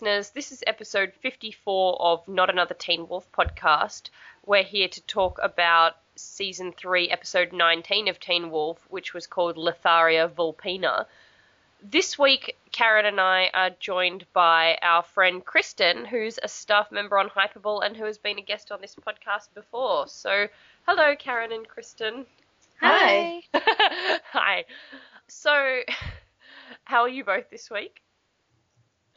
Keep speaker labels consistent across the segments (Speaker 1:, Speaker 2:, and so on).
Speaker 1: Listeners. This is episode 54 of Not Another Teen Wolf podcast. We're here to talk about season 3, episode 19 of Teen Wolf, which was called Letharia Vulpina. This week, Karen and I are joined by our friend Kristen, who's a staff member on Hypable and who has been a guest on this podcast before. So, hello, Karen and Kristen.
Speaker 2: Hi.
Speaker 1: Hi. So, how are you both this week?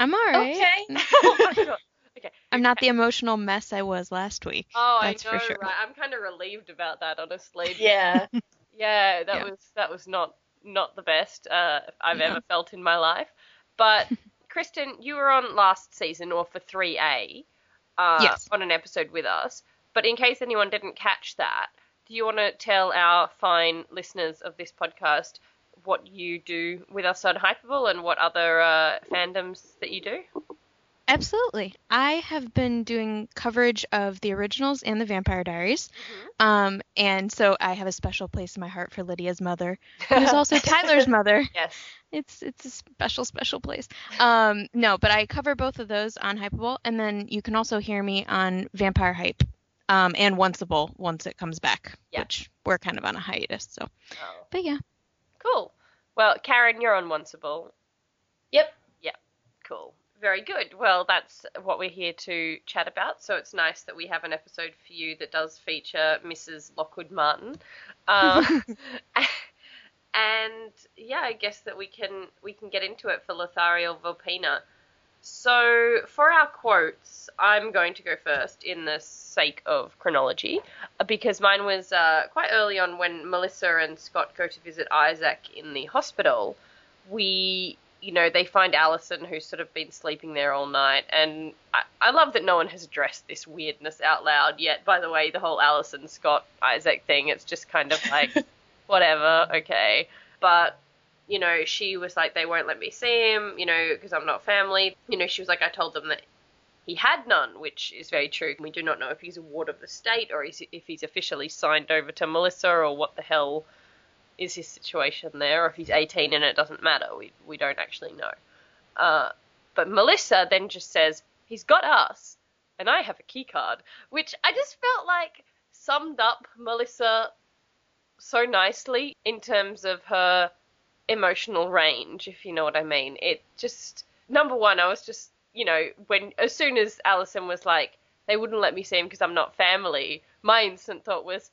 Speaker 3: I'm alright.
Speaker 2: Okay.
Speaker 1: oh my god. Okay.
Speaker 3: I'm not the emotional mess I was last week.
Speaker 1: Oh,
Speaker 3: That's
Speaker 1: I know,
Speaker 3: for sure.
Speaker 1: right? I'm kind of relieved about that, honestly.
Speaker 2: Yeah.
Speaker 1: Yeah, that
Speaker 3: Yeah.
Speaker 1: was that was not not the best uh, I've ever felt in my life. But Kristen, you were on last season or for 3A uh,
Speaker 3: Yes.
Speaker 1: on an episode with us. But in case anyone didn't catch that, do you want to tell our fine listeners of this podcast what you do with us on Hypable and what other uh, fandoms that you do?
Speaker 3: Absolutely. I have been doing coverage of the originals and the Vampire Diaries.
Speaker 1: Mm-hmm.
Speaker 3: Um, and so I have a special place in my heart for Lydia's mother, who's also Tyler's mother.
Speaker 1: yes.
Speaker 3: It's it's a special special place. Um, no, but I cover both of those on Hypable, and then you can also hear me on Vampire Hype. Um, and Onceable once it comes back,
Speaker 1: Yeah.
Speaker 3: which we're kind of on a hiatus. So,
Speaker 1: Oh,
Speaker 3: but yeah,
Speaker 1: cool. Well, Karen, you're on Onceable.
Speaker 2: Yep. Yep.
Speaker 1: Cool. Very good. Well, that's what we're here to chat about. So it's nice that we have an episode for you that does feature Mrs. Lockwood Martin. Um, and yeah, I guess that we can we can get into it for Letharia Vulpina. So for our quotes, I'm going to go first in the sake of chronology, uh, because mine was uh, quite early on when Melissa and Scott go to visit Isaac in the hospital. We you know, they find Allison who's sort of been sleeping there all night. And I, I love that no one has addressed this weirdness out loud yet. By the way, the whole Allison Scott Isaac thing, it's just kind of like, whatever, okay. But, you know, she was like, they won't let me see him, you know, because I'm not family. You know, she was like, I told them that he had none, which is very true. We do not know if he's a ward of the state or if he's officially signed over to Melissa or what the hell is his situation there, or if he's 18 and it doesn't matter. We, we don't actually know. Uh, but Melissa then just says, he's got us, and I have a key card, which I just felt like summed up Melissa so nicely in terms of her emotional range, if you know what I mean. It just, number one, I was just, you know, when, as soon as Allison was like, they wouldn't let me see him because I'm not family, my instant thought was,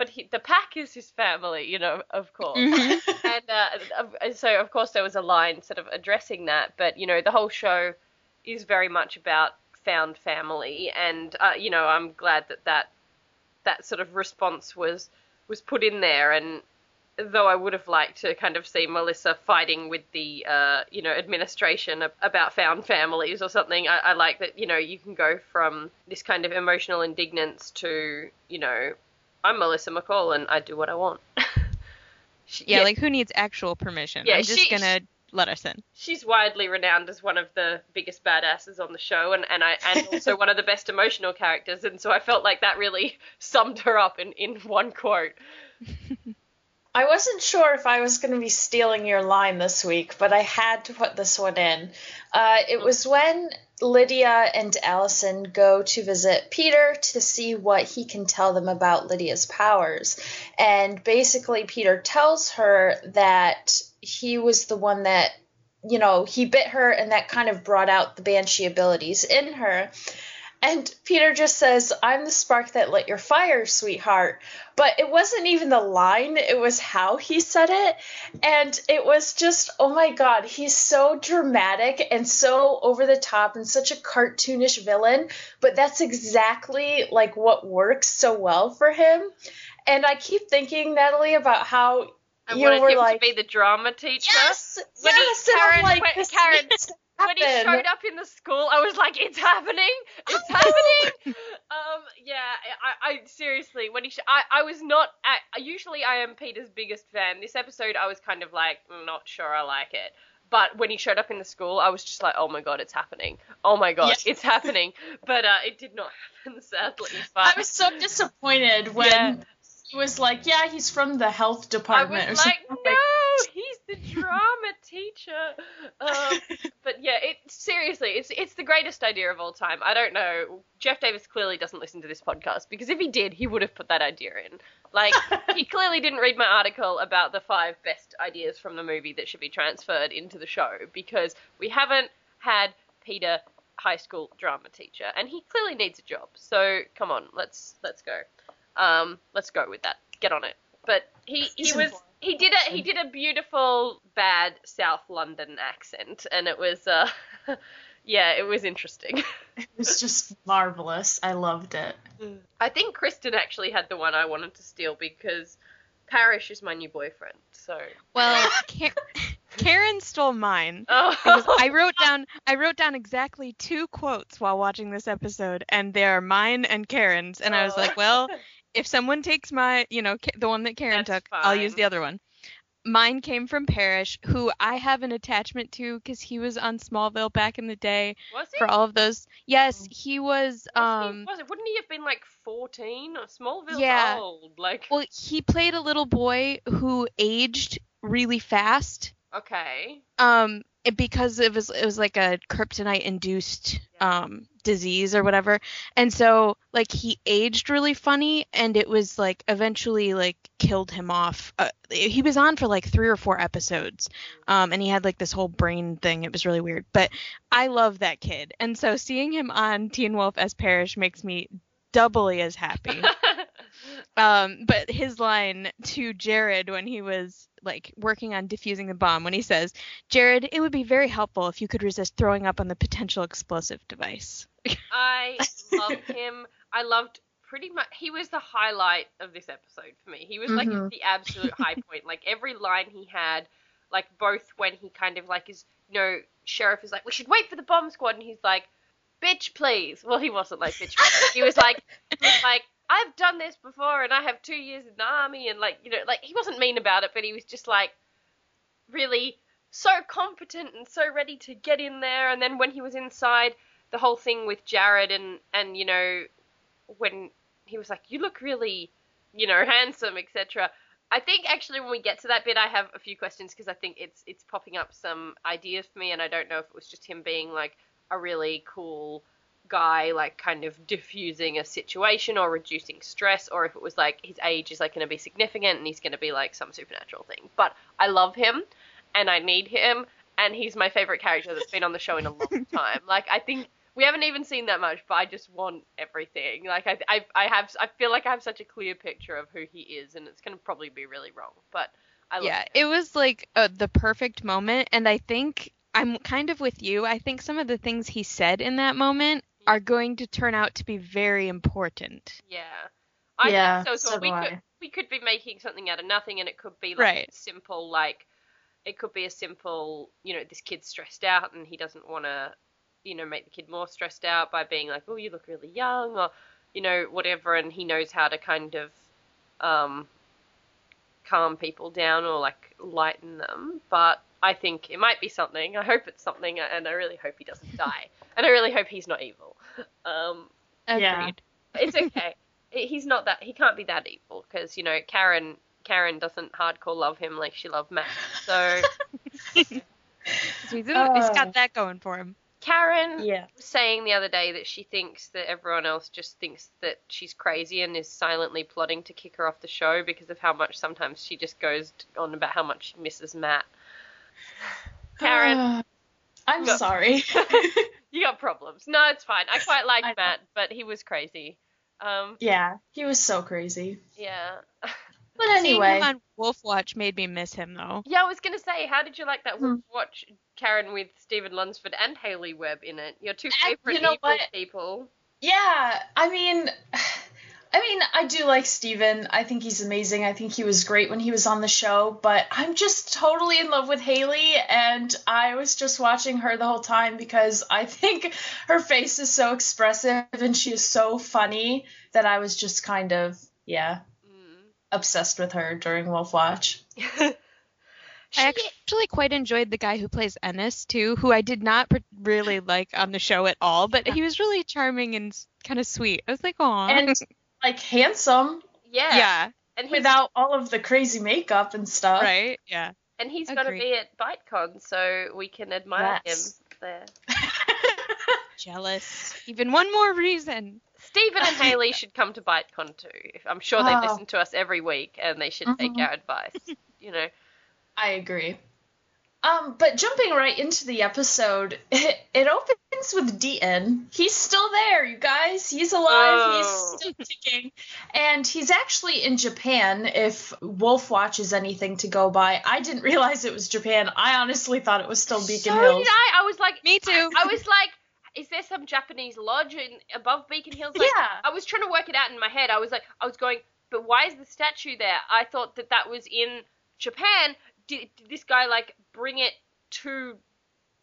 Speaker 1: but he, the pack is his family, you know, of course. and uh, so, of course, there was a line sort of addressing that. But you know, the whole show is very much about found family, and uh, you know, I'm glad that that that sort of response was was put in there. And though I would have liked to kind of see Melissa fighting with the uh, you know administration about found families or something, I, I like that you know you can go from this kind of emotional indignance to you know I'm Melissa McCall and I do what I want. She-
Speaker 3: yeah, like who needs actual permission?
Speaker 1: Yeah,
Speaker 3: I'm just
Speaker 1: she-
Speaker 3: gonna let us in.
Speaker 1: she's widely renowned as one of the biggest badasses on the show and, and I and also one of the best emotional characters and so I felt like that really summed her up in, in one quote.
Speaker 2: I wasn't sure if I was going to be stealing your line this week, but I had to put this one in. Uh, it was when Lydia and Allison go to visit Peter to see what he can tell them about Lydia's powers. And basically, Peter tells her that he was the one that, you know, he bit her and that kind of brought out the banshee abilities in her. And Peter just says, I'm the spark that lit your fire, sweetheart. But it wasn't even the line, it was how he said it. And it was just, oh my god, he's so dramatic and so over the top and such a cartoonish villain. But that's exactly like what works so well for him. And I keep thinking, Natalie, about how
Speaker 1: I
Speaker 2: you
Speaker 1: wanted
Speaker 2: were
Speaker 1: him
Speaker 2: like,
Speaker 1: to be the drama teacher.
Speaker 2: yes,
Speaker 1: When he-
Speaker 2: yes, I'm
Speaker 1: Karen,
Speaker 2: like,
Speaker 1: when- Karen, When he showed up in the school, I was like, "It's happening! It's happening!" um, yeah, I, I seriously, when he, sh- I, I was not. At, usually, I am Peter's biggest fan. This episode, I was kind of like, "Mm, not sure I like it. But when he showed up in the school, I was just like, "Oh my god, it's happening! Oh my god,
Speaker 2: Yeah.
Speaker 1: it's happening!" But uh, it did not happen, sadly. But
Speaker 2: I was so disappointed when
Speaker 1: Yeah.
Speaker 2: he was like, "Yeah, he's from the health department."
Speaker 1: I
Speaker 2: department."
Speaker 1: was
Speaker 2: or
Speaker 1: like,
Speaker 2: something.
Speaker 1: no, he's the drama teacher. Um, but yeah, it seriously seriously, it's it's the greatest idea of all time. I don't know. Jeff Davis clearly doesn't listen to this podcast because if he did, he would have put that idea in. Like he clearly didn't read my article about the five best ideas from the movie that should be transferred into the show because we haven't had Peter high school drama teacher and he clearly needs a job. So come on, let's let's go. Um, let's go with that. Get on it. But he he
Speaker 2: He's
Speaker 1: was
Speaker 2: important.
Speaker 1: he did a he did a beautiful bad South London accent and it was uh yeah, it was interesting.
Speaker 2: It was just marvelous. I loved it.
Speaker 1: I think Kristen actually had the one I wanted to steal because Parrish is my new boyfriend. So
Speaker 3: Well, Karen stole mine.
Speaker 1: oh,
Speaker 3: I wrote down I wrote down exactly two quotes while watching this episode, and they are mine and Karen's. And I was
Speaker 1: Oh.
Speaker 3: like, well, if someone takes my, you know, the one that Karen
Speaker 1: That's
Speaker 3: took, I'll use the other one. Mine came from Parrish, who I have an attachment to because he was on Smallville back in the day
Speaker 1: was he?
Speaker 3: for all of those. Yes, he was.
Speaker 1: Was
Speaker 3: Um,
Speaker 1: he, was it? Wouldn't he have been like 14 or Smallville's
Speaker 3: Yeah.
Speaker 1: old? Like,
Speaker 3: well, he played a little boy who aged really fast.
Speaker 1: okay.
Speaker 3: um it- because it was it was like a kryptonite induced um disease or whatever. And so like he aged really funny and it was like eventually like killed him off. Uh, he was on for like three or four episodes um and he had like this whole brain thing. It was really weird. But i love that kid. And so seeing him on teen wolf as parrish makes me doubly as happy um, but his line to Jared when he was like working on defusing the bomb, when he says, "Jared, it would be very helpful if you could resist throwing up on the potential explosive device."
Speaker 1: I loved him. I loved pretty much. He was the highlight of this episode for me. He was like
Speaker 2: Mhm.
Speaker 1: the absolute high point. Like every line he had, like both when he kind of like is, you know, sheriff is like, we should wait for the bomb squad, and he's like, bitch, please. Well, he wasn't like bitch. Please. He was like, he was like. I've done this before, and I have two years in the army, and like you know, like he wasn't mean about it, but he was just like really so competent and so ready to get in there. And then when he was inside, the whole thing with Jared and and you know when he was like, "You look really, you know, handsome," etc. I think actually when we get to that bit, I have a few questions because I think it's it's popping up some ideas for me, and I don't know if it was just him being like a really cool guy, like kind of diffusing a situation or reducing stress, or if it was like his age is like going to be significant and he's going to be like some supernatural thing. But I love him, and I need him, and he's my favorite character that's been on the show in a long time. Like I think we haven't even seen that much, but I just want everything. Like I, I, I have, I feel like I have such a clear picture of who he is, and it's gonna probably be really wrong, but I love
Speaker 3: yeah,
Speaker 1: him.
Speaker 3: it was like uh, the perfect moment, and I think I'm kind of with you. I think some of the things he said in that moment are going to turn out to be very important.
Speaker 1: Yeah. I
Speaker 2: Yeah,
Speaker 1: think so as well.
Speaker 2: so
Speaker 1: we
Speaker 2: I.
Speaker 1: could we could be making something out of nothing and it could be like
Speaker 3: Right.
Speaker 1: simple like it could be a simple, you know, this kid's stressed out and he doesn't want to, you know, make the kid more stressed out by being like, "Oh, you look really young," or you know, whatever and he knows how to kind of um calm people down or like lighten them, but I think it might be something. I hope it's something and I really hope he doesn't die. And I really hope he's not evil. Um
Speaker 3: Agreed.
Speaker 2: Yeah.
Speaker 1: it's okay. He's not that. He can't be that evil because you know Karen. Karen doesn't hardcore love him like she loved Matt. So
Speaker 3: So he's, he's
Speaker 2: Oh.
Speaker 3: got that going for him.
Speaker 1: Karen
Speaker 2: Yeah.
Speaker 1: was saying the other day that she thinks that everyone else just thinks that she's crazy and is silently plotting to kick her off the show because of how much sometimes she just goes on about how much she misses Matt. Karen,
Speaker 2: I'm
Speaker 1: Go.
Speaker 2: sorry.
Speaker 1: You got problems. No, it's fine. I quite like
Speaker 2: I know.
Speaker 1: Matt, but he was crazy. Um,
Speaker 2: yeah, he was so crazy.
Speaker 1: yeah.
Speaker 2: But
Speaker 3: Seeing
Speaker 2: anyway,
Speaker 3: him on Wolf Watch made me miss him though.
Speaker 1: Yeah, I was gonna say, how did you like that
Speaker 2: Hmm.
Speaker 1: watch Karen with Stephen Lunsford and Haley Webb in it? Your two
Speaker 2: And
Speaker 1: favorite
Speaker 2: you know
Speaker 1: evil
Speaker 2: what?
Speaker 1: people.
Speaker 2: yeah, I mean, I mean, I do like Stephen. I think he's amazing. I think he was great when he was on the show, but I'm just totally in love with Haley, and I was just watching her the whole time because I think her face is so expressive and she is so funny that I was just kind of, yeah, obsessed with her during Wolf Watch.
Speaker 1: Mm.
Speaker 3: I actually quite enjoyed the guy who plays Ennis too, who I did not really like on the show at all, but he was really charming and kind of sweet. I was like, "Aw."
Speaker 2: And like handsome
Speaker 1: yeah,
Speaker 3: yeah,
Speaker 1: and he's,
Speaker 2: without all of the crazy makeup and stuff.
Speaker 3: right, yeah.
Speaker 1: and he's gonna be at BiteCon, so we can admire
Speaker 2: Yes.
Speaker 1: him there.
Speaker 3: Jealous. Even one more reason.
Speaker 1: Stephen and Haley should come to BiteCon too. I'm sure they
Speaker 2: Oh.
Speaker 1: listen to us every week and they should take
Speaker 2: Mhm.
Speaker 1: our advice. You know.
Speaker 2: I agree. Um, but jumping right into the episode, it, it opens with Deaton. He's still there, you guys. He's alive.
Speaker 1: Oh.
Speaker 2: He's still ticking, and he's actually in Japan. If Wolf Watch is anything to go by, I didn't realize it was Japan. I honestly thought it was still Beacon
Speaker 1: so
Speaker 2: Hills.
Speaker 1: did I. I was like,
Speaker 3: Me too.
Speaker 1: I was like, is there some Japanese lodge in, above Beacon Hills? Like,
Speaker 2: Yeah.
Speaker 1: I was trying to work it out in my head. I was like, I was going, but why is the statue there? I thought that that was in Japan. Did, did this guy like bring it to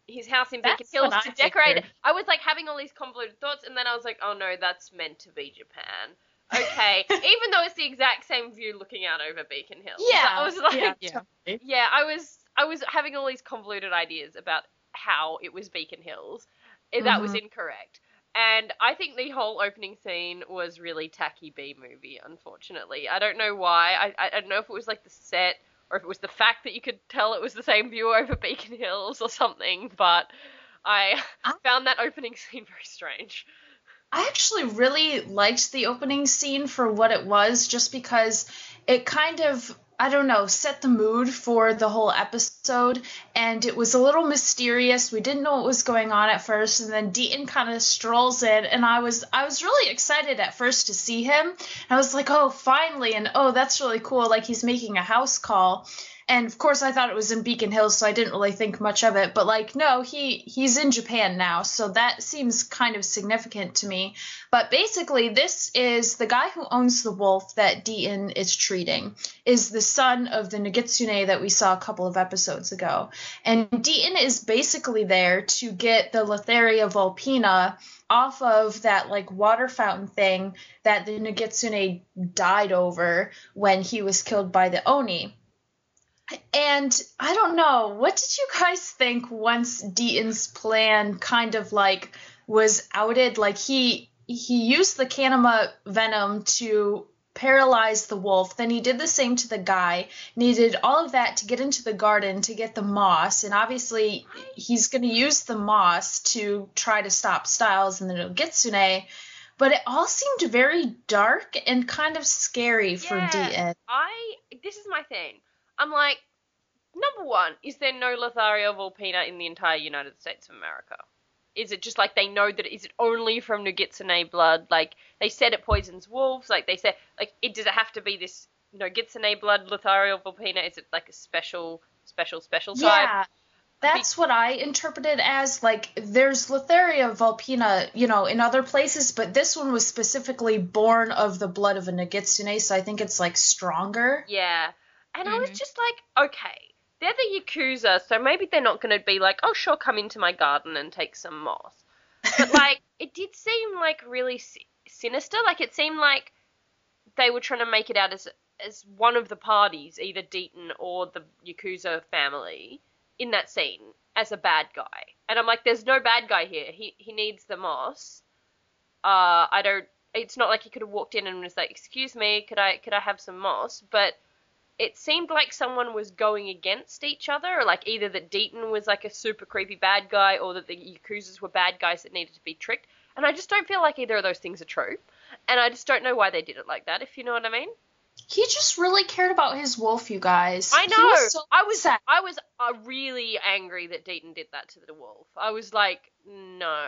Speaker 1: his house in Beacon Hills to
Speaker 2: I
Speaker 1: decorate it? I was like having all these convoluted thoughts, and then I was like, oh no, that's meant to be Japan. Okay, even though it's the exact same view looking out over Beacon Hills.
Speaker 2: Yeah,
Speaker 1: I was like,
Speaker 2: yeah,
Speaker 3: Yeah.
Speaker 2: totally.
Speaker 1: yeah, I was I was having all these convoluted ideas about how it was Beacon Hills. Eh, That was
Speaker 2: Mhm.
Speaker 1: incorrect. And I think the whole opening scene was really tacky B movie, unfortunately. I don't know why. I, I I don't know if it was like the set or if it was the fact that you could tell it was the same view over Beacon Hills or something, but I
Speaker 2: I-
Speaker 1: found that opening scene very strange.
Speaker 2: I actually really liked the opening scene for what it was, just because it kind of, I don't know, set the mood for the whole episode, and it was a little mysterious. We didn't know what was going on at first, and then Deaton kind of strolls in, and I was, I was really excited at first to see him. I was like, oh, finally, and oh, that's really cool. Like he's making a house call. And of course, I thought it was in Beacon Hills, so I didn't really think much of it. But like, no, he he's in Japan now, so that seems kind of significant to me. But basically, this is the guy who owns the wolf that Deaton is treating is the son of the Nogitsune that we saw a couple of episodes ago, and Deaton is basically there to get the Letharia vulpina off of that like water fountain thing that the Nogitsune died over when he was killed by the Oni. And I don't know, what did you guys think once Deaton's plan kind of like was outed? Like he he used the Kanima venom to paralyze the wolf, then he did the same to the guy, Needed all of that to get into the garden to get the moss, and obviously he's gonna use the moss to try to stop Stiles and the Nogitsune. But it all seemed very dark and kind of scary for
Speaker 1: Yeah.
Speaker 2: Deaton.
Speaker 1: I this is my thing. I'm like, number one, is there no Letharia vulpina in the entire United States of America? Is it just like they know that is it only from Nogitsune blood? Like they said it poisons wolves. Like they said, like it does it have to be this Nogitsune blood Letharia vulpina? Is it like a special, special, special type?
Speaker 2: Yeah. That's what I interpreted as like there's Letharia vulpina, you know, in other places, but this one was specifically born of the blood of a Nogitsune, so I think it's like stronger.
Speaker 1: Yeah. And I was
Speaker 3: Mhm.
Speaker 1: just like, okay, they're the Yakuza, so maybe they're not going to be like, oh, sure, come into my garden and take some moss. But, like, it did seem, like, really si- sinister. Like, it seemed like they were trying to make it out as as one of the parties, either Deaton or the Yakuza family, in that scene as a bad guy. And I'm like, there's no bad guy here. He he needs the moss. Uh, I don't. It's not like he could have walked in and was like, "Excuse me, could I could I have some moss?" But it seemed like someone was going against each other, like either that Deaton was like a super creepy bad guy, or that the Yakuzas were bad guys that needed to be tricked. And I just don't feel like either of those things are true. And I just don't know why they did it like that, if you know what I mean.
Speaker 2: He just really cared about his wolf, you guys.
Speaker 1: I know.
Speaker 2: was so
Speaker 1: I was. I was uh, really angry that Deaton did that to the wolf. I was like, no,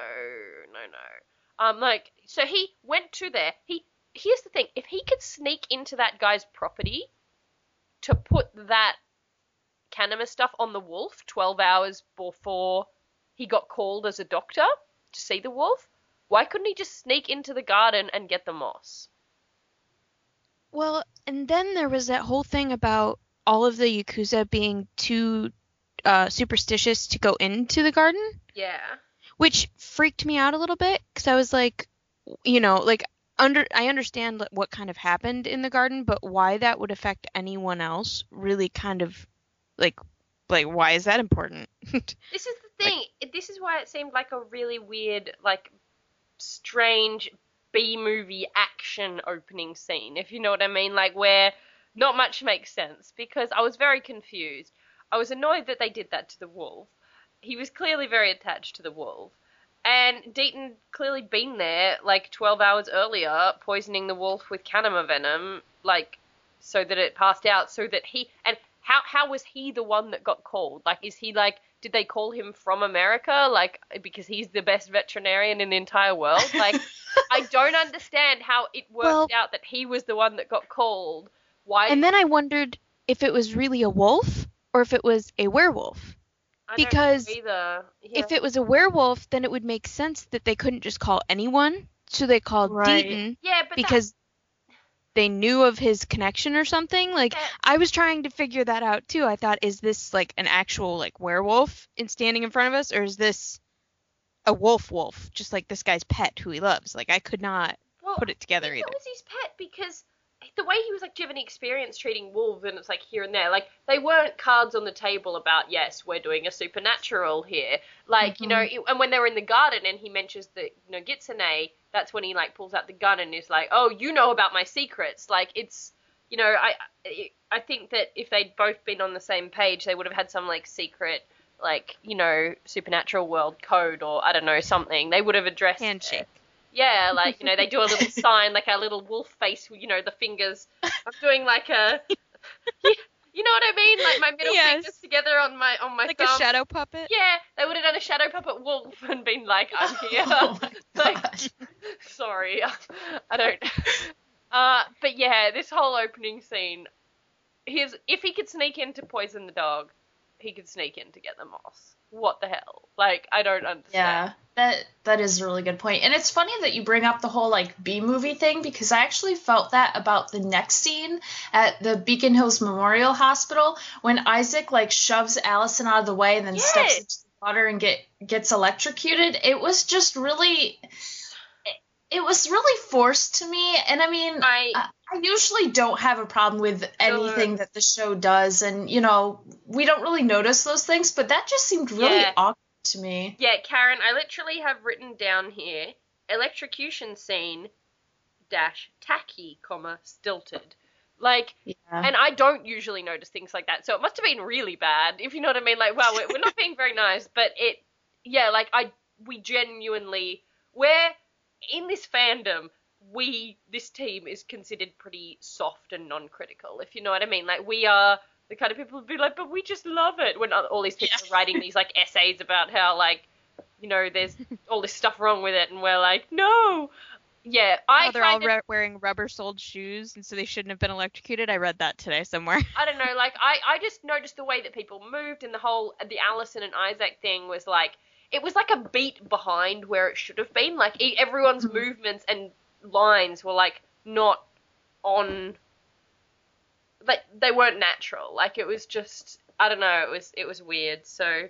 Speaker 1: no, no. Um, like, so he went to there. He here's the thing: if he could sneak into that guy's property to put that Kanima stuff on the wolf 12 hours before he got called as a doctor to see the wolf, why couldn't he just sneak into the garden and get the moss?
Speaker 3: Well, and then there was that whole thing about all of the Yakuza being too uh, superstitious to go into the garden,
Speaker 1: Yeah.
Speaker 3: which freaked me out a little bit because I was like, you know, like under I understand what kind of happened in the garden, but why that would affect anyone else really kind of like like why is that important?
Speaker 1: This is the thing. It this is why it seemed like a really weird, like, strange B movie action opening scene, if you know what I mean. Like, where not much makes sense because I was very confused. I was annoyed that they did that to the wolf. He was clearly very attached to the wolf. And Deaton clearly been there like 12 hours earlier, poisoning the wolf with Kanima venom, like so that it passed out, so that he and how how was he the one that got called? Like, is he like did they call him from America? Like because he's the best veterinarian in the entire world? Like, I don't understand how it worked
Speaker 3: Well-
Speaker 1: out that he was the one that got called. Why?
Speaker 3: And then I wondered if it was really a wolf or if it was a werewolf.
Speaker 1: I
Speaker 3: because.
Speaker 1: Yeah.
Speaker 3: If it was a werewolf, then it would make sense that they couldn't just call anyone. So they called
Speaker 2: Right.
Speaker 3: Deaton
Speaker 1: yeah, but that-
Speaker 3: because they knew of his connection or something. Like
Speaker 1: that-
Speaker 3: I was trying to figure that out too. I thought, is this like an actual like werewolf in standing in front of us, or is this a wolf wolf, just like this guy's pet who he loves? Like I could not
Speaker 1: well,
Speaker 3: put it together either.
Speaker 1: It was his pet because the way he was like, do you have any experience treating wolves? And it's like here and there. Like they weren't cards on the table about yes, we're doing a supernatural here. Like you know, it, and when they were in the garden and he mentions the you know Gitsune, that's when he like pulls out the gun and is like, oh, you know about my secrets. Like it's you know, I I- I think that if they'd both been on the same page, they would have had some like secret. Like you know, supernatural world code, or I don't know something. They would have addressed
Speaker 3: Handshake.
Speaker 1: Yeah, like you know, they do a little sign, like a little wolf face, you know, the fingers. I'm doing like a, you, know what I mean? Like my middle
Speaker 3: Yes.
Speaker 1: fingers together on my on my
Speaker 3: Like
Speaker 1: thumb.
Speaker 3: a shadow puppet.
Speaker 1: Yeah, they would have done a shadow puppet wolf and been like, I'm here.
Speaker 2: Oh
Speaker 1: Like- Sorry, I don't. Uh, but yeah, this whole opening scene, his if he could sneak in to poison the dog, he could sneak in to get the moss. What the hell? Like I don't understand.
Speaker 2: Yeah, that that is a really good point. And it's funny that you bring up the whole like B movie thing because I actually felt that about the next scene at the Beacon Hills Memorial Hospital when Isaac like shoves Allison out of the way and then steps into the water and get gets electrocuted. It was just really it, it was really forced to me. And I mean,
Speaker 1: I
Speaker 2: I usually don't have a problem with anything that the show does, and you know, we don't really notice those things, but that just seemed really
Speaker 1: Yeah.
Speaker 2: awkward to me.
Speaker 1: Yeah, Karen, I literally have written down here electrocution scene dash tacky, comma stilted. Like,
Speaker 2: Yeah.
Speaker 1: and I don't usually notice things like that, so it must have been really bad, if you know what I mean. Like, well, we're, we're not being very nice, but it, yeah, like I, we genuinely, we're in this fandom. We, this team is considered pretty soft and non-critical, if you know what I mean. Like, we are the kind of people who'd be like, but we just love it. When all these people are writing these like essays about how like, you know, there's all this stuff wrong with it, and we're like, no. Yeah, I
Speaker 3: oh, they're all
Speaker 1: of,
Speaker 3: re- wearing rubber-soled shoes, and so they shouldn't have been electrocuted. I read that today somewhere.
Speaker 1: I don't know, like I, I just noticed the way that people moved and the whole the Allison and Isaac thing was like it was like a beat behind where it should have been. Like everyone's
Speaker 2: Mhm.
Speaker 1: movements and lines were like not on like they weren't natural. Like it was just I don't know, it was it was weird. So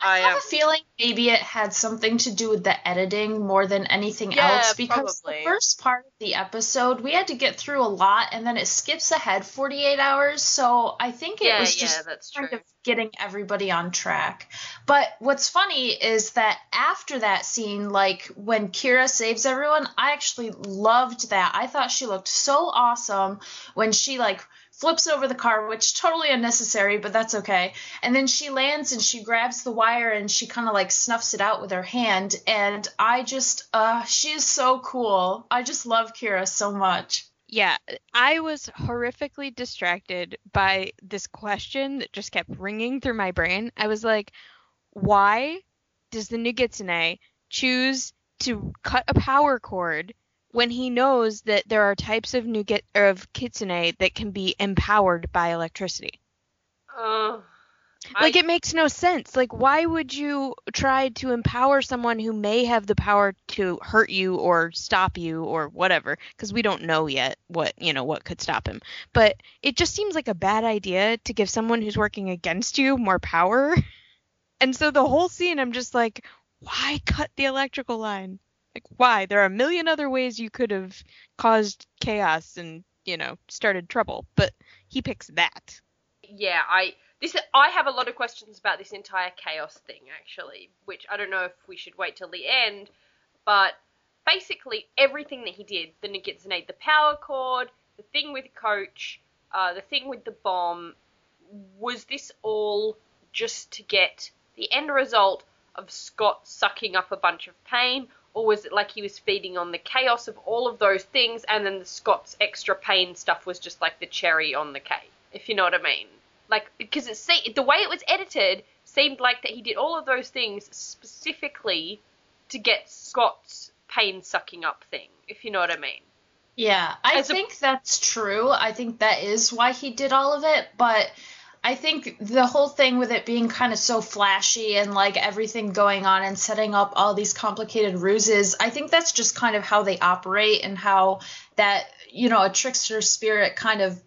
Speaker 2: I
Speaker 1: I,
Speaker 2: have
Speaker 1: um,
Speaker 2: a feeling maybe it had something to do with the editing more than anything
Speaker 1: Yeah,
Speaker 2: else because
Speaker 1: probably.
Speaker 2: the first part of the episode we had to get through a lot and then it skips ahead 48 hours so I think it
Speaker 1: yeah,
Speaker 2: was
Speaker 1: yeah,
Speaker 2: just
Speaker 1: true.
Speaker 2: kind of getting everybody on track. But what's funny is that after that scene, like when Kira saves everyone, I actually loved that. I thought she looked so awesome when she like flips over the car, which totally unnecessary, but that's okay. And then she lands and she grabs the wire and she kind of like snuffs it out with her hand. And I just, uh, she is so cool. I just love Kira so much.
Speaker 3: Yeah, I was horrifically distracted by this question that just kept ringing through my brain. I was like, why does the Nogitsune choose to cut a power cord when he knows that there are types of of Kitsune that can be empowered by electricity?
Speaker 1: Uh,
Speaker 3: Like
Speaker 1: I-
Speaker 3: it makes no sense. Like why would you try to empower someone who may have the power to hurt you or stop you or whatever because we don't know yet what, you know, what could stop him. But it just seems like a bad idea to give someone who's working against you more power. And so the whole scene I'm just like why cut the electrical line? Like why? There are a million other ways you could have caused chaos and, you know, started trouble, but he picks that.
Speaker 1: yeah, I this I have a lot of questions about this entire chaos thing actually, which I don't know if we should wait till the end, but basically everything that he did, the Nogitsune, the power cord, the thing with Coach, uh, the thing with the bomb, was this all just to get the end result of Scott sucking up a bunch of pain, or was it like he was feeding on the chaos of all of those things, and then the Scott's extra pain stuff was just like the cherry on the cake, if you know what I mean? Like, because it see the way it was edited seemed like that he did all of those things specifically to get Scott's pain sucking up thing, if you know what I mean.
Speaker 2: Yeah, I
Speaker 1: As a-
Speaker 2: think that's true. I think that is why he did all of it, but I think the whole thing with it being kind of so flashy and like everything going on and setting up all these complicated ruses, I think that's just kind of how they operate and how that, you know, a trickster spirit kind of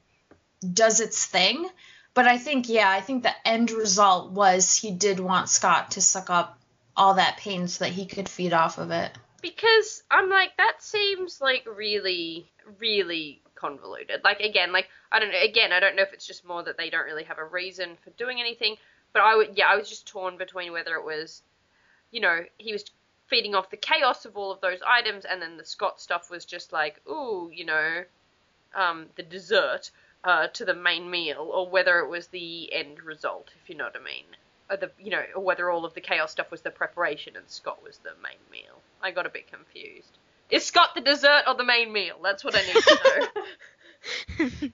Speaker 2: does its thing. But I think, yeah, I think the end result was he did want Scott to suck up all that pain so that he could feed off of it.
Speaker 1: because I'm like that seems like really really convoluted. Like again, like I don't know. Again, I don't know if it's just more that they don't really have a reason for doing anything. But I would yeah, I was just torn between whether it was, you know, he was feeding off the chaos of all of those items, and then the Scott stuff was just like, ooh, you know, um, the dessert uh, to the main meal, or whether it was the end result, if you know what I mean. Or the you know, or whether all of the chaos stuff was the preparation and Scott was the main meal. I got a bit confused. Is Scott the dessert or the main meal? That's what I need to know.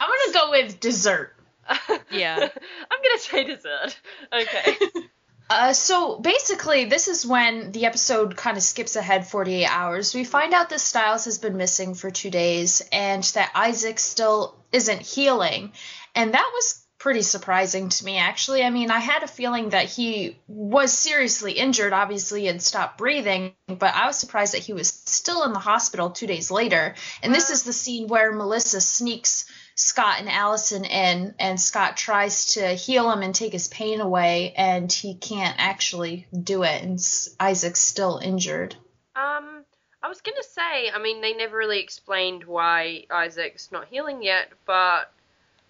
Speaker 2: I'm going to go with dessert.
Speaker 3: Yeah.
Speaker 1: I'm gonna say dessert. Okay.
Speaker 2: Uh, so basically, this is when the episode kind of skips ahead 48 hours. We find out that Stiles has been missing for two days and that Isaac still isn't healing. And that was pretty surprising to me, actually. I mean, I had a feeling that he was seriously injured, obviously, and stopped breathing, but I was surprised that he was still in the hospital two days later. And this is the scene where Melissa sneaks Scott and Allison in, and Scott tries to heal him and take his pain away, and he can't actually do it, and Isaac's still injured.
Speaker 1: Um, I was gonna say, I mean, they never really explained why Isaac's not healing yet, but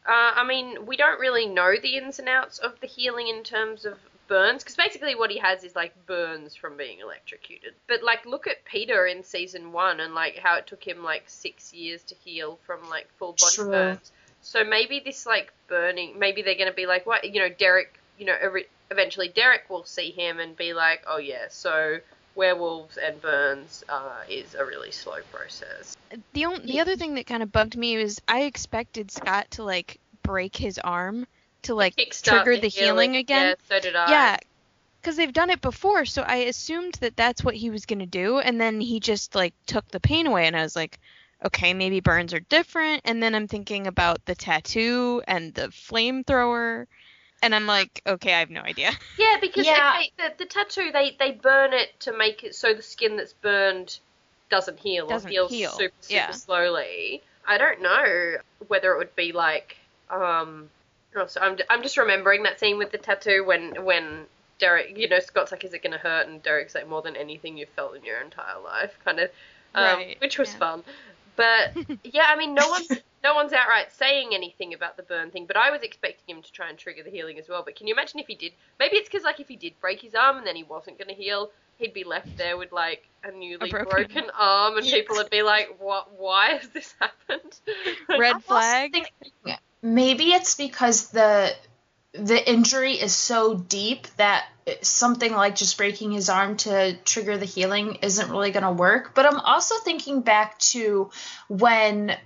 Speaker 1: uh, I mean, we don't really know the ins and outs of the healing in terms of burns, because basically what he has is like burns from being electrocuted. But like, look at Peter in season one and like how it took him like six years to heal from like full body
Speaker 2: True.
Speaker 1: burns. So maybe this like burning, maybe they're gonna be like, what, you know, Derek, you know, eventually Derek will see him and be like, oh yeah, so werewolves and burns uh, is a really slow process.
Speaker 3: the only the other thing that kind of bugged me was I expected Scott to like break his arm to like trigger the healing again.
Speaker 1: Yeah, so did I.
Speaker 3: Yeah, because they've done it before, so I assumed that that's what he was gonna do, and then he just like took the pain away, and I was like, okay, maybe burns are different, and then I'm thinking about the tattoo and the flamethrower, and I'm like, okay, I have no idea.
Speaker 1: Yeah, because
Speaker 2: Yeah.
Speaker 1: okay, the, the tattoo they they burn it to make it so the skin that's burned doesn't heal
Speaker 3: Doesn't
Speaker 1: or heals
Speaker 3: heal,
Speaker 1: super super
Speaker 3: yeah.
Speaker 1: slowly. I don't know whether it would be like um. oh, so I'm I'm just remembering that scene with the tattoo when when Derek, you know, Scott's like, "Is it gonna hurt?" and Derek's like, "More than anything you've felt in your entire life," kind of, um,
Speaker 3: Right,
Speaker 1: which was
Speaker 3: yeah.
Speaker 1: fun. But yeah, I mean, no one's no one's outright saying anything about the burn thing. But I was expecting him to try and trigger the healing as well. But can you imagine if he did? Maybe it's because like if he did break his arm and then he wasn't gonna heal, he'd be left there with like a newly
Speaker 3: broken
Speaker 1: broken, arm, and
Speaker 2: Yeah.
Speaker 1: people would be like, "What? Why has this happened?"
Speaker 3: Red flag.
Speaker 2: thinking Maybe it's because the the injury is so deep that something like just breaking his arm to trigger the healing isn't really going to work. But I'm also thinking back to when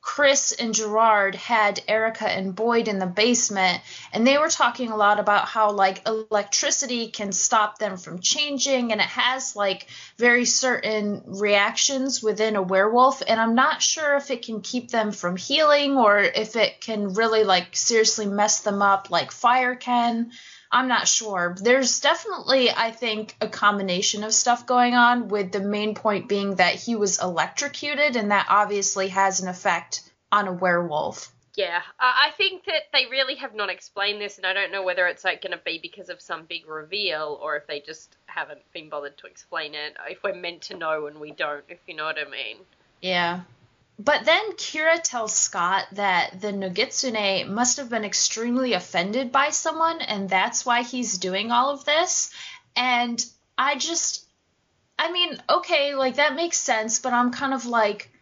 Speaker 2: Chris and Gerard had Erica and Boyd in the basement, and they were talking a lot about how like electricity can stop them from changing, and it has like very certain reactions within a werewolf. And I'm not sure if it can keep them from healing or if it can really like seriously mess them up like fire can. I'm not sure. There's definitely, I think, a combination of stuff going on, with the main point being that he was electrocuted, and that obviously has an effect on a werewolf.
Speaker 1: Yeah, I think that they really have not explained this, and I don't know whether it's like going to be because of some big reveal or if they just haven't been bothered to explain it. If we're meant to know and we don't, if you know what I mean.
Speaker 2: Yeah. But then Kira tells Scott that the Nogitsune must have been extremely offended by someone, and that's why he's doing all of this. And I just, I mean, okay, like that makes sense, but I'm kind of like,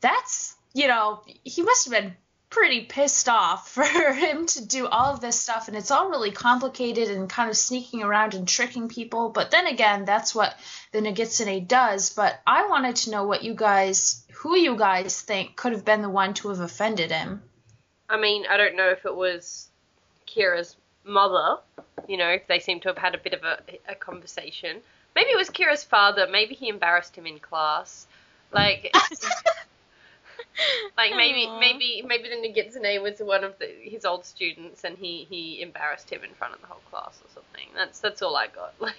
Speaker 2: that's, you know, he must have been pretty pissed off for him to do all of this stuff and it's all really complicated and kind of sneaking around and tricking people but then again that's what the Nogitsune does but I wanted to know what you guys who you guys think could have been the one to have offended him
Speaker 1: I mean, I don't know if it was Kira's mother. You know, they seem to have had a bit of a, a conversation. Maybe it was Kira's father. Maybe he embarrassed him in class. Like, like maybe
Speaker 3: Aw.
Speaker 1: maybe maybe the Nogitsune was one of the, his old students, and he he embarrassed him in front of the whole class or something. That's that's all I got. Like,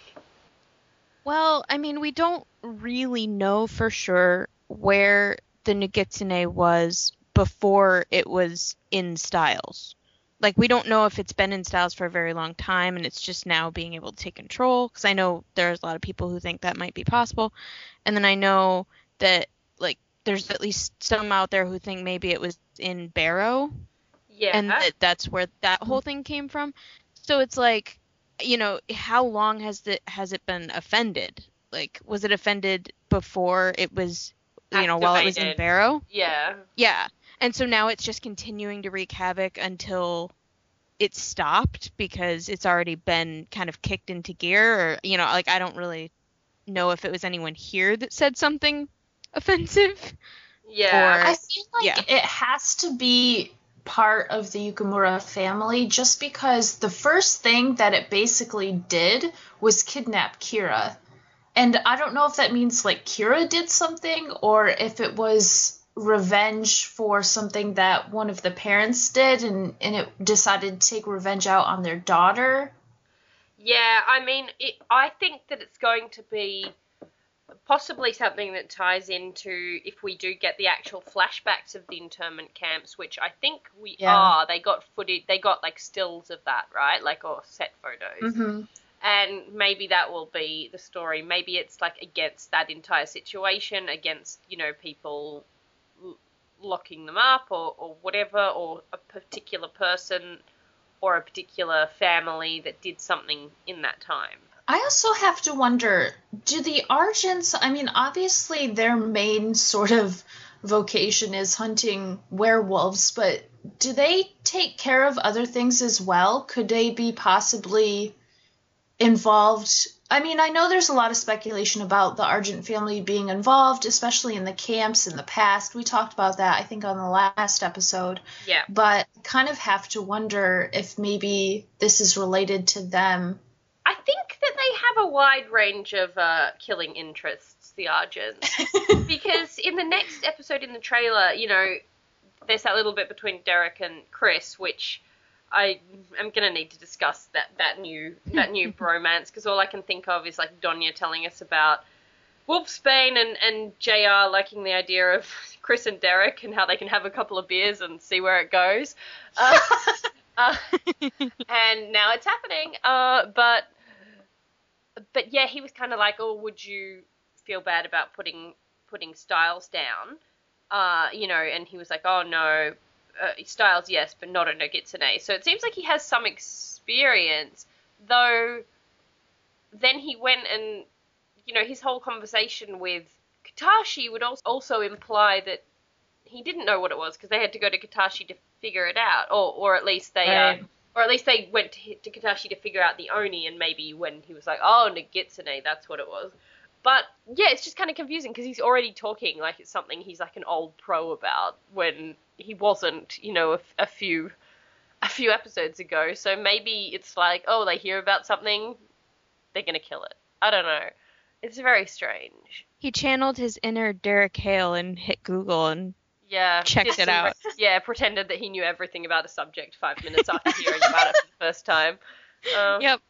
Speaker 3: Well, I mean, we don't really know for sure where the Nogitsune was before it was in Stiles. Like, we don't know if it's been in Stiles for a very long time and it's just now being able to take control. Because I know there's a lot of people who think that might be possible. And then I know that, there's at least some out there who think maybe it was in Barrow
Speaker 1: yeah,
Speaker 3: and that that's where that whole thing came from. So it's like, you know, how long has the has it been offended? Like, was it offended before it was, you know, while it was in Barrow?
Speaker 1: yeah,
Speaker 3: Yeah, and so now it's just continuing to wreak havoc until it stopped because it's already been kind of kicked into gear, or you know, like I don't really know if it was anyone here that said something offensive.
Speaker 1: yeah.
Speaker 3: Or-
Speaker 2: I feel like
Speaker 3: yeah.
Speaker 2: it has to be part of the Yukimura family just because the first thing that it basically did was kidnap Kira. And I don't know if that means like Kira did something or if it was revenge for something that one of the parents did and, and it decided to take revenge out on their daughter.
Speaker 1: Yeah, I mean, it, I think that it's going to be possibly something that ties into if we do get the actual flashbacks of the internment camps, which I think we
Speaker 2: Yeah.
Speaker 1: are. They got footage, they got like stills of that, right? Like or set photos,
Speaker 2: Mm-hmm.
Speaker 1: and maybe that will be the story. Maybe it's like against that entire situation, against you know people locking them up or or whatever, or a particular person or a particular family that did something in that time.
Speaker 2: I also have to wonder do the Argents, I mean, obviously their main sort of vocation is hunting werewolves, but do they take care of other things as well? Could they be possibly involved? I mean, I know there's a lot of speculation about the Argent family being involved, especially in the camps in the past. We talked about that, I think, on the last episode
Speaker 1: Yeah.
Speaker 2: but kind of have to wonder if maybe this is related to them.
Speaker 1: I think have a wide range of uh, killing interests, the Argents. because in the next episode in the trailer, you know, there's that little bit between Derek and Chris, which I am gonna need to discuss that that new that new bromance because all I can think of is like Donya telling us about Wolfsbane and and Jr. liking the idea of Chris and Derek and how they can have a couple of beers and see where it goes. Uh, uh, and now it's happening. Uh, but but yeah, he was kind of like, oh, would you feel bad about putting putting Stiles down? Uh, you know, and he was like, oh no, uh, Stiles yes, but not a Nogitsune. So it seems like he has some experience, though. Then he went and you know his whole conversation with Katashi would also also imply that he didn't know what it was because they had to go to Katashi to figure it out, or or at least they
Speaker 2: Right.
Speaker 1: uh, or at least they went to, to Katashi to figure out the Oni, and maybe when he was like, oh Nogitsune, that's what it was. But yeah, it's just kind of confusing because he's already talking like it's something he's like an old pro about when he wasn't, you know, a, a few a few episodes ago. So maybe it's like, oh, they hear about something, they're gonna kill it. I don't know. It's very strange.
Speaker 3: He channeled his inner Derek Hale and hit Google and
Speaker 1: Yeah.
Speaker 3: Checked it out.
Speaker 1: re- yeah, pretended that he knew everything about a subject five minutes after hearing about it for the first time. Um,
Speaker 3: yep,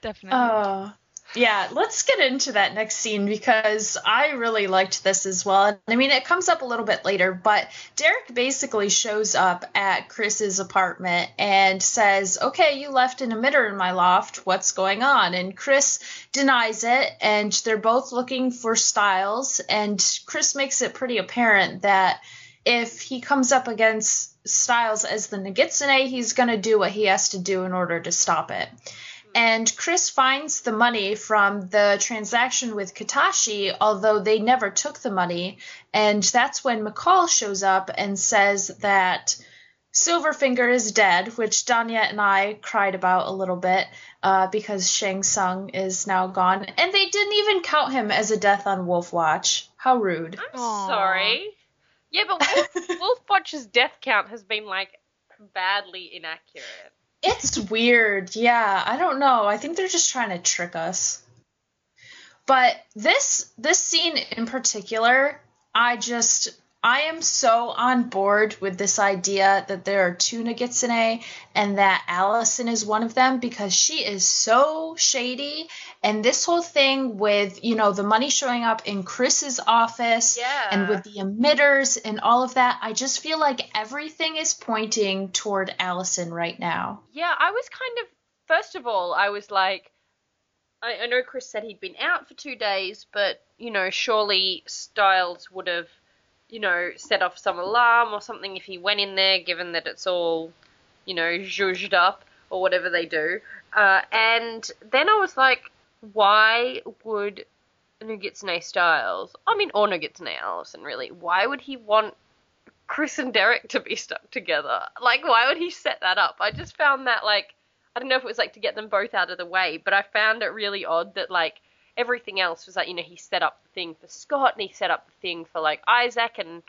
Speaker 3: definitely.
Speaker 2: Oh, yeah. Let's get into that next scene because I really liked this as well. I mean, it comes up a little bit later, but Derek basically shows up at Chris's apartment and says, Okay, you left an emitter in my loft. What's going on? And Chris denies it, and they're both looking for Stiles. And Chris makes it pretty apparent that if he comes up against Stiles as the Nogitsune, he's going to do what he has to do in order to stop it. And Chris finds the money from the transaction with Katashi, although they never took the money. And that's when McCall shows up and says that Silverfinger is dead, which Danya and I cried about a little bit uh, because Shang Tsung is now gone, and they didn't even count him as a death on Wolf Watch. How rude!
Speaker 1: I'm
Speaker 3: Aw.
Speaker 1: sorry. Yeah, but Wolf, Wolf Watch's death count has been like badly inaccurate.
Speaker 2: It's weird. Yeah, I don't know. I think they're just trying to trick us. But this this scene in particular, I just I am so on board with this idea that there are two Nogitsune and that Allison is one of them because she is so shady and this whole thing with, you know, the money showing up in Chris's office
Speaker 1: Yeah.
Speaker 2: and with the emitters and all of that, I just feel like everything is pointing toward Allison right now.
Speaker 1: Yeah, I was kind of. First of all, I was like, I, I know Chris said he'd been out for two days, but you know, surely Stiles would have, you know, set off some alarm or something if he went in there, given that it's all, you know, zhuzhed up or whatever they do. Uh, and then I was like, why would Nogitsune Stiles, I mean, or Nogitsune Allison, really, why would he want Chris and Derek to be stuck together. Like, why would he set that up? I just found that, like, I don't know if it was like to get them both out of the way, but I found it really odd that, like, everything else was like, you know, he set up the thing for Scott and he set up the thing for, like, Isaac and,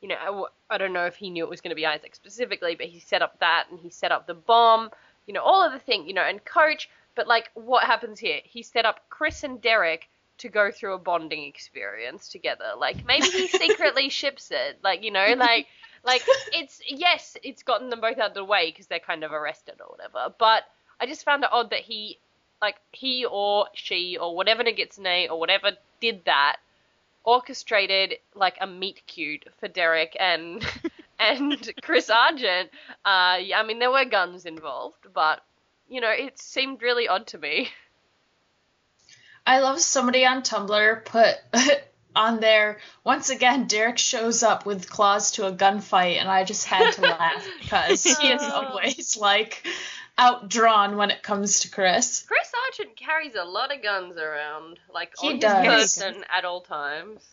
Speaker 1: you know, I don't know if he knew it was going to be Isaac specifically, but he set up that and he set up the bomb, you know, all of the thing, you know, and Coach. But, like, what happens here? He set up Chris and Derek to go through a bonding experience together. Like maybe he secretly ships it. Like you know, like like it's yes, it's gotten them both out of the way because they're kind of arrested or whatever. But I just found it odd that he like he or she or whatever Nogitsune or whatever did that orchestrated like a meet cute for Derek and and Chris Argent. Uh, I mean there were guns involved, but you know it seemed really odd to me.
Speaker 2: I love somebody on Tumblr put on there once again Derek shows up with claws to a gunfight and I just had to laugh because he is always like outdrawn when it comes to Chris.
Speaker 1: Chris Argent carries a lot of guns around, like
Speaker 2: He
Speaker 1: on his
Speaker 2: does.
Speaker 1: person at all times.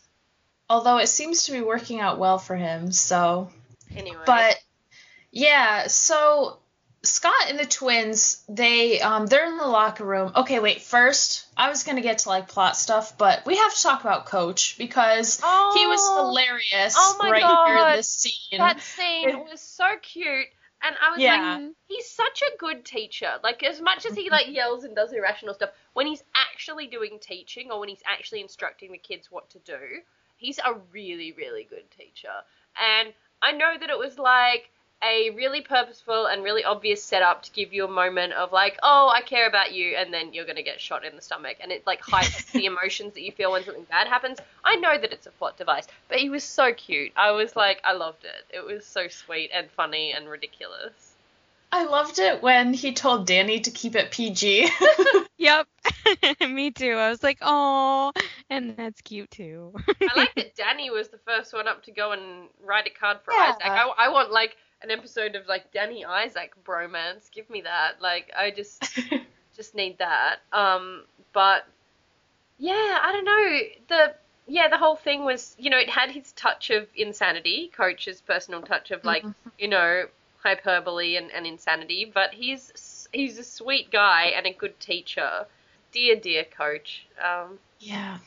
Speaker 2: Although it seems to be working out well for him, so
Speaker 1: Anyway,
Speaker 2: But yeah, so Scott and the twins, they um they're in the locker room. Okay, wait, first I was gonna get to like plot stuff, but we have to talk about Coach because
Speaker 1: oh,
Speaker 2: he was hilarious
Speaker 1: Oh my
Speaker 2: right
Speaker 1: God.
Speaker 2: here in this scene.
Speaker 1: That scene was so cute, and I was
Speaker 2: Yeah.
Speaker 1: like, he's such a good teacher. Like as much as he like yells and does irrational stuff, when he's actually doing teaching or when he's actually instructing the kids what to do, he's a really really good teacher. And I know that it was like a really purposeful and really obvious setup to give you a moment of like, oh, I care about you, and then you're gonna get shot in the stomach, and it like heightens the emotions that you feel when something bad happens. I know that it's a plot device, but he was so cute. I was like, I loved it. It was so sweet and funny and ridiculous.
Speaker 2: I loved it when he told Danny to keep it PG.
Speaker 3: Yep. Me too. I was like, oh, and that's cute too.
Speaker 1: I like that Danny was the first one up to go and write a card for
Speaker 2: Yeah.
Speaker 1: Isaac. I, I want like an episode of like Danny Isaac bromance. Give me that. Like I just just need that. Um, but yeah, I don't know. The yeah, the whole thing was you know it had his touch of insanity, Coach's personal touch of like you know hyperbole and, and insanity, but he's he's a sweet guy and a good teacher. Dear dear Coach. Um,
Speaker 2: Yeah.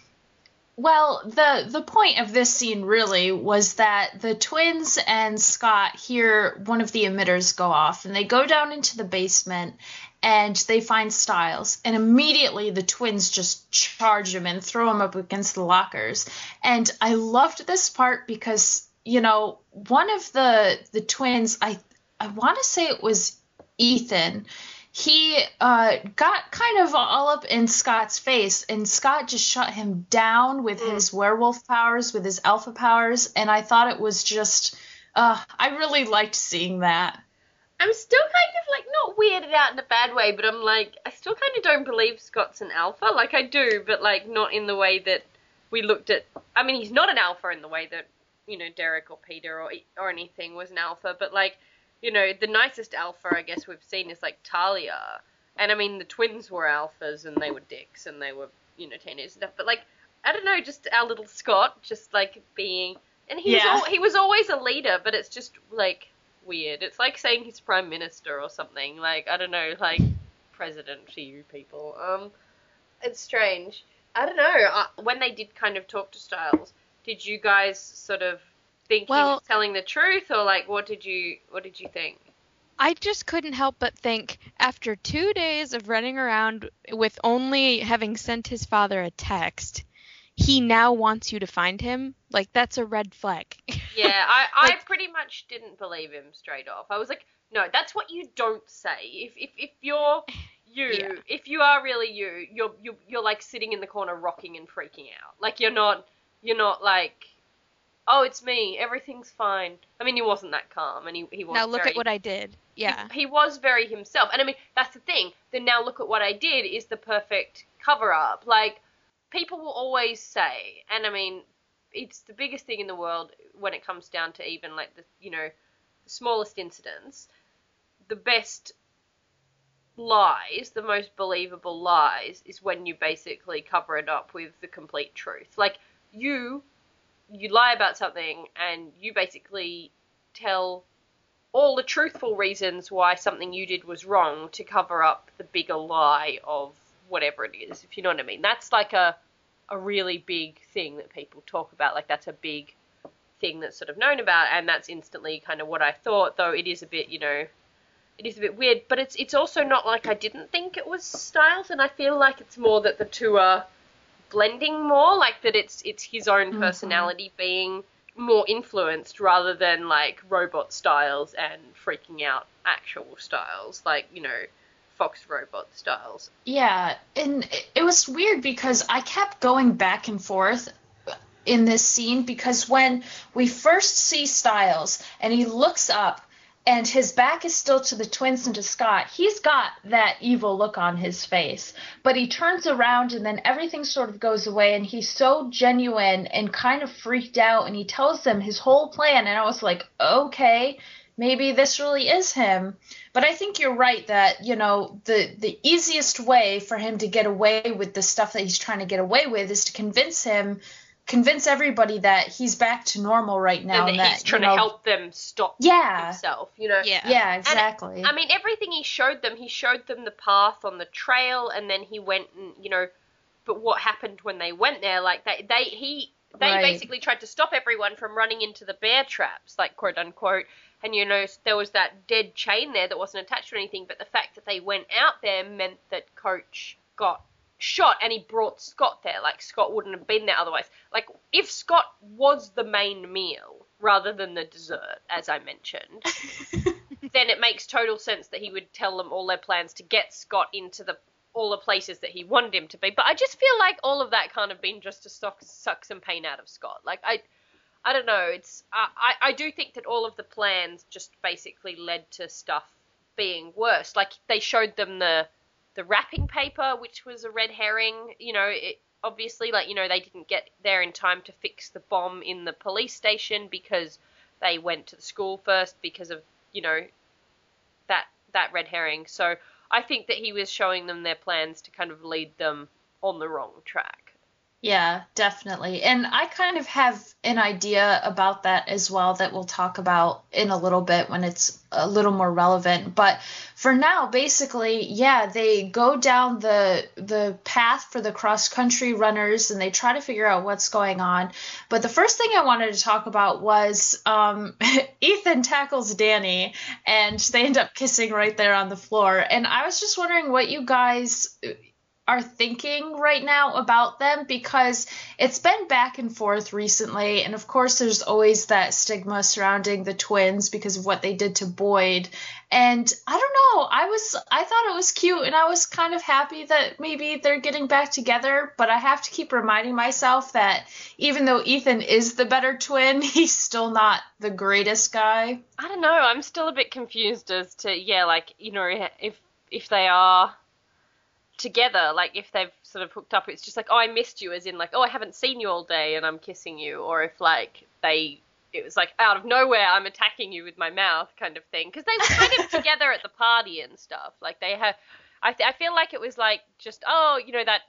Speaker 2: Well, the the point of this scene really was that the twins and Scott hear one of the emitters go off and they go down into the basement and they find Stiles and immediately the twins just charge him and throw him up against the lockers. And I loved this part because, you know, one of the the twins I I want to say it was Ethan he uh, got kind of all up in Scott's face, and Scott just shut him down with
Speaker 1: Mm.
Speaker 2: his werewolf powers, with his alpha powers, and I thought it was just, uh, I really liked seeing that.
Speaker 1: I'm still kind of like not weirded out in a bad way, but I'm like I still kind of don't believe Scott's an alpha. Like I do, but like not in the way that we looked at. I mean, he's not an alpha in the way that you know Derek or Peter or or anything was an alpha, but like you know the nicest alpha I guess we've seen is like Talia, and I mean the twins were alphas and they were dicks and they were you know teenagers and stuff, but like I don't know, just our little Scott, just like being, and he
Speaker 2: Yeah.
Speaker 1: was al- he was always a leader, but it's just like weird. It's like saying he's prime minister or something. Like I don't know, like president to you people. Um, it's strange. I don't know. Uh, when they did kind of talk to Stiles, did you guys sort of think he
Speaker 3: Well-
Speaker 1: was telling the truth, or like what did you what did you think?
Speaker 3: I just couldn't help but think after two days of running around with only having sent his father a text, he now wants you to find him. Like that's a red flag.
Speaker 1: Yeah, I, I
Speaker 3: Like-
Speaker 1: pretty much didn't believe him straight off. I was like, no, that's what you don't say. If if, if you're you,
Speaker 3: Yeah.
Speaker 1: if you are really you, you're you you're like sitting in the corner rocking and freaking out. Like you're not you're not like, oh, it's me, everything's fine. I mean, he wasn't that calm, and he he was
Speaker 3: now look
Speaker 1: very,
Speaker 3: at what I did. Yeah.
Speaker 1: he, he was very himself. And I mean, that's the thing. The now look at what I did is the perfect cover up. Like, people will always say, and I mean, it's the biggest thing in the world when it comes down to even like the, you know, the smallest incidents. The best lies, the most believable lies, is when you basically cover it up with the complete truth. Like, you, you lie about something and you basically tell all the truthful reasons why something you did was wrong to cover up the bigger lie of whatever it is, if you know what I mean. That's like a a really big thing that people talk about. Like that's a big thing that's sort of known about, and that's instantly kind of what I thought. Though it is a bit, you know, it is a bit weird. But it's it's also not like I didn't think it was Stiles, and I feel like it's more that the two are blending more. Like that it's it's his own
Speaker 2: Mhm.
Speaker 1: personality being more influenced rather than like robot Stiles and freaking out actual Stiles like you know fox robot Stiles
Speaker 2: Yeah, and it was weird because I kept going back and forth in this scene because when we first see Stiles and he looks up and his back is still to the twins and to Scott, he's got that evil look on his face. But he turns around and then everything sort of goes away and he's so genuine and kind of freaked out and he tells them his whole plan and I was like, "Okay, maybe this really is him." But I think you're right that, you know, the the easiest way for him to get away with the stuff that he's trying to get away with is to convince him convince everybody that he's back to normal right now
Speaker 1: and that he's trying
Speaker 2: know,
Speaker 1: to help them stop
Speaker 2: Yeah.
Speaker 1: himself you know
Speaker 3: Yeah.
Speaker 2: Yeah, exactly.
Speaker 1: I mean, everything he showed them, he showed them the path on the trail, and then he went and you know, but what happened when they went there? Like they, they he, they
Speaker 2: Right.
Speaker 1: basically tried to stop everyone from running into the bear traps, like quote unquote. And you know, there was that dead chain there that wasn't attached to anything, but the fact that they went out there meant that Coach got shot and he brought Scott there. Like Scott wouldn't have been there otherwise. Like if Scott was the main meal rather than the dessert, as I mentioned, then it makes total sense that he would tell them all their plans to get Scott into the all the places that he wanted him to be. But I just feel like all of that kind of been just to suck, suck some pain out of Scott. Like I, I don't know. It's I, I I do think that all of the plans just basically led to stuff being worse. Like they showed them the the wrapping paper, which was a red herring. You know, it obviously like you know they didn't get there in time to fix the bomb in the police station because they went to the school first because of you know that that red herring. So I think that he was showing them their plans to kind of lead them on the wrong track.
Speaker 2: Yeah, definitely. And I kind of have an idea about that as well that we'll talk about in a little bit when it's a little more relevant. But for now, basically, yeah, they go down the the path for the cross country runners and they try to figure out what's going on. But the first thing I wanted to talk about was um, Ethan tackles Danny and they end up kissing right there on the floor. And I was just wondering what you guys are thinking right now about them because it's been back and forth recently. And of course there's always that stigma surrounding the twins because of what they did to Boyd. And I don't know. I was I thought it was cute and I was kind of happy that maybe they're getting back together. But I have to keep reminding myself that even though Ethan is the better twin he's still not the greatest guy.
Speaker 1: I don't know. I'm still a bit confused as to yeah, like you know, if if they are together, like if they've sort of hooked up, it's just like oh, I missed you, as in like oh, I haven't seen you all day and I'm kissing you, or if like they. It was like out of nowhere, I'm attacking you with my mouth, kind of thing. Because they were kind of together at the party and stuff. Like they have, I, th- I feel like it was like just oh, you know that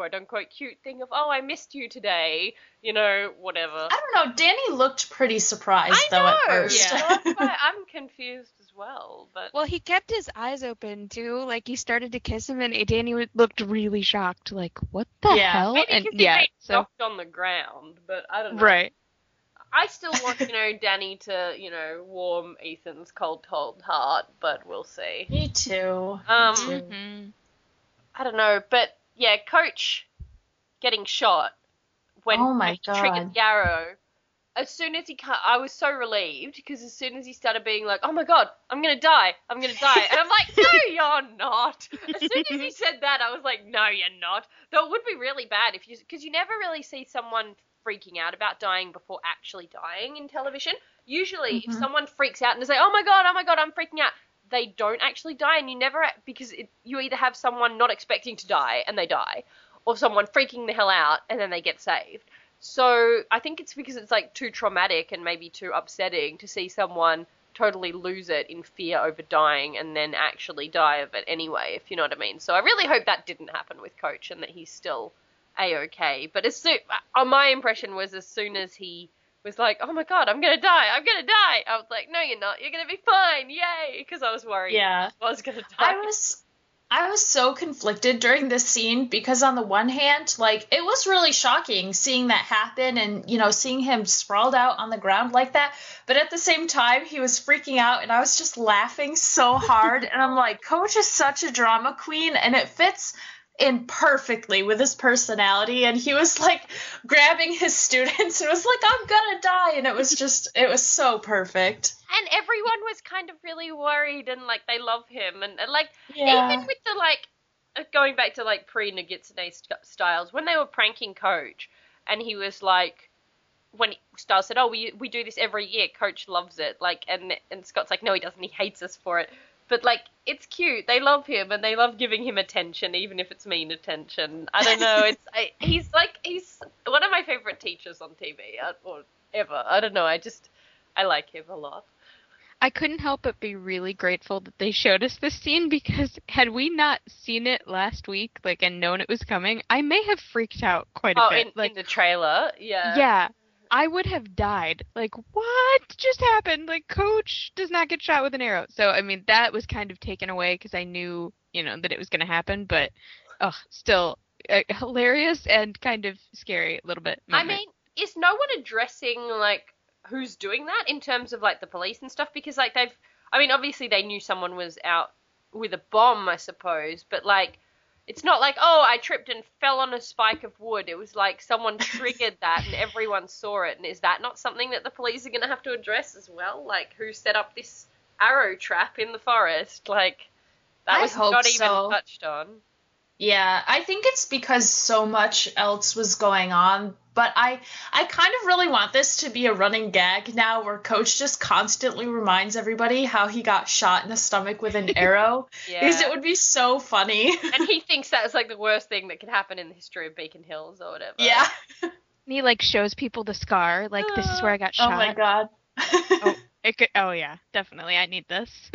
Speaker 1: quote unquote cute thing of, oh, I missed you today, you know, whatever.
Speaker 2: I don't know. Danny looked pretty surprised
Speaker 1: I
Speaker 2: though
Speaker 1: know.
Speaker 2: at first.
Speaker 1: so that's why I'm confused as well. But
Speaker 3: Well, he kept his eyes open too. Like he started to kiss him, and Danny looked really shocked. Like, what the
Speaker 2: Yeah.
Speaker 3: hell?
Speaker 1: maybe
Speaker 3: and
Speaker 1: he
Speaker 3: yeah, so
Speaker 1: knocked on the ground. But I don't know.
Speaker 3: right.
Speaker 1: I still want, you know, Danny to, you know, warm Ethan's cold, cold heart, but we'll see.
Speaker 2: Me too.
Speaker 1: Um,
Speaker 2: Me too.
Speaker 3: hmm
Speaker 1: I don't know, but yeah, Coach getting shot when
Speaker 2: Oh my
Speaker 1: he triggered the arrow. As soon as he cut, I was so relieved because as soon as he started being like, "Oh my God, I'm gonna die, I'm gonna die," and I'm like, "No, you're not." As soon as he said that, I was like, "No, you're not." Though it would be really bad if you, because you never really see someone freaking out about dying before actually dying in television. Usually, if
Speaker 2: Mhm.
Speaker 1: someone freaks out and is like, "Oh my God, oh my God, I'm freaking out," they don't actually die, and you never because it, you either have someone not expecting to die and they die, or someone freaking the hell out and then they get saved. So I think it's because it's like too traumatic and maybe too upsetting to see someone totally lose it in fear over dying and then actually die of it anyway, if you know what I mean. So I really hope that didn't happen with Coach and that he's still a okay. But as soon, uh, my impression was as soon as he was like, "Oh my god, I'm gonna die, I'm gonna die," I was like, "No, you're not. You're gonna be fine, yay!" Because I was worried
Speaker 2: Yeah.
Speaker 1: I was gonna die.
Speaker 2: I was I was so conflicted during this scene because on the one hand, like it was really shocking seeing that happen and you know seeing him sprawled out on the ground like that, but at the same time he was freaking out and I was just laughing so hard and I'm like coach is such a drama queen and it fits in perfectly with his personality and he was like grabbing his students and was like I'm to die and it was just it was so perfect.
Speaker 1: and everyone was kind of really worried and like they love him and, and like
Speaker 2: Yeah.
Speaker 1: even with the like uh, going back to like pre Nogitsune st- Stiles when they were pranking Coach and he was like when Stiles said oh we we do this every year Coach loves it like and and Scott's like no he doesn't he hates us for it but like it's cute they love him and they love giving him attention even if it's mean attention I don't know it's I, he's like he's one of my favorite teachers on TV uh, or ever I don't know I just I like him a lot.
Speaker 3: I couldn't help but be really grateful that they showed us this scene because had we not seen it last week, like and known it was coming, I may have freaked out quite a
Speaker 1: Oh,
Speaker 3: bit.
Speaker 1: in,
Speaker 3: like
Speaker 1: in the trailer, yeah.
Speaker 3: yeah, I would have died. Like what just happened? Like coach does not get shot with an arrow. So I mean that was kind of taken away because I knew you know that it was going to happen, but oh, still uh, hilarious and kind of scary a little bit.
Speaker 1: I mean, is no one addressing like who's doing that in terms of like the police and stuff? Because like they've, I mean, obviously they knew someone was out with a bomb, I suppose, but like. It's not like, oh, I tripped and fell on a spike of wood. It was like someone triggered that and everyone saw it. And is that not something that the police are going to have to address as well? Like, who set up this arrow trap in the forest? Like, that
Speaker 2: I
Speaker 1: was not even
Speaker 2: so.
Speaker 1: touched on.
Speaker 2: Yeah, I think it's because so much else was going on, but I I kind of really want this to be a running gag now where coach just constantly reminds everybody how he got shot in the stomach with an arrow
Speaker 1: Yeah.
Speaker 2: because it would be so funny.
Speaker 1: and he thinks that's like the worst thing that could happen in the history of Beacon Hills or whatever.
Speaker 2: yeah.
Speaker 3: And he like shows people the scar, like this is where I got shot.
Speaker 2: Oh my god.
Speaker 3: Oh, it could, oh yeah, definitely. I need this.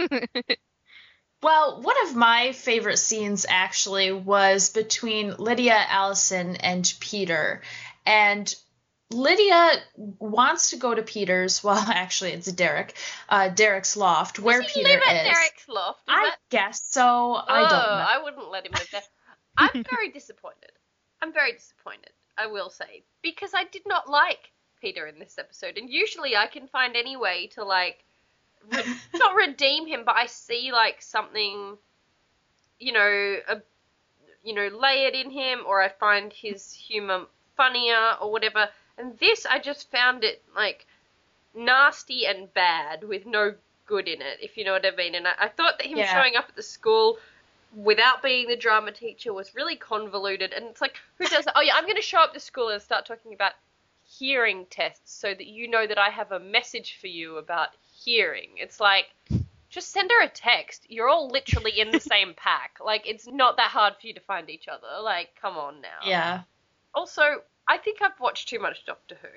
Speaker 2: Well, one of my favorite scenes actually was between Lydia, Allison, and Peter. And Lydia wants to go to Peter's, well, actually, it's Derek, uh, Derek's loft, where
Speaker 1: Does he
Speaker 2: Peter
Speaker 1: live at
Speaker 2: is.
Speaker 1: Derek's loft? Is
Speaker 2: I
Speaker 1: that-
Speaker 2: guess so. I don't
Speaker 1: Oh,
Speaker 2: know.
Speaker 1: I wouldn't let him live there. I'm very disappointed. I'm very disappointed, I will say, because I did not like Peter in this episode, and usually I can find any way to like re- not redeem him, but I see like something, you know, a, you know, layered in him, or I find his humor funnier or whatever. And this, I just found it like nasty and bad with no good in it, if you know what I mean. And I, I thought that him
Speaker 2: Yeah.
Speaker 1: showing up at the school without being the drama teacher was really convoluted. And it's like, who does that? Oh, yeah, I'm going to show up to school and start talking about hearing tests so that you know that I have a message for you about hearing. It's like, just send her a text. You're all literally in the same pack. Like, it's not that hard for you to find each other. Like, come on now.
Speaker 2: yeah.
Speaker 1: Also, I think I've watched too much Doctor Who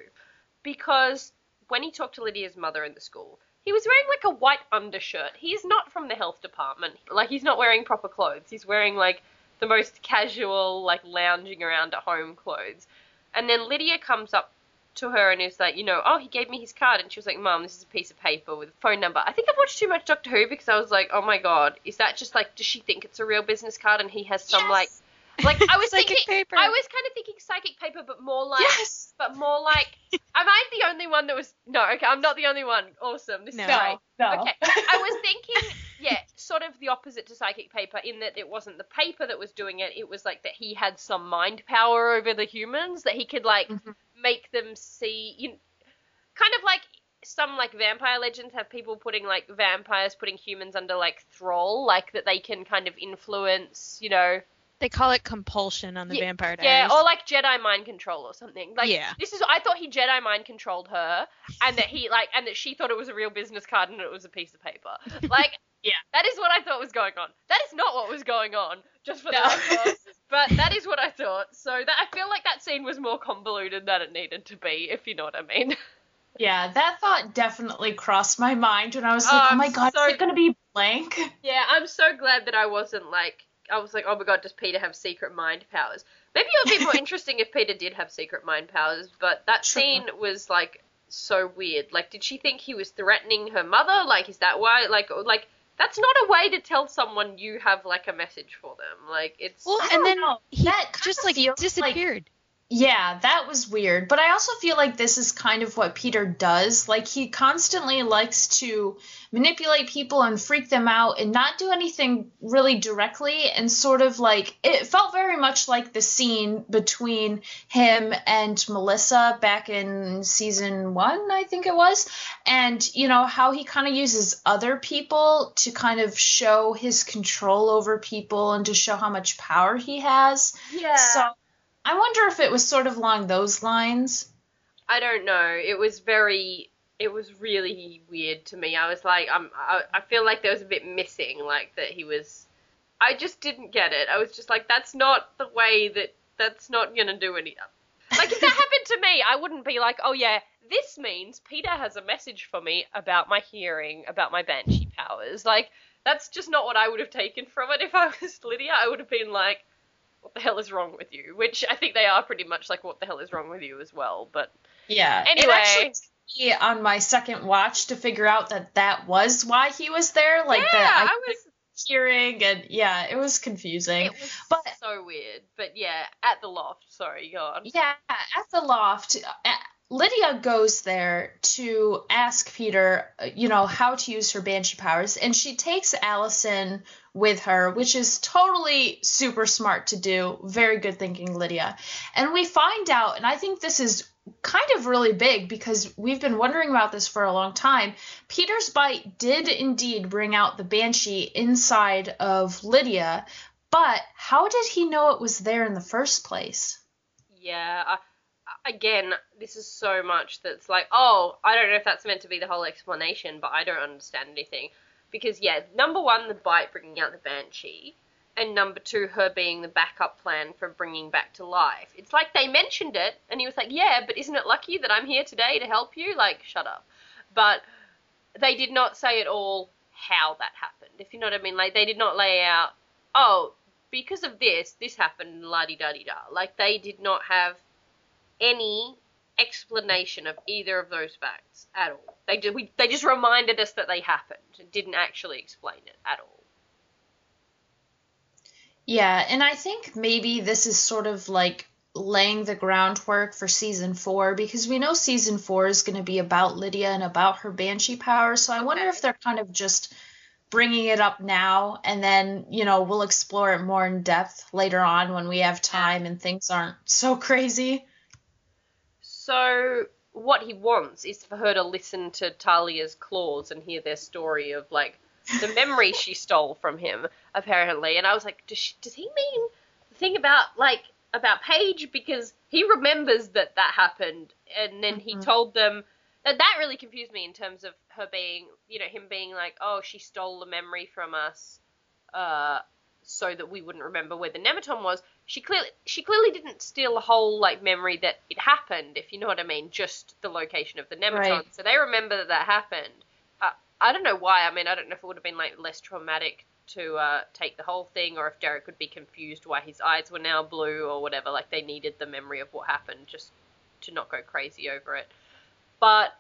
Speaker 1: because when he talked to Lydia's mother in the school, he was wearing like a white undershirt. He's not from the health department. Like he's not wearing proper clothes. He's wearing like the most casual, like lounging around at home clothes. And then Lydia comes up to her and is like, you know, oh, he gave me his card. And she was like, Mom, this is a piece of paper with a phone number. I think I've watched too much Doctor Who because I was like, oh my god, is that just like, does she think it's a real business card and he has some
Speaker 2: Yes.
Speaker 1: like. Like I was
Speaker 3: Psychic
Speaker 1: thinking,
Speaker 3: paper.
Speaker 1: I was kind of thinking psychic paper, but more like,
Speaker 2: Yes.
Speaker 1: but more like, am I the only one that was? No, okay, I'm not the only one. Awesome, this
Speaker 3: No.
Speaker 1: is great.
Speaker 2: No.
Speaker 1: Okay, I was thinking, yeah, sort of the opposite to psychic paper in that it wasn't the paper that was doing it. It was like that he had some mind power over the humans that he could like
Speaker 2: Mhm.
Speaker 1: Make them see. You, kind of like some like vampire legends have people putting like vampires putting humans under like thrall, like that they can kind of influence. You know,
Speaker 3: They call it compulsion on the
Speaker 1: Ye-
Speaker 3: Vampire
Speaker 1: yeah, or like Jedi mind control or something. Like
Speaker 3: Yeah.
Speaker 1: this is I thought he Jedi mind controlled her and that he like and that she thought it was a real business card and it was a piece of paper. Like
Speaker 2: Yeah.
Speaker 1: That is what I thought was going on. That is not what was going on, just for
Speaker 2: No.
Speaker 1: the record. But that is what I thought. So that I feel like that scene was more convoluted than it needed to be, if you know what I mean.
Speaker 2: Yeah, that thought definitely crossed my mind when I was
Speaker 1: Oh,
Speaker 2: like, oh
Speaker 1: I'm
Speaker 2: my god,
Speaker 1: so-
Speaker 2: is it gonna be blank?
Speaker 1: Yeah, I'm so glad that I wasn't like I was like, oh my god, does Peter have secret mind powers? Maybe it would be more interesting if Peter did have secret mind powers, but that
Speaker 2: True.
Speaker 1: scene was like so weird. Like, did she think he was threatening her mother? Like, is that why? Like, like that's not a way to tell someone you have like a message for them. Like, it's
Speaker 3: Well, and then
Speaker 2: know.
Speaker 3: he
Speaker 2: That
Speaker 3: just like
Speaker 2: feels like-
Speaker 3: disappeared.
Speaker 2: Yeah, that was weird. But I also feel like this is kind of what Peter does. Like, he constantly likes to manipulate people and freak them out and not do anything really directly. And sort of like, it felt very much like the scene between him and Melissa back in season one, I think it was. And, you know, how he kind of uses other people to kind of show his control over people and to show how much power he has.
Speaker 1: yeah.
Speaker 2: So I wonder if it was sort of along those lines.
Speaker 1: I don't know. It was very. It was really weird to me. I was like, I'm. I, I feel like there was a bit missing, like that he was. I just didn't get it. I was just like, that's not the way that. That's not gonna do any. Like if that happened to me, I wouldn't be like, oh yeah, this means Peter has a message for me about my hearing, about my banshee powers. Like that's just not what I would have taken from it. If I was Lydia, I would have been like, what the hell is wrong with you? Which I think they are pretty much like, what the hell is wrong with you as well. But
Speaker 2: Yeah.
Speaker 1: Anyway.
Speaker 2: It actually took me on my second watch to figure out that that was why he was there. Like
Speaker 1: yeah,
Speaker 2: that
Speaker 1: I
Speaker 2: I
Speaker 1: was.
Speaker 2: hearing, and yeah, it was confusing.
Speaker 1: It was
Speaker 2: But-
Speaker 1: so weird. But yeah, at the loft. Sorry, go on.
Speaker 2: Yeah, at the loft, uh, Lydia goes there to ask Peter, uh, you know, how to use her banshee powers, and she takes Allison with her, which is totally super smart to do. Very good thinking, Lydia. And we find out, and I think this is kind of really big because we've been wondering about this for a long time. Peter's bite did indeed bring out the banshee inside of Lydia, but how did he know it was there in the first place?
Speaker 1: Yeah. I, again, this is so much that's like, oh, I don't know if that's meant to be the whole explanation, but I don't understand anything. Because yeah, number one, the bite bringing out the banshee, and number two, her being the backup plan for bringing back to life. It's like they mentioned it, and he was like, yeah, but isn't it lucky that I'm here today to help you? Like, shut up. But they did not say at all how that happened. If you know what I mean, like they did not lay out, oh, because of this, this happened, la di da di da. Like they did not have any explanation of either of those facts at all. They just we, they just reminded us that they happened. and didn't actually explain it at all.
Speaker 2: Yeah, and I think maybe this is sort of like laying the groundwork for season four because we know season four is going to be about Lydia and about her banshee power. So I wonder if they're kind of just bringing it up now and then, you know, we'll explore it more in depth later on when we have time and things aren't so crazy.
Speaker 1: So what he wants is for her to listen to Talia's claws and hear their story of like the memory she stole from him apparently. And I was like, does she, does he mean the thing about like about Paige because he remembers that that happened and then he
Speaker 2: Mhm.
Speaker 1: told them that that really confused me in terms of her being, you know, him being like, oh, she stole the memory from us. Uh, so that we wouldn't remember where the Nemeton was. She clearly she clearly didn't steal the whole like memory that it happened, if you know what I mean, just the location of the Nemeton.
Speaker 2: Right.
Speaker 1: So they remember that that happened. Uh, I don't know why. I mean, I don't know if it would have been like less traumatic to uh, take the whole thing, or if Derek would be confused why his eyes were now blue or whatever. Like they needed the memory of what happened just to not go crazy over it. But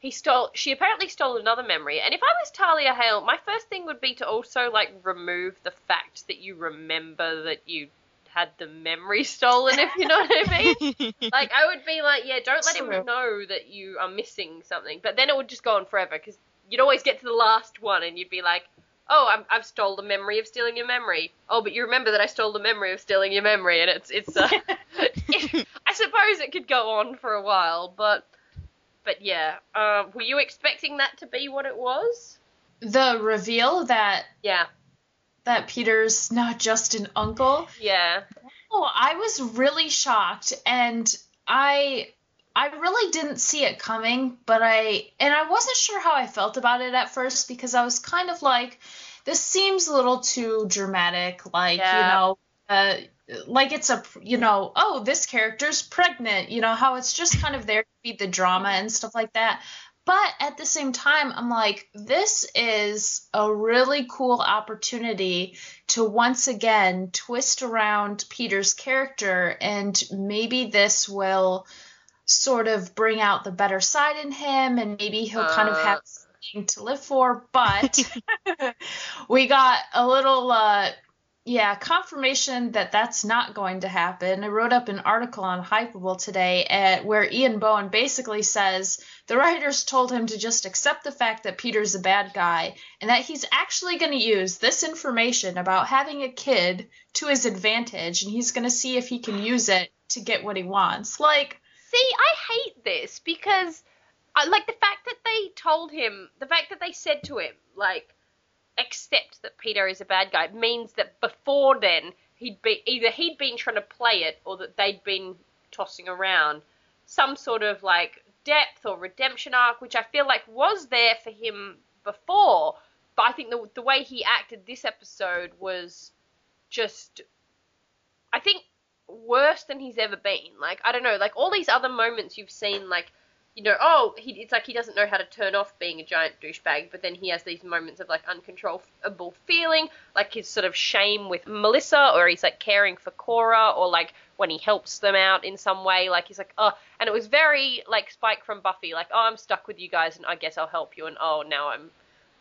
Speaker 1: he stole. She apparently stole another memory. And if I was Talia Hale, my first thing would be to also like remove the fact that you remember that you had the memory stolen. If you know what I mean. like I would be like, yeah, don't let him know that you are missing something. But then it would just go on forever because you'd always get to the last one and you'd be like, oh, I'm, I've stole the memory of stealing your memory. Oh, but you remember that I stole the memory of stealing your memory, and it's it's. Uh, I suppose it could go on for a while, but but yeah. Uh, were you expecting that to be what it was?
Speaker 2: the reveal that
Speaker 1: Yeah,
Speaker 2: that Peter's not just an uncle.
Speaker 1: yeah.
Speaker 2: Oh, I was really shocked and I I really didn't see it coming, but I and I wasn't sure how I felt about it at first because I was kind of like this seems a little too dramatic like, you know, uh like it's a you know, oh, this character's pregnant, you know, how it's just kind of there to feed the drama and stuff like that. But at the same time, I'm like, this is a really cool opportunity to once again twist around Peter's character, and maybe this will sort of bring out the better side in him, and maybe he'll kind of
Speaker 1: Uh.
Speaker 2: have something to live for. But we got a little, uh, yeah, confirmation that that's not going to happen. I wrote up an article on Hypable today at, where Ian Bohen basically says the writers told him to just accept the fact that Peter's a bad guy and that he's actually going to use this information about having a kid to his advantage and he's going to see if he can use it to get what he wants. Like,
Speaker 1: See, I hate this because, uh, like the fact that they told him, the fact that they said to him, like, accept that Peter is a bad guy means that before then he'd be either he'd been trying to play it or that they'd been tossing around some sort of like depth or redemption arc, which I feel like was there for him before. But I think the the way he acted this episode was just, I think, worse than he's ever been. Like I don't know, like all these other moments you've seen, like you know, oh, he, it's like he doesn't know how to turn off being a giant douchebag, but then he has these moments of like uncontrollable feeling, like his sort of shame with Melissa, or he's like caring for Cora, or like when he helps them out in some way, like he's like, oh, and it was very like Spike from Buffy, like, oh, I'm stuck with you guys, and I guess I'll help you, and oh, now I'm,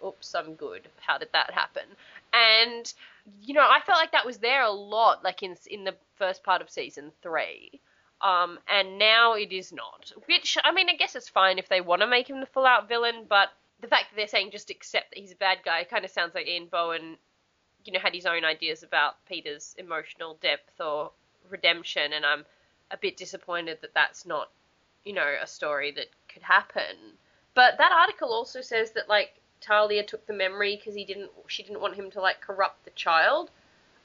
Speaker 1: oops, I'm good. How did that happen? And you know, I felt like that was there a lot, like in in the first part of season three. Um, and now it is not. Which, I mean, I guess it's fine if they want to make him the full out villain, but the fact that they're saying just accept that he's a bad guy kind of sounds like Ian Bohen, you know, had his own ideas about Peter's emotional depth or redemption, and I'm a bit disappointed that that's not, you know, a story that could happen. But that article also says that, like, Talia took the memory because he didn't, she didn't want him to, like, corrupt the child.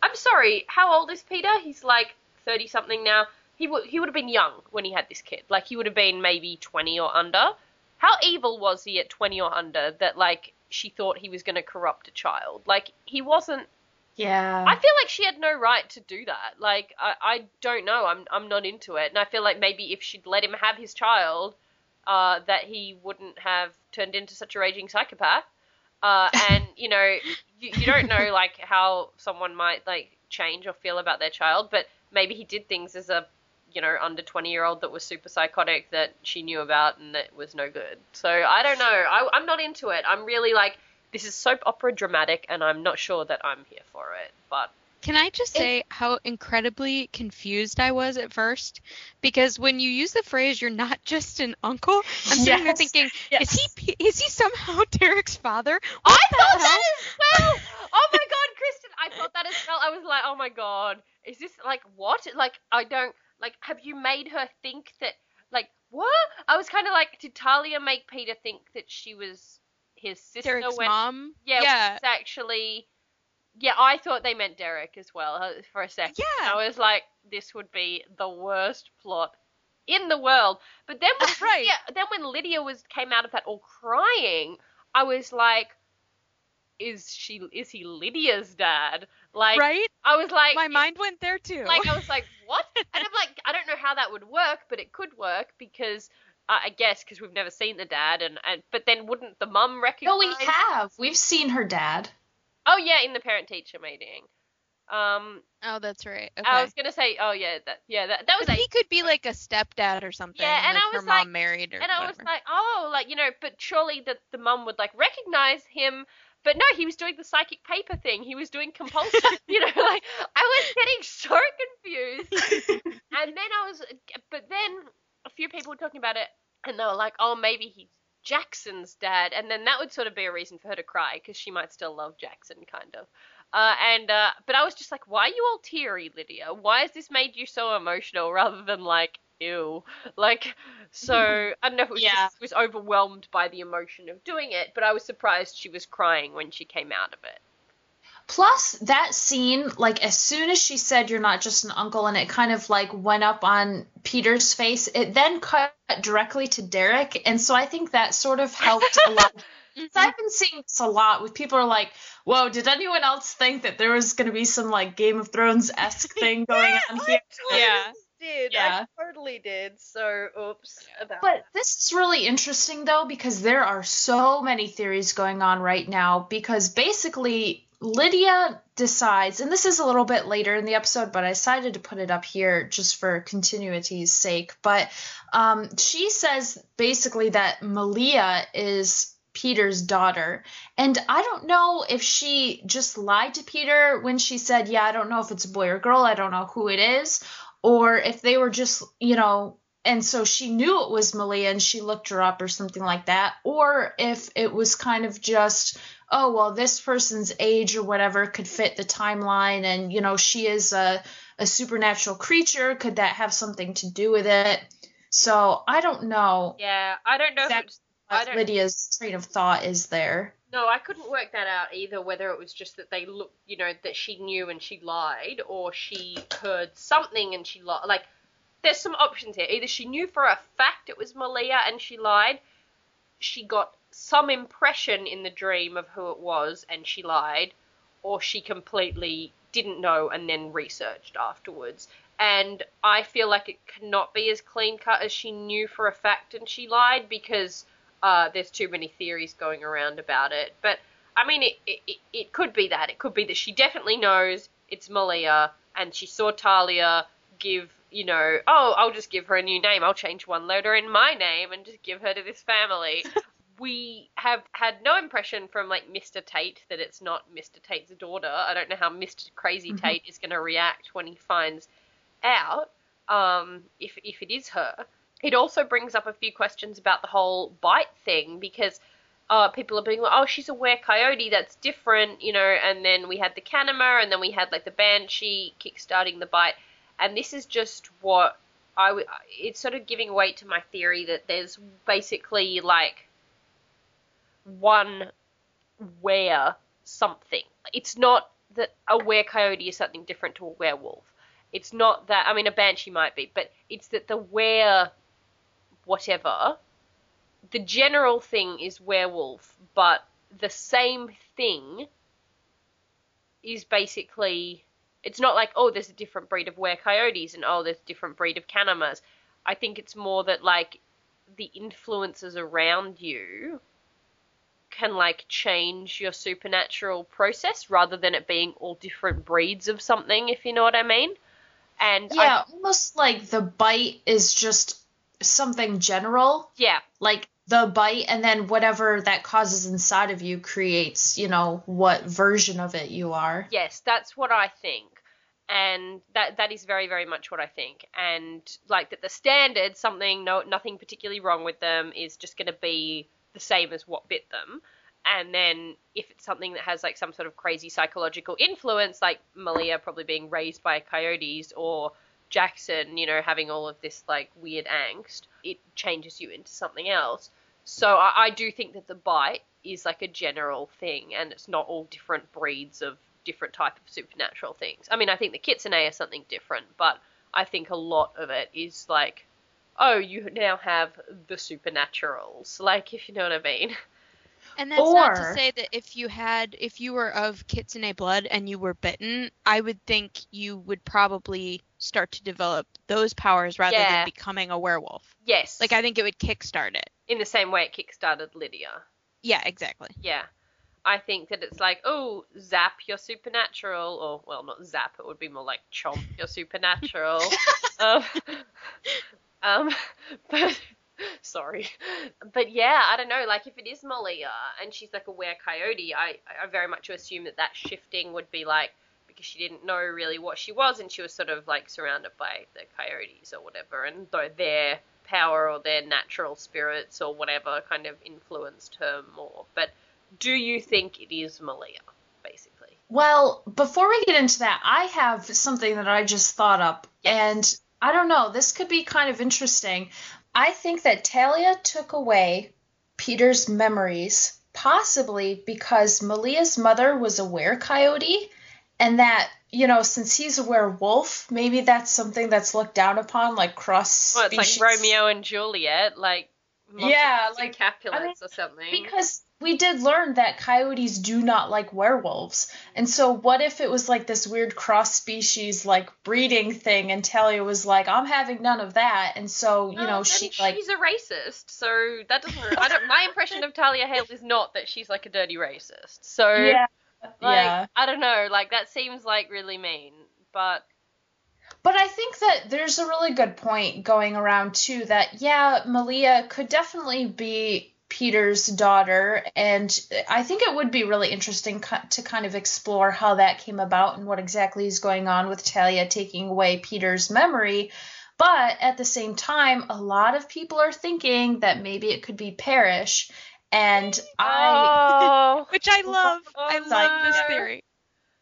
Speaker 1: I'm sorry, how old is Peter? He's like 30 something now he would he would have been young when he had this kid. Like he would have been maybe twenty or under. How evil was he at twenty or under that like she thought he was going to corrupt a child? Like he wasn't.
Speaker 2: yeah.
Speaker 1: I feel like she had no right to do that. Like I I don't know. I'm I'm not into it, and I feel like maybe if she'd let him have his child, uh, that he wouldn't have turned into such a raging psychopath. Uh, and you know, you, you don't know like how someone might like change or feel about their child, but maybe he did things as a you know under 20 year old that was super psychotic that she knew about and that was no good so i don't know I, i'm not into it i'm really like this is soap opera dramatic and i'm not sure that i'm here for it but
Speaker 3: Can I just say how incredibly confused I was at first? Because when you use the phrase "you're not just an uncle," I'm sitting there thinking,
Speaker 2: yes.
Speaker 3: is he is he somehow Derek's father?
Speaker 1: i
Speaker 3: What the
Speaker 1: thought
Speaker 3: hell?
Speaker 1: that as well oh my god kristen i thought that as well i was like oh my god is this like what like i don't like have you made her think that like what i was kind of like did talia make peter think that she was his sister
Speaker 3: Derek's
Speaker 1: when
Speaker 3: mom.
Speaker 1: Yeah,
Speaker 3: yeah.
Speaker 1: it's actually. Yeah, I thought they meant Derek as well uh, for a second.
Speaker 3: Yeah.
Speaker 1: I was like, this would be the worst plot in the world. But then when
Speaker 3: Right.
Speaker 1: Lydia, then when Lydia was came out of that all crying, I was like, is she is he Lydia's dad? Like
Speaker 3: right?
Speaker 1: I was like
Speaker 3: My mind went there too.
Speaker 1: like I was like, what? And I'm like, I don't know how that would work, but it could work because uh, I guess because we've never seen the dad, and, and but then wouldn't the mum recognize?
Speaker 2: No, we have. We've seen her dad.
Speaker 1: Oh yeah, in the parent teacher meeting. Um,
Speaker 3: Oh, that's right. Okay.
Speaker 1: I was gonna say, oh yeah, that yeah, that that was
Speaker 3: But
Speaker 1: a
Speaker 3: he could be like a stepdad or something.
Speaker 1: Yeah, and
Speaker 3: like
Speaker 1: I was
Speaker 3: her
Speaker 1: like-
Speaker 3: mom married or
Speaker 1: and I was like, oh, like you know, but surely the the mum would like recognize him. But no, he was doing the psychic paper thing. He was doing compulsion. you know, like I was getting so confused. and then I was, but then a few people were talking about it, and they were like, oh, maybe he's Jackson's dad, and then that would sort of be a reason for her to cry because she might still love Jackson, kind of. Uh, and uh, but I was just like, why are you all teary, Lydia? Why has this made you so emotional rather than like, ew? Like, so I don't know if it was
Speaker 2: Yeah.
Speaker 1: just was overwhelmed by the emotion of doing it, but I was surprised she was crying when she came out of it.
Speaker 2: Plus, that scene, like as soon as she said you're not just an uncle, and it kind of like went up on Peter's face, it then cut directly to Derek, and so I think that sort of helped a lot.
Speaker 3: Mhm.
Speaker 2: I've been seeing this a lot with people are like, "Whoa, did anyone else think that there was going to be some like Game of Thrones esque thing going on here?"
Speaker 3: Yeah.
Speaker 1: Did.
Speaker 2: Yeah.
Speaker 1: I totally did. So, oops about
Speaker 2: But this is really interesting though because there are so many theories going on right now because basically Lydia decides and this is a little bit later in the episode but I decided to put it up here just for continuity's sake but um, she says basically that Malia is Peter's daughter and I don't know if she just lied to Peter when she said yeah I don't know if it's a boy or girl I don't know who it is or if they were just you know and so she knew it was Malia and she looked her up or something like that, or if it was kind of just, oh, well, this person's age or whatever could fit the timeline, and you know, she is a, a supernatural creature. Could that have something to do with it? So I don't know
Speaker 1: Yeah, I don't know if it's. I
Speaker 2: what
Speaker 1: don't-
Speaker 2: Lydia's train of thought is there.
Speaker 1: No, I couldn't work that out either. Whether it was just that they look, you know, that she knew and she lied, or she heard something and she lied. Like, there's some options here. Either she knew for a fact it was Malia and she lied. She got some impression in the dream of who it was and she lied, or she completely didn't know and then researched afterwards. And I feel like it cannot be as clean cut as she knew for a fact and she lied because uh, there's too many theories going around about it. But I mean, it, it, it- could be that. It could be that she definitely knows it's Malia and she saw Talia give, you know, oh, I'll just give her a new name. I'll change one letter in my name and just give her to this family. we have had no impression from like Mr. Tate that it's not Mr. Tate's daughter. I don't know how Mr. Crazy
Speaker 2: Mhm.
Speaker 1: Tate is going to react when he finds out um, if if it is her. It also brings up a few questions about the whole bite thing because uh, people are being like, oh, she's a were coyote, that's different, you know. And then we had the Kanima, and then we had like the banshee kickstarting the bite, and this is just what I would. It's sort of giving weight to my theory that there's basically like one were something. It's not that a were coyote is something different to a werewolf. It's not that I mean a banshee might be, but it's that the were whatever the general thing is werewolf, but the same thing is basically it's not like oh there's a different breed of were coyotes and oh there's a different breed of Kanimas. I think it's more that like the influences around you can like change your supernatural process rather than it being all different breeds of something if you know what I mean. And I-
Speaker 2: Yeah, almost like the bite is just something general,
Speaker 1: yeah,
Speaker 2: like the bite, and then whatever that causes inside of you creates, you know, what version of it you are.
Speaker 1: Yes, that's what I think. And that that is very very much what I think. And like that the standard something no nothing particularly wrong with them is just going to be the same as what bit them. And then if it's something that has like some sort of crazy psychological influence like Malia probably being raised by coyotes or Jackson, you know, having all of this like weird angst, it changes you into something else. So I, I do think that the bite is like a general thing, and it's not all different breeds of different type of supernatural things. I mean, I think the kitsune are something different, but I think a lot of it is like, oh, you now have the supernaturals, like if you know what I mean.
Speaker 3: And that's not to say that if you had, if you were of kitsune blood and you were bitten, I would think you would probably start to develop those powers rather
Speaker 1: Yeah.
Speaker 3: than becoming a werewolf.
Speaker 1: Yes,
Speaker 3: Like I think it would kickstart it.
Speaker 1: in the same way it kickstarted Lydia.
Speaker 3: Yeah, exactly.
Speaker 1: Yeah. I think that it's like, oh, zap, you're supernatural, or well, not zap, it would be more like chomp, you're supernatural. um, um, but sorry, but yeah, I don't know. Like if it is Malia and she's like a were coyote, I I very much assume that that shifting would be like because she didn't know really what she was, and she was sort of like surrounded by the coyotes or whatever, and though their power or their natural spirits or whatever kind of influenced her more. But do you think it is Malia, basically?
Speaker 2: Well, before we get into that, I have something that I just thought up, and I don't know, this could be kind of interesting. I think that Talia took away Peter's memories, possibly because Malia's mother was a were coyote, and that you know, since he's a werewolf, maybe that's something that's looked down upon, like cross.
Speaker 1: Well, it's like Romeo and Juliet, like
Speaker 2: yeah, like
Speaker 1: Capulets I mean, or something.
Speaker 2: Because we did learn that coyotes do not like werewolves, and so what if it was like this weird cross species like breeding thing, and Talia was like, "I'm having none of that," and so you oh, know she like
Speaker 1: she's a racist, so that doesn't. I don't. My impression of Talia Hale is not that she's like a dirty racist. So
Speaker 2: yeah.
Speaker 1: Like,
Speaker 2: yeah.
Speaker 1: I don't know. Like that seems like really mean, but.
Speaker 2: But I think that there's a really good point going around too. That yeah, Malia could definitely be Peter's daughter, and I think it would be really interesting to kind of explore how that came about and what exactly is going on with Talia taking away Peter's memory. But at the same time, a lot of people are thinking that maybe it could be Parrish, and
Speaker 1: I,
Speaker 3: oh, which I love. Oh, I love this theory.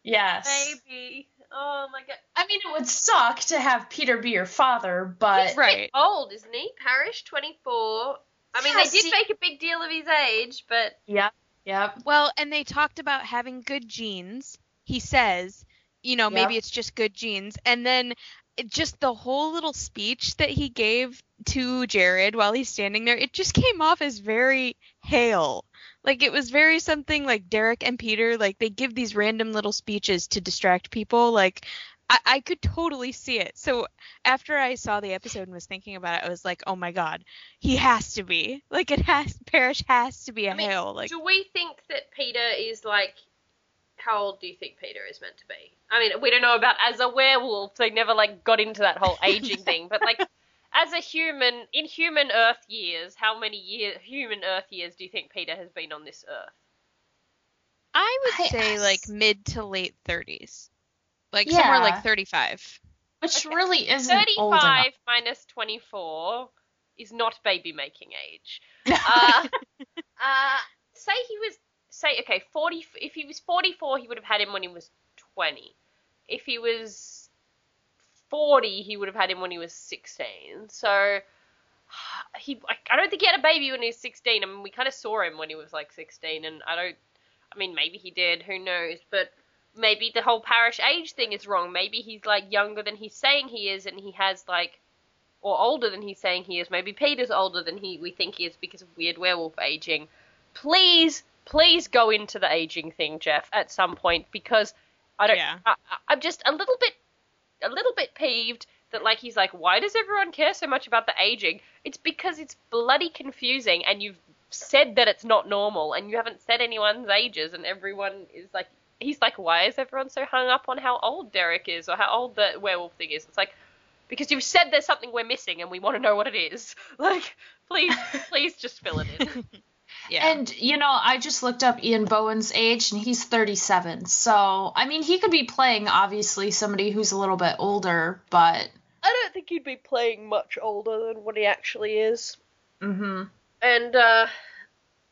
Speaker 2: Yes.
Speaker 1: Maybe. Oh my god.
Speaker 2: I mean, it would suck to have Peter be your father, but
Speaker 1: he's right. old, isn't he? Parrish, twenty four. I mean, they did make a big deal of his age, but
Speaker 2: yeah, yeah.
Speaker 3: Well, and they talked about having good genes. He says, you know, maybe yep. it's just good genes, and then just the whole little speech that he gave to Jared while he's standing there, it just came off as very Hale. Like it was very something like Derek and Peter, like they give these random little speeches to distract people. Like I, I could totally see it. So after I saw the episode and was thinking about it, I was like, oh my god, he has to be. Like it has Parrish has to be a I mean, Hale. Like
Speaker 1: do we think that Peter is like how old do you think Peter is meant to be? I mean, we don't know about as a werewolf. They never like got into that whole aging thing, but like as a human in human Earth years, how many year human Earth years do you think Peter has been on this Earth?
Speaker 3: I would I, say like mid to late 30s, like yeah. somewhere like 35.
Speaker 2: Which okay. really isn't 35
Speaker 1: minus 24 is not baby making age. uh, uh, say he was say okay, 40 if he was 44 he would have had him when he was 20. If he was 40 he would have had him when he was 16. So he I don't think he had a baby when he was 16. I mean we kind of saw him when he was like 16 and I don't I mean maybe he did, who knows, but maybe the whole Parrish age thing is wrong. Maybe he's like younger than he's saying he is and he has like or older than he's saying he is. Maybe Peter's older than he we think he is because of weird werewolf aging. Please please go into the aging thing, Jeff, at some point because I don't. Yeah. I, I'm just a little bit, a little bit peeved that like he's like, why does everyone care so much about the aging? It's because it's bloody confusing, and you've said that it's not normal, and you haven't said anyone's ages, and everyone is like, he's like, why is everyone so hung up on how old Derek is or how old the werewolf thing is? It's like because you've said there's something we're missing and we want to know what it is. Like, please, please just fill it in.
Speaker 2: Yeah. And you know, I just looked up Ian Bohen's age and he's 37. So, I mean, he could be playing obviously somebody who's a little bit older, but
Speaker 1: I don't think he'd be playing much older than what he actually is.
Speaker 2: Mhm.
Speaker 1: And uh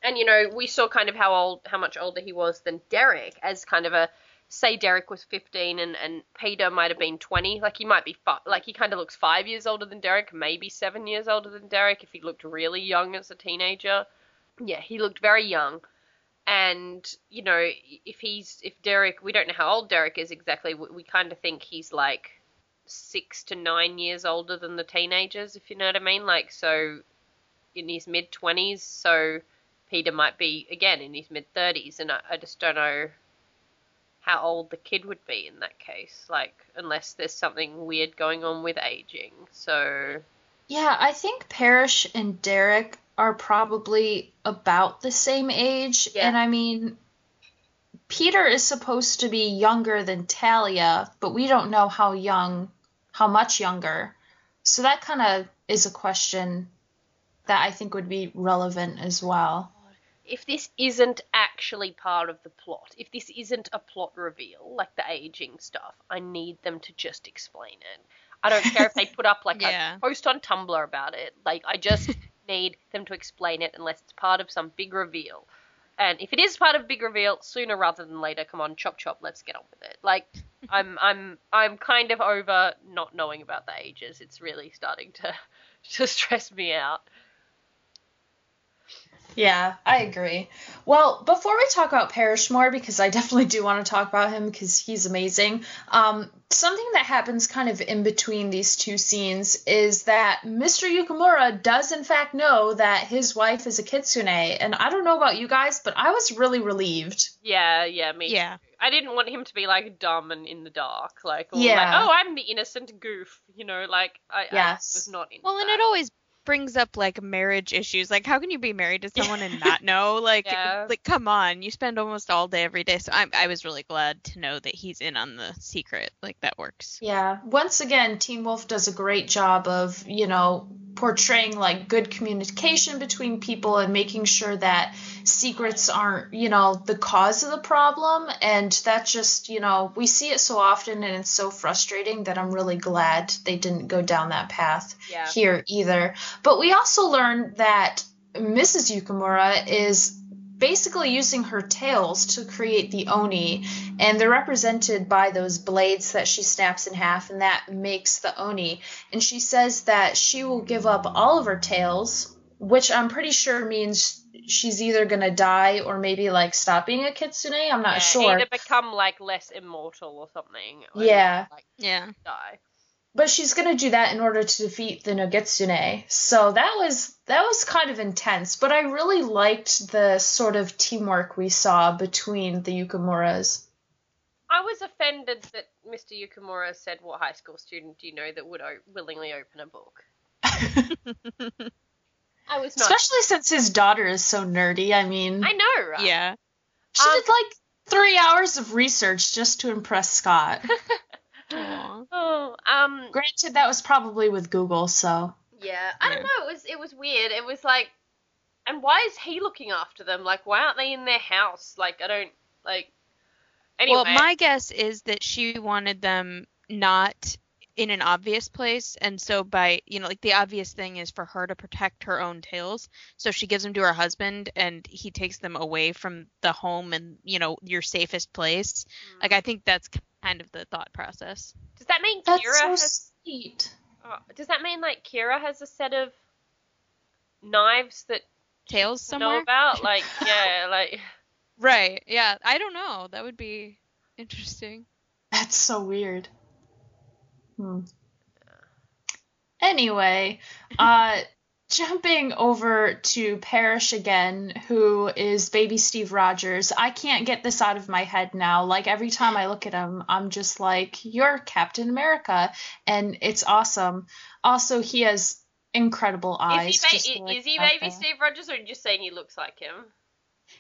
Speaker 1: and you know, we saw kind of how old how much older he was than Derek as kind of a say Derek was 15 and, and Peter might have been 20. Like he might be fi- like he kind of looks 5 years older than Derek, maybe 7 years older than Derek if he looked really young as a teenager yeah, he looked very young. And you know, if he's if Derek, we don't know how old Derek is exactly. We, we kind of think he's like six to nine years older than the teenagers, if you know what I mean. Like so, in his mid twenties. So Peter might be again in his mid thirties, and I, I just don't know how old the kid would be in that case. Like unless there's something weird going on with aging. So
Speaker 2: yeah, I think Parrish and Derek are probably about the same age. Yeah. And I mean, Peter is supposed to be younger than Talia, but we don't know how young, how much younger. So that kind of is a question that I think would be relevant as well.
Speaker 1: If this isn't actually part of the plot, if this isn't a plot reveal, like the aging stuff, I need them to just explain it. I don't care if they put up like
Speaker 3: Yeah.
Speaker 1: a post on Tumblr about it. Like I just need them to explain it unless it's part of some big reveal. And if it is part of a big reveal, sooner rather than later, come on, chop chop, let's get on with it. Like I'm I'm I'm kind of over not knowing about the ages. It's really starting to to stress me out.
Speaker 2: Yeah, I agree. Well, before we talk about Parrish more, because I definitely do want to talk about him because he's amazing, um, something that happens kind of in between these two scenes is that Mr. Yukimura does in fact know that his wife is a kitsune, and I don't know about you guys, but I was really relieved.
Speaker 1: Yeah, yeah, me.
Speaker 3: Yeah.
Speaker 1: too. I didn't want him to be like dumb and in the dark, like or
Speaker 2: Yeah.
Speaker 1: like, oh, I'm the innocent goof, you know, like I,
Speaker 2: Yes.
Speaker 1: I was not in.
Speaker 3: Well, and
Speaker 1: that.
Speaker 3: it always brings up like marriage issues. Like, how can you be married to someone and not know? Like,
Speaker 1: Yeah.
Speaker 3: like come on, you spend almost all day every day. So I, I was really glad to know that he's in on the secret. Like that works.
Speaker 2: Yeah, once again, Teen Wolf does a great job of, you know, portraying like good communication between people and making sure that secrets aren't, you know, the cause of the problem. And that's just, you know, we see it so often and it's so frustrating that I'm really glad they didn't go down that path
Speaker 1: Yeah.
Speaker 2: here either. But we also learned that Mrs. Yukimura is basically using her tails to create the oni and they're represented by those blades that she snaps in half and that makes the oni and she says that she will give up all of her tails which i'm pretty sure means she's either going to die or maybe like stop being a kitsune i'm not
Speaker 1: Yeah,
Speaker 2: sure
Speaker 1: Either become like less immortal or something. or
Speaker 2: Yeah.
Speaker 1: Like
Speaker 3: Yeah.
Speaker 1: die.
Speaker 2: But she's going to do that in order to defeat the Nogitsune. So that was that was kind of intense, but I really liked the sort of teamwork we saw between the Yukimuras.
Speaker 1: I was offended that Mr. Yukimura said, "What high school student do you know that would o- willingly open a book?" I was not.
Speaker 2: Especially since his daughter is so nerdy. I mean,
Speaker 1: I know, right?
Speaker 3: yeah.
Speaker 2: she
Speaker 1: um,
Speaker 2: did like 3 hours of research just to impress Scott.
Speaker 3: Aw.
Speaker 1: Oh, um,
Speaker 2: Granted that was probably with Google, so
Speaker 1: yeah. I don't know. It was it was weird. It was like, and why is he looking after them? Like, why aren't they in their house? Like, I don't like. Anyway,
Speaker 3: Well, my guess is that she wanted them not in an obvious place, and so by you know, like the obvious thing is for her to protect her own tails. So she gives them to her husband, and he takes them away from the home and you know your safest place.
Speaker 1: Mm.
Speaker 3: Like I think that's kind of the thought process.
Speaker 1: does that mean
Speaker 2: that's
Speaker 1: Kira
Speaker 2: so
Speaker 1: has?
Speaker 2: sweet.
Speaker 1: oh, does that mean like Kira has a set of knives that
Speaker 3: Tails
Speaker 1: to know
Speaker 3: somewhere.
Speaker 1: about? Like, yeah, like.
Speaker 3: Right. Yeah. I don't know. That would be interesting.
Speaker 2: That's so weird. Hmm. Anyway, uh, jumping over to Parrish again, who is baby Steve Rogers. I can't get this out of my head now. Like every time I look at him, I'm just like, "You're Captain America," and it's awesome. Also, he has incredible eyes.
Speaker 1: Is he, ba-
Speaker 2: like,
Speaker 1: is he baby
Speaker 2: there.
Speaker 1: Steve Rogers, or are you just saying he looks like him?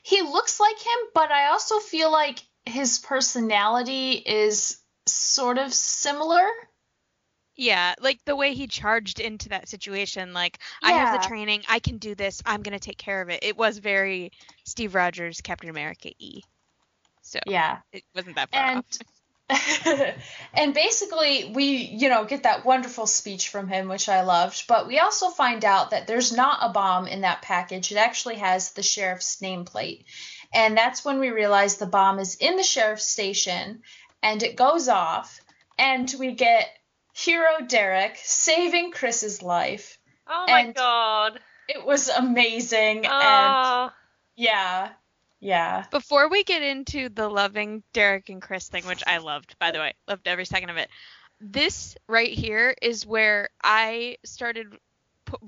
Speaker 2: He looks like him, but I also feel like his personality is sort of similar.
Speaker 3: Yeah, like the way he charged into that situation, like I have the training, I can do this, I'm gonna take care of it. It was very Steve Rogers, Captain America E. So
Speaker 2: Yeah.
Speaker 3: it wasn't that far
Speaker 2: and
Speaker 3: off.
Speaker 2: and basically we you know get that wonderful speech from him which i loved but we also find out that there's not a bomb in that package it actually has the sheriff's nameplate and that's when we realize the bomb is in the sheriff's station and it goes off and we get hero derek saving chris's life
Speaker 1: Oh my
Speaker 2: And-
Speaker 1: god.
Speaker 2: it was amazing and
Speaker 1: Oh.
Speaker 2: yeah yeah
Speaker 3: Before we get into the loving Derek and Chris thing, which I loved, by the way, loved every second of it. This right here is where I started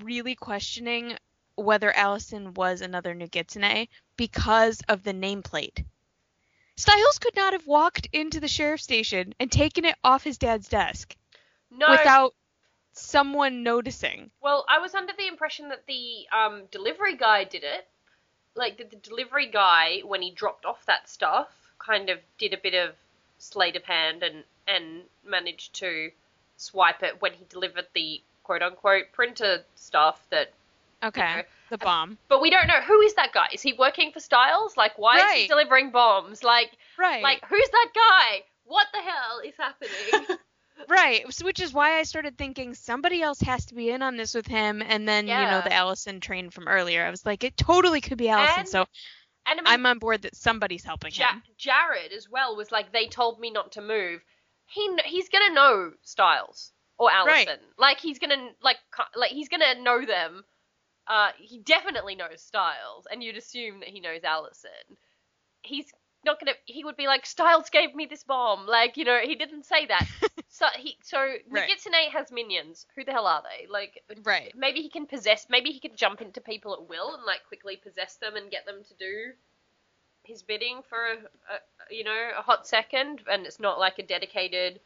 Speaker 3: really questioning whether Allison was another Nogitsune because of the nameplate. Stiles could not have walked into the sheriff's station and taken it off his dad's desk
Speaker 1: no.
Speaker 3: without someone noticing.
Speaker 1: Well, I was under the impression that the um, delivery guy did it. Like, that the delivery guy, when he dropped off that stuff, kind of did a bit of sleight of hand and and managed to swipe it when he delivered the quote unquote printer stuff that
Speaker 3: Okay.
Speaker 1: know,
Speaker 3: The bomb.
Speaker 1: but we don't know who is that guy. Is he working for Stiles? Like why is he delivering bombs? Like
Speaker 3: Right.
Speaker 1: like who's that guy? What the hell is happening?
Speaker 3: Right, which is why I started thinking somebody else has to be in on this with him, and then you know the Allison train from earlier. I was like, it totally could be Allison.
Speaker 1: And-
Speaker 3: so
Speaker 1: and I mean,
Speaker 3: I'm on board that somebody's helping
Speaker 1: Ja-
Speaker 3: him.
Speaker 1: Jared as well was like they told me not to move. He he's gonna know Stiles or
Speaker 3: Right.
Speaker 1: Allison. Like he's gonna like like he's gonna know them. Uh, he definitely knows Stiles, and you'd assume that he knows Allison. He's not gonna. He would be like Stiles gave me this bomb. Like you know he didn't say that. so he so
Speaker 3: Right.
Speaker 1: Has minions. Who the hell are they? Like
Speaker 3: Right.
Speaker 1: maybe he can possess maybe he can jump into people at will and like quickly possess them and get them to do his bidding for a, a you know a hot second and it's not like a dedicated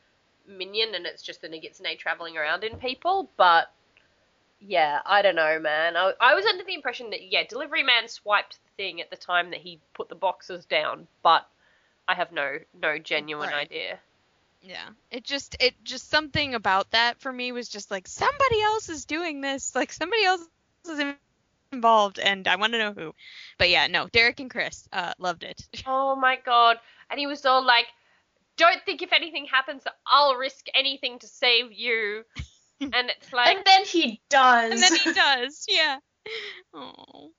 Speaker 1: minion and it's just the Nogitsune traveling around in people but yeah I don't know man I, I was under the impression that yeah delivery man swiped the thing at the time that he put the boxes down but I have no no genuine
Speaker 3: Right.
Speaker 1: idea
Speaker 3: Yeah. It just it just something about that for me was just like somebody else is doing this. Like somebody else is involved and I want to know who. But yeah, no, Derek and Chris uh loved it.
Speaker 1: Oh my god. And he was all like, Don't think if anything happens, I'll risk anything to save you. And it's like,
Speaker 2: and then he does.
Speaker 3: And then he does. Yeah. Oh.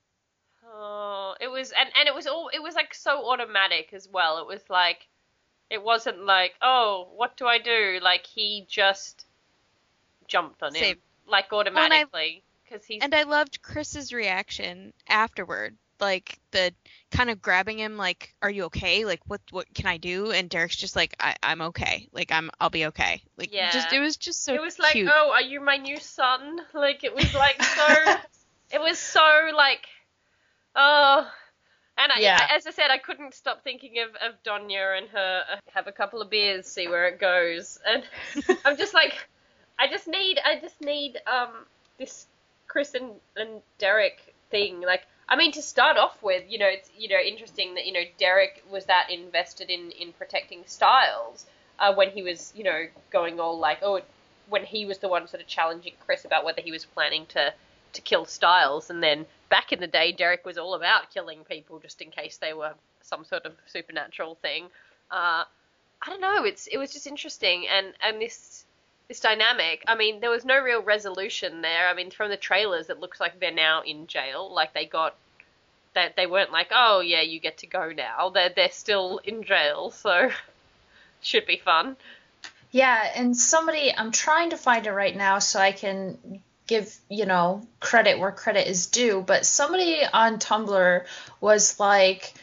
Speaker 1: oh, it was, and, and it was all, it was like so automatic as well. It was like, it wasn't like, oh, what do I do? Like he just jumped on him,
Speaker 3: Saved.
Speaker 1: like automatically. Because he's,
Speaker 3: And I loved Chris's reaction afterward. Like the kind of grabbing him like, Are you okay? Like what what can I do? And Derek's just like, I, I'm okay. Like I'm I'll be okay. Like just
Speaker 1: Yeah.
Speaker 3: it was just so
Speaker 1: it was like, oh, are you my new son? Like it was like so, it was so like, oh. And I,
Speaker 2: Yeah.
Speaker 1: I- as I said, I couldn't stop thinking of, of Donya and her uh, have a couple of beers, see where it goes, and I'm just like, I just need, I just need um this Chris and, and Derek thing. Like, I mean, to start off with, you know, it's you know interesting that you know Derek was that invested in in protecting Stiles uh, when he was you know going all like oh when he was the one sort of challenging Chris about whether he was planning to to kill Stiles, and then back in the day, Derek was all about killing people just in case they were some sort of supernatural thing. Uh, I don't know. It's it was just interesting, and and this this dynamic. I mean, there was no real resolution there. I mean, from the trailers, it looks like they're now in jail. Like they got that they weren't like, oh yeah, you get to go now. They're they're still in jail, so should be fun.
Speaker 2: Yeah, and somebody, I'm trying to find it right now so I can give, you know, credit where credit is due, but somebody on Tumblr was like,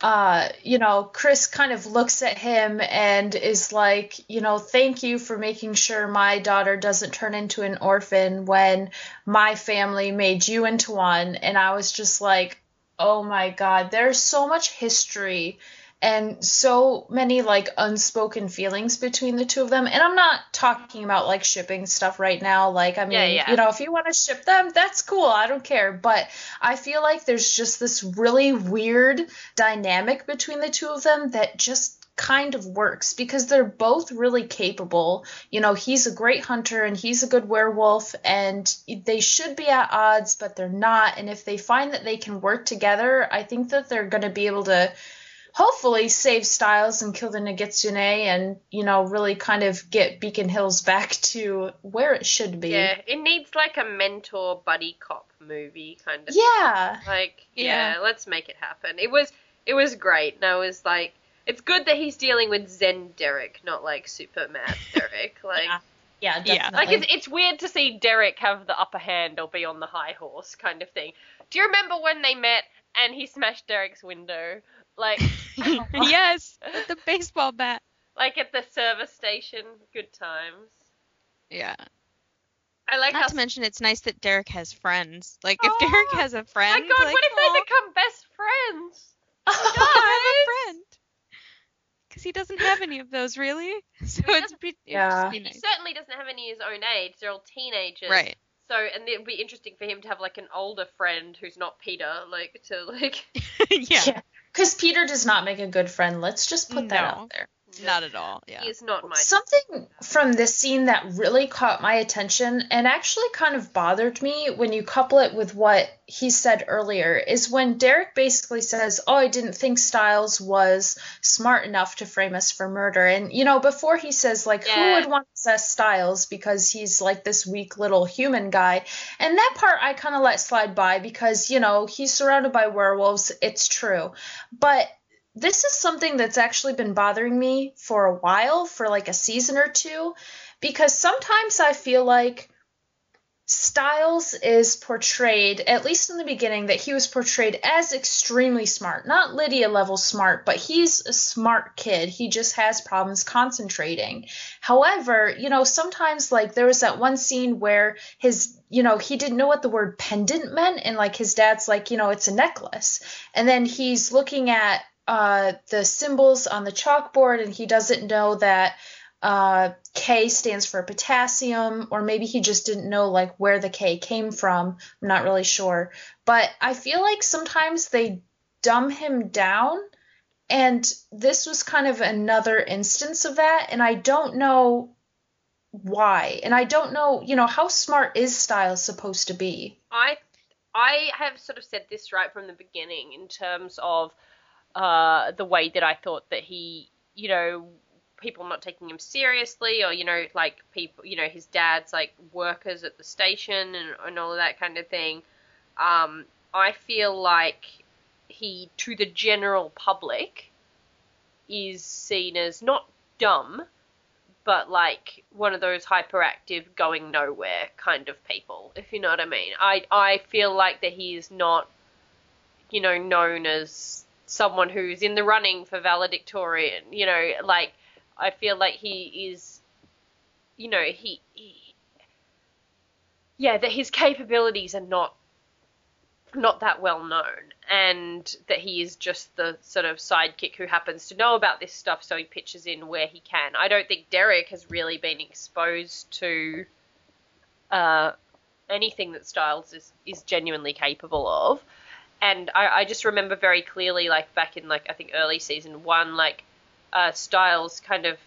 Speaker 2: uh, you know, Chris kind of looks at him and is like, you know, thank you for making sure my daughter doesn't turn into an orphan when my family made you into one. And I was just like, oh my God, there's so much history and so many like unspoken feelings between the two of them. And I'm not talking about like shipping stuff right now. Like, I mean,
Speaker 1: Yeah, yeah.
Speaker 2: you know, if you want to ship them, that's cool. I don't care. But I feel like there's just this really weird dynamic between the two of them that just kind of works because they're both really capable. You know, he's a great hunter and he's a good werewolf, and they should be at odds, but they're not. And if they find that they can work together, I think that they're going to be able to hopefully save Stiles and kill the Nogitsune and, you know, really kind of get Beacon Hills back to where it should be.
Speaker 1: Yeah, it needs like a mentor buddy cop movie kind of.
Speaker 2: Yeah.
Speaker 1: Like, yeah,
Speaker 3: Yeah.
Speaker 1: let's make it happen. It was it was great. And I was like, it's good that he's dealing with Zen Derek, not like super mad Derek. Like,
Speaker 2: Yeah. Yeah,
Speaker 3: Yeah.
Speaker 1: like it's it's weird to see Derek have the upper hand or be on the high horse kind of thing. Do you remember when they met and he smashed Derek's window? Like,
Speaker 3: yes, with the baseball bat.
Speaker 1: like at the service station. Good times.
Speaker 3: Yeah.
Speaker 1: I like how.
Speaker 3: Not to mention, it's nice that Derek has friends. Like, if
Speaker 1: Oh,
Speaker 3: Derek has a friend,
Speaker 1: my
Speaker 3: friend,
Speaker 1: God,
Speaker 3: like,
Speaker 1: what if
Speaker 3: aw,
Speaker 1: they become best friends?
Speaker 3: I have a friend. Because he doesn't have any of those, really. So
Speaker 1: He
Speaker 3: it's be,
Speaker 2: Yeah.
Speaker 3: just be
Speaker 1: He certainly doesn't have any his own age. They're all teenagers.
Speaker 3: Right.
Speaker 1: So, and it would be interesting for him to have like an older friend who's not Peter, like to like.
Speaker 3: yeah.
Speaker 2: Yeah. Because Peter does not make a good friend. Let's just put that
Speaker 3: No.
Speaker 2: out there.
Speaker 3: Not at all. Yeah.
Speaker 1: He is not my.
Speaker 2: Something from this scene that really caught my attention and actually kind of bothered me when you couple it with what he said earlier is when Derek basically says, Oh, I didn't think Stiles was smart enough to frame us for murder. And, you know, before he says, like, who would want to possess Stiles because he's like this weak little human guy? And that part I kind of let slide by because, you know, he's surrounded by werewolves. It's true. But this is something that's actually been bothering me for a while, for like a season or two, because sometimes I feel like Stiles is portrayed, at least in the beginning, that he was portrayed as extremely smart. Not Lydia level smart, but he's a smart kid. He just has problems concentrating. However, you know, sometimes like there was that one scene where his, you know, he didn't know what the word pendant meant, and like his dad's like, you know, it's a necklace. And then he's looking at uh, the symbols on the chalkboard and he doesn't know that uh, K stands for potassium, or maybe he just didn't know like where the K came from. I'm not really sure. But I feel like sometimes they dumb him down, and this was kind of another instance of that, and I don't know why. And I don't know, you know, how smart is Stiles supposed to be?
Speaker 1: I I have sort of said this right from the beginning in terms of uh, the way that I thought that he, you know, people not taking him seriously, or you know, like people, you know, his dad's like workers at the station and, and all of that kind of thing. Um, I feel like he, to the general public, is seen as not dumb, but like one of those hyperactive, going nowhere kind of people, if you know what I mean. I I feel like that he is not, you know, known as someone who's in the running for valedictorian. You know, like I feel like he is, you know, he, he yeah, that his capabilities are not not that well known, and that he is just the sort of sidekick who happens to know about this stuff, so he pitches in where he can. I don't think Derek has really been exposed to uh, anything that Stiles is, is genuinely capable of. And I, I just remember very clearly, like back in like I think early season one, like uh, Stiles kind of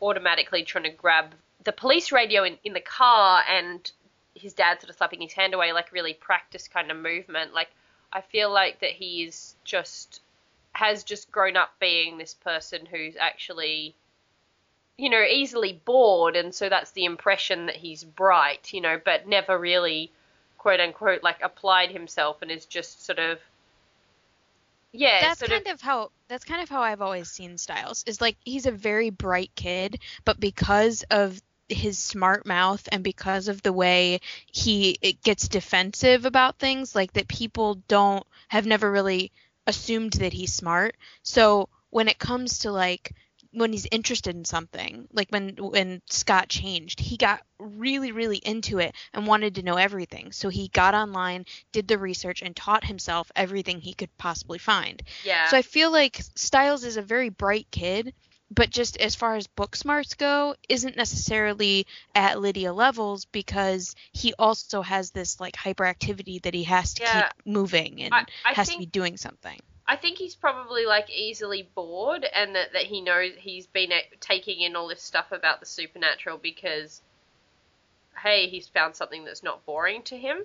Speaker 1: automatically trying to grab the police radio in, in the car and his dad sort of slapping his hand away, like really practice kind of movement. Like I feel like that he is just has just grown up being this person who's actually you know easily bored and so that's the impression that he's bright you know but never really quote unquote like applied himself and is just sort of yeah
Speaker 3: that's kind of, how that's kind of how I've always seen Stiles. Is like he's a very bright kid, but because of his smart mouth and because of the way he it gets defensive about things like that people don't have never really assumed that he's smart. So when it comes to like when he's interested in something, like when when Scott changed, he got really really into it and wanted to know everything. So he got online, did the research and taught himself everything he could possibly find.
Speaker 1: yeah
Speaker 3: So I feel like Stiles is a very bright kid, but just as far as book smarts go, isn't necessarily at Lydia levels because he also has this like hyperactivity that he has to
Speaker 1: Yeah.
Speaker 3: keep moving and
Speaker 1: I, I
Speaker 3: has
Speaker 1: think
Speaker 3: to be doing something.
Speaker 1: I think he's probably like easily bored, and that, that he knows he's been uh, taking in all this stuff about the supernatural because, hey, he's found something that's not boring to him.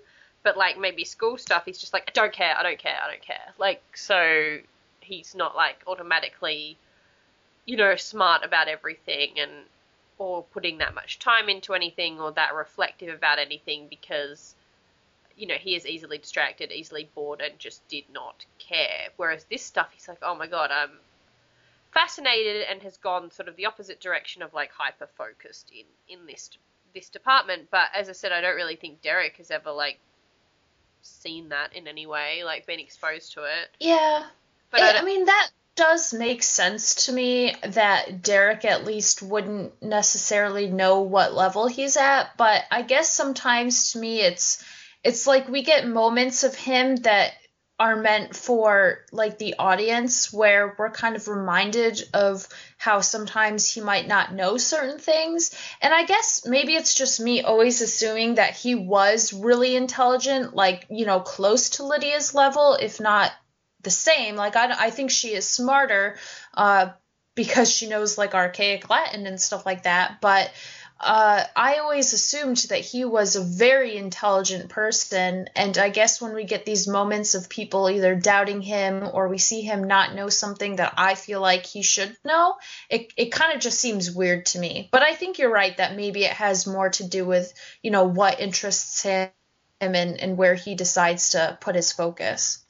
Speaker 1: But like maybe school stuff, he's just like, I don't care, I don't care, I don't care. Like so, he's not like automatically, you know, smart about everything and or putting that much time into anything or that reflective about anything because you know, he is easily distracted, easily bored, and just did not care. Whereas this stuff, he's like, oh my god, I'm fascinated, and has gone sort of the opposite direction of like hyper focused in in this this department. But as I said, I don't really think Derek has ever like seen that in any way, like been exposed to it.
Speaker 2: Yeah.
Speaker 1: But
Speaker 2: I,
Speaker 1: I,
Speaker 2: I mean, that does make sense to me that Derek at least wouldn't necessarily know what level he's at, but I guess sometimes to me it's it's like we get moments of him that are meant for like the audience where we're kind of reminded of how sometimes he might not know certain things and i guess maybe it's just me always assuming that he was really intelligent like you know close to lydia's level if not the same. Like I, I think she is smarter uh, because she knows like archaic Latin and stuff like that. But uh, I always assumed that he was a very intelligent person, and I guess when we get these moments of people either doubting him or we see him not know something that I feel like he should know, it, it kind of just seems weird to me. But I think you're right that maybe it has more to do with, you know, what interests him and, and where he decides to put his focus.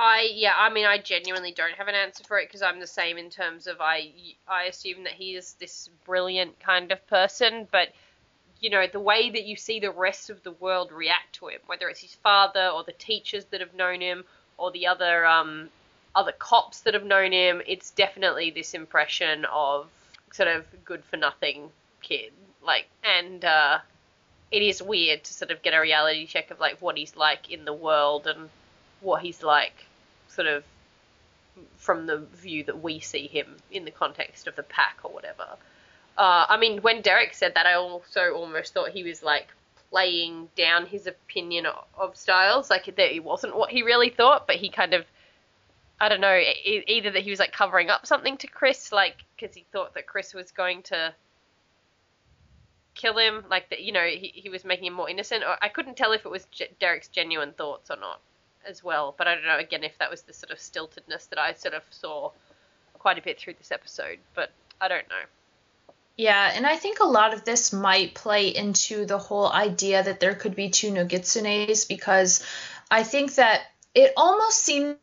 Speaker 1: I yeah, I mean, I genuinely don't have an answer for it because I'm the same in terms of I I assume that he is this brilliant kind of person, but you know the way that you see the rest of the world react to him, whether it's his father or the teachers that have known him or the other um other cops that have known him, it's definitely this impression of sort of good for nothing kid. Like and uh it is weird to sort of get a reality check of like what he's like in the world and what he's like sort of from the view that we see him in the context of the pack or whatever. Uh, I mean, when Derek said that, I also almost thought he was like playing down his opinion of Stiles, like that it wasn't what he really thought, but he kind of, I don't know, either that he was like covering up something to Chris, like because he thought that Chris was going to kill him, like that, you know, he, he was making him more innocent, or I couldn't tell if it was J- Derek's genuine thoughts or not as well. But I don't know again if that was the sort of stiltedness that I sort of saw quite a bit through this episode. But I don't know.
Speaker 2: Yeah, and I think a lot of this might play into the whole idea that there could be two Nogitsunes because I think that it almost seems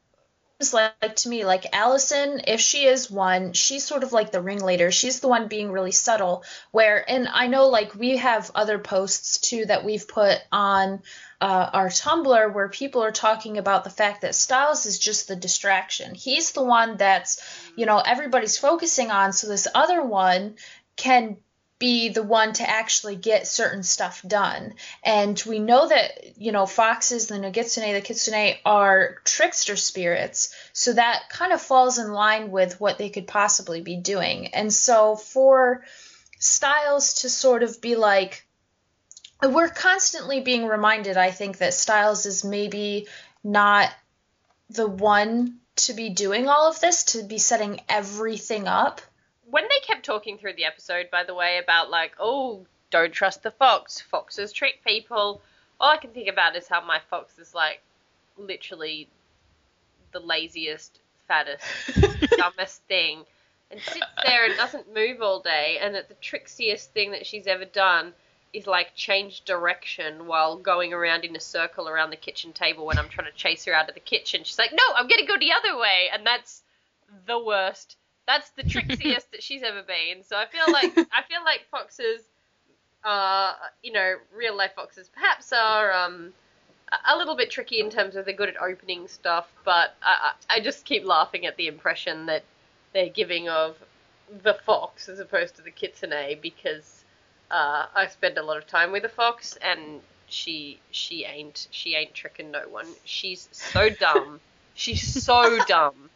Speaker 2: like, like, to me like Allison, if she is one, she's sort of like the ringleader. She's the one being really subtle. Where and I know like we have other posts too that we've put on uh, our Tumblr where people are talking about the fact that stiles is just the distraction. He's the one that's, you know, everybody's focusing on. So this other one can be the one to actually get certain stuff done. And we know that, you know, foxes, the Nogitsune, the Kitsune are trickster spirits. So that kind of falls in line with what they could possibly be doing. And so for Stiles to sort of be like, we're constantly being reminded, I think, that Stiles is maybe not the one to be doing all of this, to be setting everything up.
Speaker 1: When they kept talking through the episode, by the way, about like, oh, don't trust the fox, foxes trick people, all I can think about is how my fox is like literally the laziest, fattest, dumbest thing and sits there and doesn't move all day and that the trixiest thing that she's ever done is like change direction while going around in a circle around the kitchen table when I'm trying to chase her out of the kitchen. She's like, "No, I'm going to go the other way," and that's the worst. That's the trixiest that she's ever been. So I feel like I feel like foxes, uh, you know, real life foxes perhaps are um a little bit tricky in terms of they're good at opening stuff, but I, I just keep laughing at the impression that they're giving of the fox as opposed to the kitsune because uh, I spend a lot of time with a fox, and she she ain't she ain't tricking no one. She's so dumb. she's so dumb,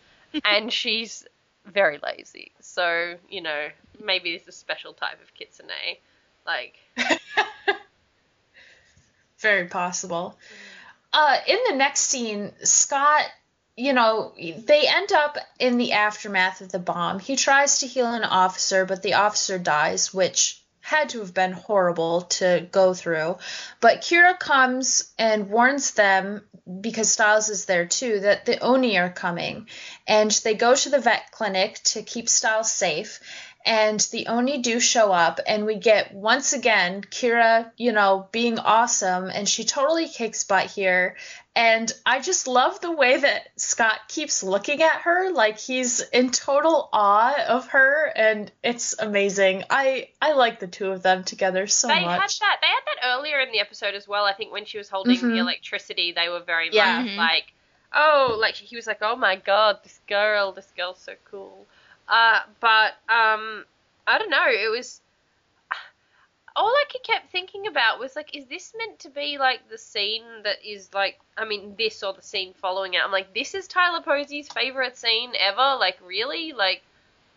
Speaker 1: and she's very lazy. So you know maybe it's a special type of kitsune. Like
Speaker 2: very possible. Uh, in the next scene, Scott you know, they end up in the aftermath of the bomb. He tries to heal an officer, but the officer dies, which had to have been horrible to go through. But Kira comes and warns them because Stiles is there too that the Oni are coming, and they go to the vet clinic to keep Stiles safe and the Oni do show up, and we get once again Kira, you know, being awesome, and she totally kicks butt here. And I just love the way that Scott keeps looking at her, like he's in total awe of her, and it's amazing. I I like the two of them together so
Speaker 1: they
Speaker 2: much.
Speaker 1: They had that. They had that earlier in the episode as well. I think when she was holding mm-hmm. the electricity, they were very yeah. much mm-hmm. like, oh, like he was like, oh my god, this girl, this girl's so cool. Uh, but um, I don't know. It was all I kept thinking about was like, is this meant to be like the scene that is like, I mean, this or the scene following it? I'm like, this is Tyler Posey's favorite scene ever. Like, really? Like,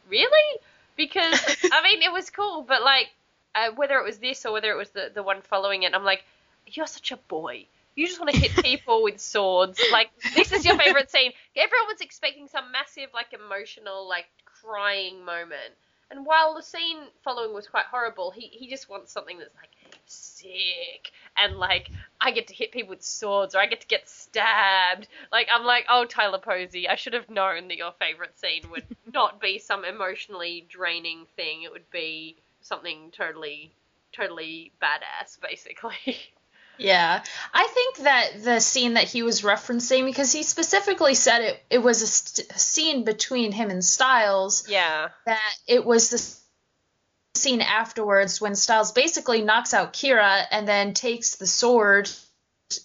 Speaker 1: really? Because I mean, it was cool, but like, uh, whether it was this or whether it was the the one following it, I'm like, you're such a boy. You just want to hit people with swords. Like this is your favorite scene. Everyone was expecting some massive, like emotional, like crying moment. And while the scene following was quite horrible, he, he just wants something that's like sick and like I get to hit people with swords or I get to get stabbed. Like I'm like, oh Tyler Posey, I should have known that your favorite scene would not be some emotionally draining thing. It would be something totally totally badass, basically.
Speaker 2: Yeah. I think that the scene that he was referencing, because he specifically said it, it was a st- scene between him and Stiles.
Speaker 1: Yeah.
Speaker 2: That it was the scene afterwards when Stiles basically knocks out Kira and then takes the sword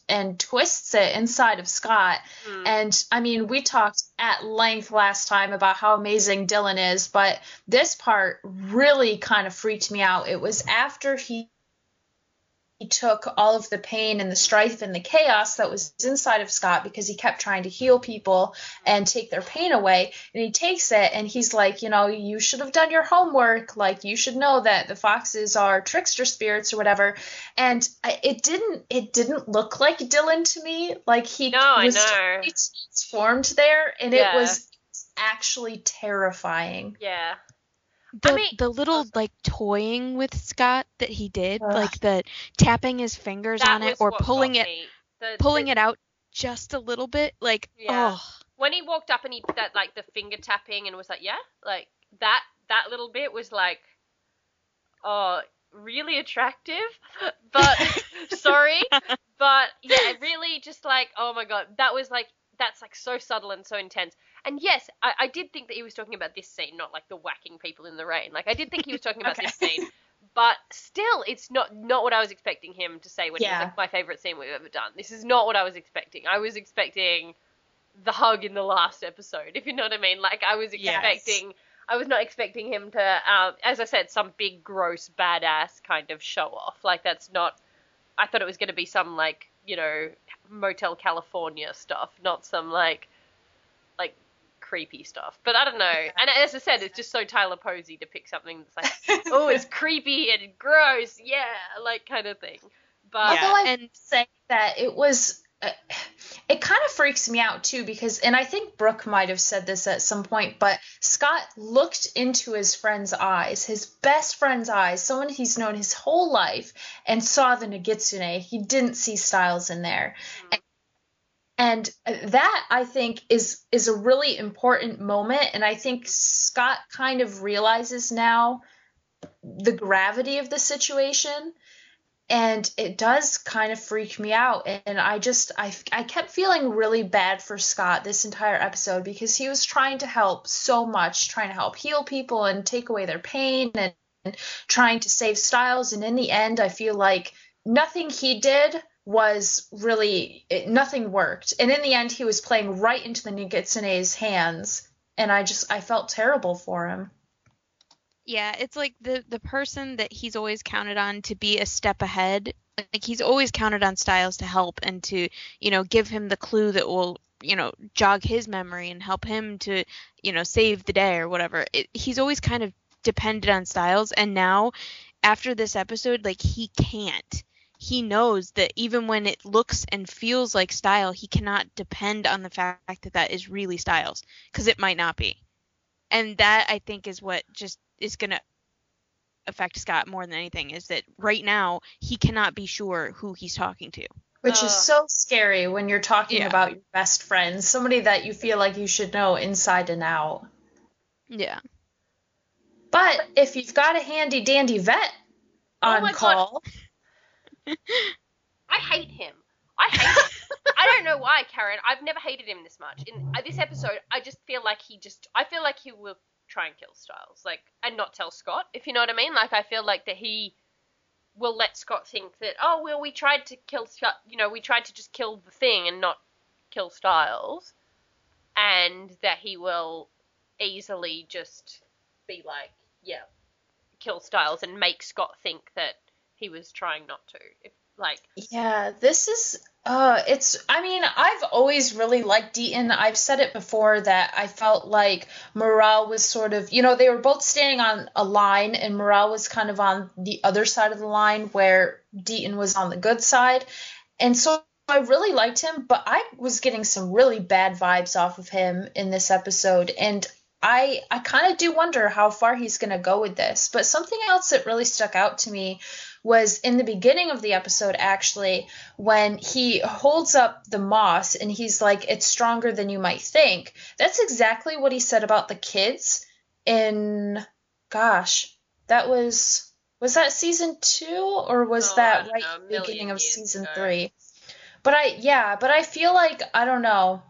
Speaker 2: and twists it inside of Scott.
Speaker 1: Mm.
Speaker 2: And I mean, we talked at length last time about how amazing Dylan is, but this part really kind of freaked me out. It was after he he took all of the pain and the strife and the chaos that was inside of Scott because he kept trying to heal people and take their pain away. And he takes it and he's like, you know, you should have done your homework. Like, you should know that the foxes are trickster spirits or whatever. And I, it didn't, it didn't look like Dylan to me. Like he
Speaker 1: No, I
Speaker 2: was
Speaker 1: know.
Speaker 2: totally transformed there, and
Speaker 1: Yeah.
Speaker 2: it was actually terrifying.
Speaker 1: Yeah.
Speaker 3: The
Speaker 1: mean-
Speaker 3: the little like toying with Scott that he did,
Speaker 2: Ugh.
Speaker 3: like the tapping his fingers on it or pulling it.
Speaker 1: The-
Speaker 3: pulling
Speaker 1: the-
Speaker 3: it out just a little bit, like
Speaker 1: Yeah.
Speaker 3: oh
Speaker 1: when he walked up and he that like the finger tapping and was like, yeah, like that that little bit was like, oh, really attractive, but sorry, but yeah, really just like, oh my god, that was like that's like so subtle and so intense. And yes, I, I did think that he was talking about this scene, not like the whacking people in the rain. Like I did think he was talking about
Speaker 2: Okay.
Speaker 1: this scene. But still, it's not not what I was expecting him to say when he was like my favorite scene we've ever done. This is not what I was expecting. I was expecting the hug in the last episode, if you know what I mean. Like I was
Speaker 2: Yes.
Speaker 1: expecting, I was not expecting him to, uh, as I said, some big gross badass kind of show off. Like that's not. I thought it was going to be some like you know Motel California stuff, not some like like creepy stuff. But I don't know. And as I said, it's just so Tyler Posey to pick something that's like, oh, it's creepy and gross, yeah, like kind of thing. But
Speaker 2: Although I
Speaker 3: and
Speaker 2: say that it was it kind of freaks me out too because and I think Brooke might have said this at some point but Scott looked into his friend's eyes his best friend's eyes someone he's known his whole life and saw the Nogitsune he didn't see Stiles in there
Speaker 1: Mm.
Speaker 2: and that I think is is a really important moment and I think Scott kind of realizes now the gravity of the situation and it does kind of freak me out and i just I, I kept feeling really bad for scott this entire episode because he was trying to help so much trying to help heal people and take away their pain and, and trying to save stiles and in the end i feel like nothing he did was really it, nothing worked. And in the end he was playing right into the Nogitsune's hands and i just i felt terrible for him
Speaker 3: yeah, it's like the the person that he's always counted on to be a step ahead. Like he's always counted on Stiles to help and to, you know, give him the clue that will, you know, jog his memory and help him to, you know, save the day or whatever. It, he's always kind of depended on Stiles and now after this episode like he can't. He knows that even when it looks and feels like Style, he cannot depend on the fact that that is really Stiles because it might not be. And that I think is what just is going to affect Scott more than anything is that right now he cannot be sure who he's talking to.
Speaker 2: Which
Speaker 1: Ugh.
Speaker 2: is so scary when you're talking
Speaker 3: Yeah.
Speaker 2: about your best friend, somebody that you feel like you should know inside and out.
Speaker 3: Yeah.
Speaker 2: But if you've got a handy dandy vet
Speaker 1: Oh
Speaker 2: on
Speaker 1: my God.
Speaker 2: call,
Speaker 1: I hate him. I hate him. I don't know why, Karen. I've never hated him this much. In uh, this episode, I just feel like he just. I feel like he will try and kill Stiles, like, and not tell Scott, if you know what I mean. Like, I feel like that he will let Scott think that, oh, well, we tried to kill Scott. You know, we tried to just kill the thing and not kill Stiles, and that he will easily just be like, yeah, kill Stiles and make Scott think that he was trying not to. If like.
Speaker 2: yeah, this is uh it's I mean, I've always really liked Deaton. I've said it before that I felt like Morrell was sort of, you know, they were both standing on a line and Morrell was kind of on the other side of the line where Deaton was on the good side. And so I really liked him, but I was getting some really bad vibes off of him in this episode, and I I kind of do wonder how far he's going to go with this. But something else that really stuck out to me was in the beginning of the episode actually when he holds up the moss and he's like it's stronger than you might think. That's exactly what he said about the kids in gosh, that was was that season 2 or was
Speaker 1: Oh,
Speaker 2: that right
Speaker 1: know,
Speaker 2: at
Speaker 1: a
Speaker 2: the
Speaker 1: million
Speaker 2: beginning of season
Speaker 1: ago.
Speaker 2: 3? But I yeah, but I feel like I don't know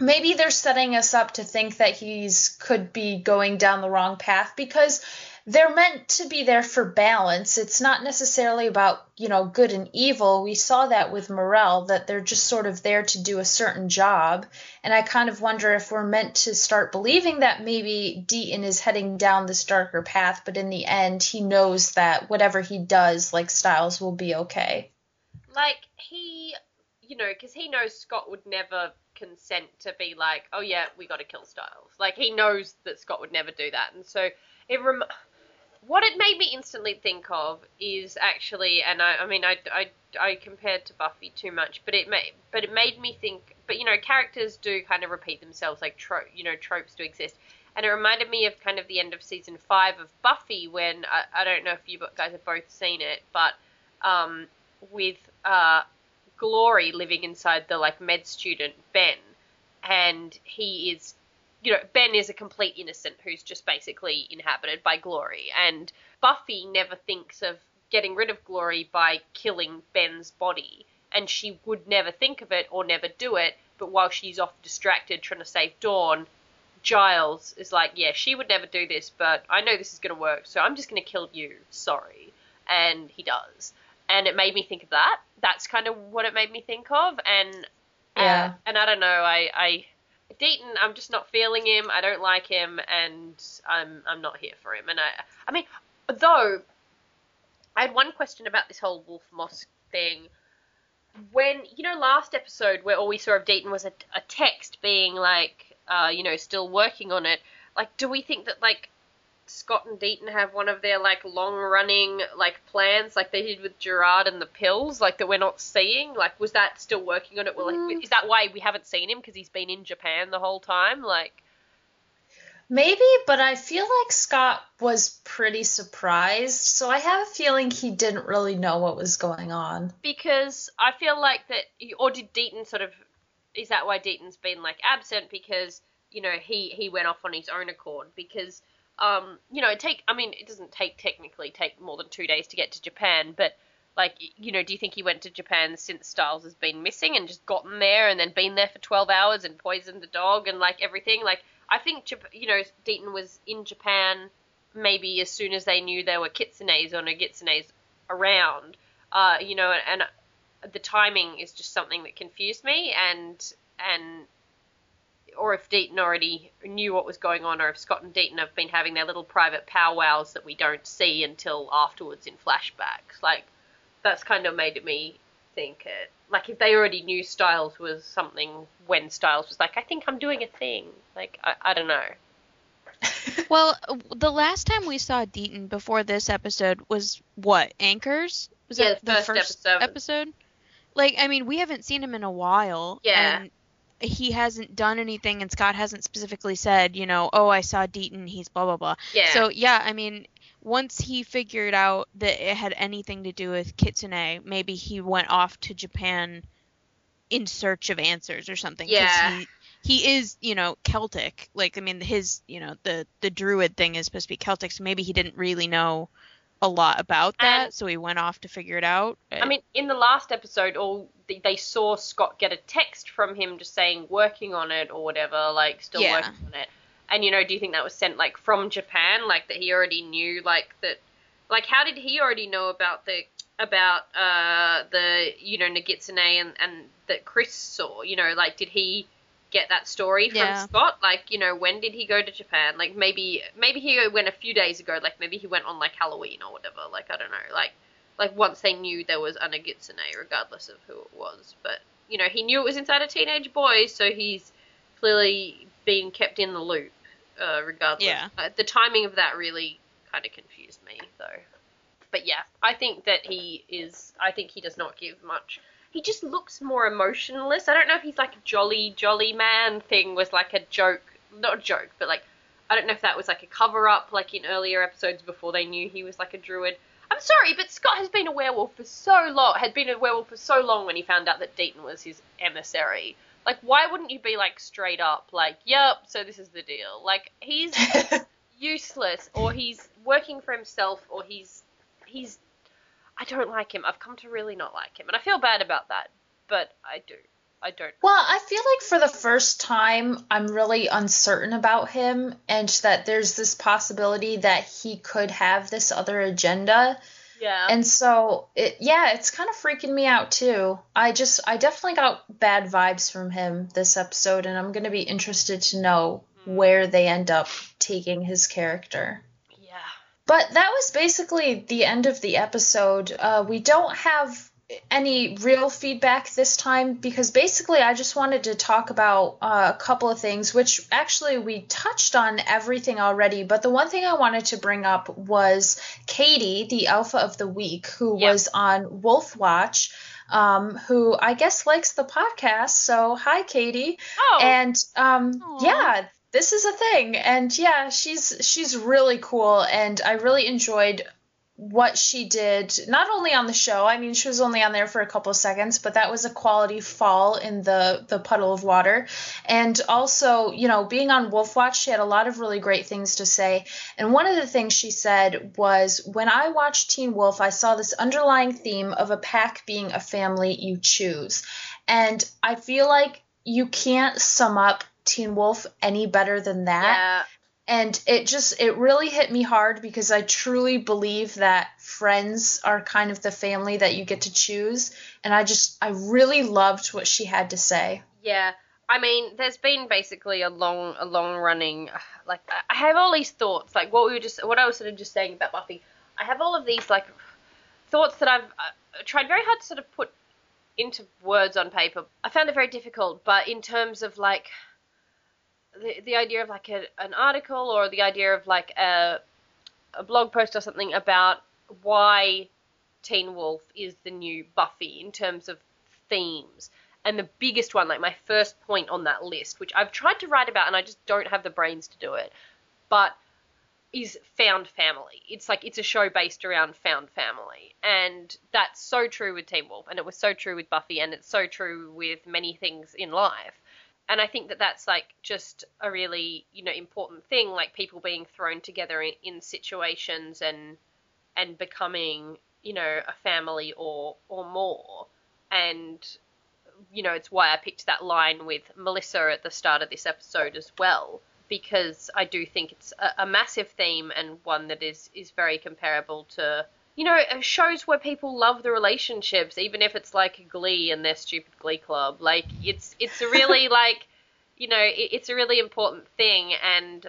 Speaker 2: maybe they're setting us up to think that he's could be going down the wrong path because they're meant to be there for balance. It's not necessarily about, you know, good and evil. We saw that with Morrell, that they're just sort of there to do a certain job. And I kind of wonder if we're meant to start believing that maybe Deaton is heading down this darker path, but in the end, he knows that whatever he does, like Stiles, will be okay.
Speaker 1: like he you know because he knows scott would never consent to be like oh yeah we got to kill stiles like he knows that scott would never do that and so it rem- what it made me instantly think of is actually and i, I mean I, I i compared to buffy too much but it made but it made me think but you know characters do kind of repeat themselves like you know tropes do exist. And it reminded me of kind of the end of season five of buffy when i, I don't know if you guys have both seen it but um with uh, Glory living inside the like med student Ben, and he is, you know, Ben is a complete innocent who's just basically inhabited by Glory, and Buffy never thinks of getting rid of Glory by killing Ben's body, and she would never think of it or never do it. But while she's off distracted trying to save Dawn, Giles is like, yeah, she would never do this, but I know this is going to work, so I'm just going to kill you. Sorry. And he does. And it made me think of that. That's kind of what it made me think of. And
Speaker 2: Yeah.
Speaker 1: uh, and I don't know, I, I Deaton, I'm just not feeling him. I don't like him, and I'm I'm not here for him. And I I mean, though I had one question about this whole Wolf Moss thing. When you know last episode where all we saw of Deaton was a, a text being like, uh, you know, still working on it. Like, do we think that like Scott and Deaton have one of their like long running like plans like they did with Gerard and the pills like that we're not seeing? Like, was that still working on it? Well, like,
Speaker 2: Mm.
Speaker 1: is that why we haven't seen him because he's been in Japan the whole time? Like,
Speaker 2: Maybe, but I feel like Scott was pretty surprised, so I have a feeling he didn't really know what was going on.
Speaker 1: because I feel like that, or did Deaton sort of? Is that why Deaton's been like absent? Because you know he he went off on his own accord. Because um you know take I mean it doesn't take technically take more than two days to get to Japan, but like you know do you think he went to Japan since Stiles has been missing and just gotten there and then been there for twelve hours and poisoned the dog and like everything? Like I think you know Deaton was in Japan maybe as soon as they knew there were kitsunes or nogitsunes around. Uh, you know, and the timing is just something that confused me, and and or if Deaton already knew what was going on, or if Scott and Deaton have been having their little private powwows that we don't see until afterwards in flashbacks. Like that's kind of made me think it. Like if they already knew Stiles was something when Stiles was like, I think I'm doing a thing. Like I, I don't know.
Speaker 3: Well, the last time we saw Deaton before this episode was what? Anchors? Was
Speaker 1: Yeah,
Speaker 3: that
Speaker 1: the first episode.
Speaker 3: episode? Like, I mean, we haven't seen him in a while.
Speaker 1: Yeah.
Speaker 3: And he hasn't done anything, and Scott hasn't specifically said, you know, oh, I saw Deaton, he's blah, blah, blah.
Speaker 1: Yeah.
Speaker 3: So, yeah, I mean, once he figured out that it had anything to do with Kitsune, maybe he went off to Japan in search of answers or something.
Speaker 1: Yeah.
Speaker 3: He, he is, you know, Celtic. Like, I mean, his, you know, the the druid thing is supposed to be Celtic, so maybe he didn't really know a lot about that,
Speaker 1: And-
Speaker 3: so he went off to figure it out.
Speaker 1: I mean, in the last episode, all they, they saw Scott get a text from him just saying working on it or whatever, like still
Speaker 3: Yeah.
Speaker 1: working on it. And you know, do you think that was sent like from Japan, like that he already knew, like that, like how did he already know about the about uh the you know Nogitsune and and that Chris saw? You know, like did he get that story from
Speaker 3: Yeah.
Speaker 1: Scott? Like you know, when did he go to Japan? Like maybe maybe he went a few days ago. Like maybe he went on like Halloween or whatever. Like I don't know. Like like once they knew there was a Nogitsune, regardless of who it was. But you know, he knew it was inside a teenage boy, so he's clearly being kept in the loop, uh, regardless.
Speaker 3: Yeah.
Speaker 1: Uh, the timing of that really kind of confused me, though. But yeah, I think that he is. I think he does not give much. He just looks more emotionless. I don't know if he's like a jolly jolly man thing was like a joke, not a joke, but like I don't know if that was like a cover up, like in earlier episodes before they knew he was like a druid. I'm sorry, but Scott has been a werewolf for so long. Had been a werewolf for so long when he found out that Deaton was his emissary. Like, why wouldn't you be like straight up, like, yep, so this is the deal? Like, he's useless, or he's working for himself, or he's he's. I don't like him. I've come to really not like him, and I feel bad about that, but I do. I don't.
Speaker 2: Well, I feel like for the first time, I'm really uncertain about him, and that there's this possibility that he could have this other agenda.
Speaker 1: Yeah.
Speaker 2: And so, it, yeah, it's kind of freaking me out too. I just, I definitely got bad vibes from him this episode, and I'm going to be interested to know
Speaker 1: Hmm.
Speaker 2: where they end up taking his character. But that was basically the end of the episode. Uh, we don't have any real feedback this time because basically I just wanted to talk about uh, a couple of things, which actually we touched on everything already. But the one thing I wanted to bring up was Katie, the Alpha of the Week, who
Speaker 1: Yep.
Speaker 2: was on Wolf Watch. Um, who I guess likes the podcast. So hi, Katie.
Speaker 1: Oh.
Speaker 2: And um, yeah, this is a thing. And yeah, she's she's really cool, and I really enjoyed what she did. Not only on the show, I mean, she was only on there for a couple of seconds, but that was a quality fall in the the puddle of water. And also, you know, being on Wolf Watch, she had a lot of really great things to say. And one of the things she said was, when I watched Teen Wolf, I saw this underlying theme of a pack being a family you choose. And I feel like you can't sum up Teen Wolf any better than that.
Speaker 1: yeah.
Speaker 2: And it just, it really hit me hard because I truly believe that friends are kind of the family that you get to choose. And I just, I really loved what she had to say.
Speaker 1: Yeah, I mean, there's been basically a long, a long running, like I have all these thoughts, like what we were just, what I was sort of just saying about Buffy. I have all of these like thoughts that I've uh, tried very hard to sort of put into words on paper. I found it very difficult, but in terms of like the the idea of like a, an article or the idea of like a a blog post or something about why Teen Wolf is the new Buffy in terms of themes. And the biggest one, like my first point on that list, which I've tried to write about and I just don't have the brains to do it, but is found family. It's like it's a show based around found family. And that's so true with Teen Wolf and it was so true with Buffy and it's so true with many things in life. And I think that that's like just a really, you know, important thing like people being thrown together in, in situations and and becoming, you know, a family or or more. And you know, it's why I picked that line with Melissa at the start of this episode as well, because I do think it's a, a massive theme and one that is is very comparable to you know uh, shows where people love the relationships, even if it's like Glee and their stupid Glee club. Like it's it's a really like you know it, it's a really important thing and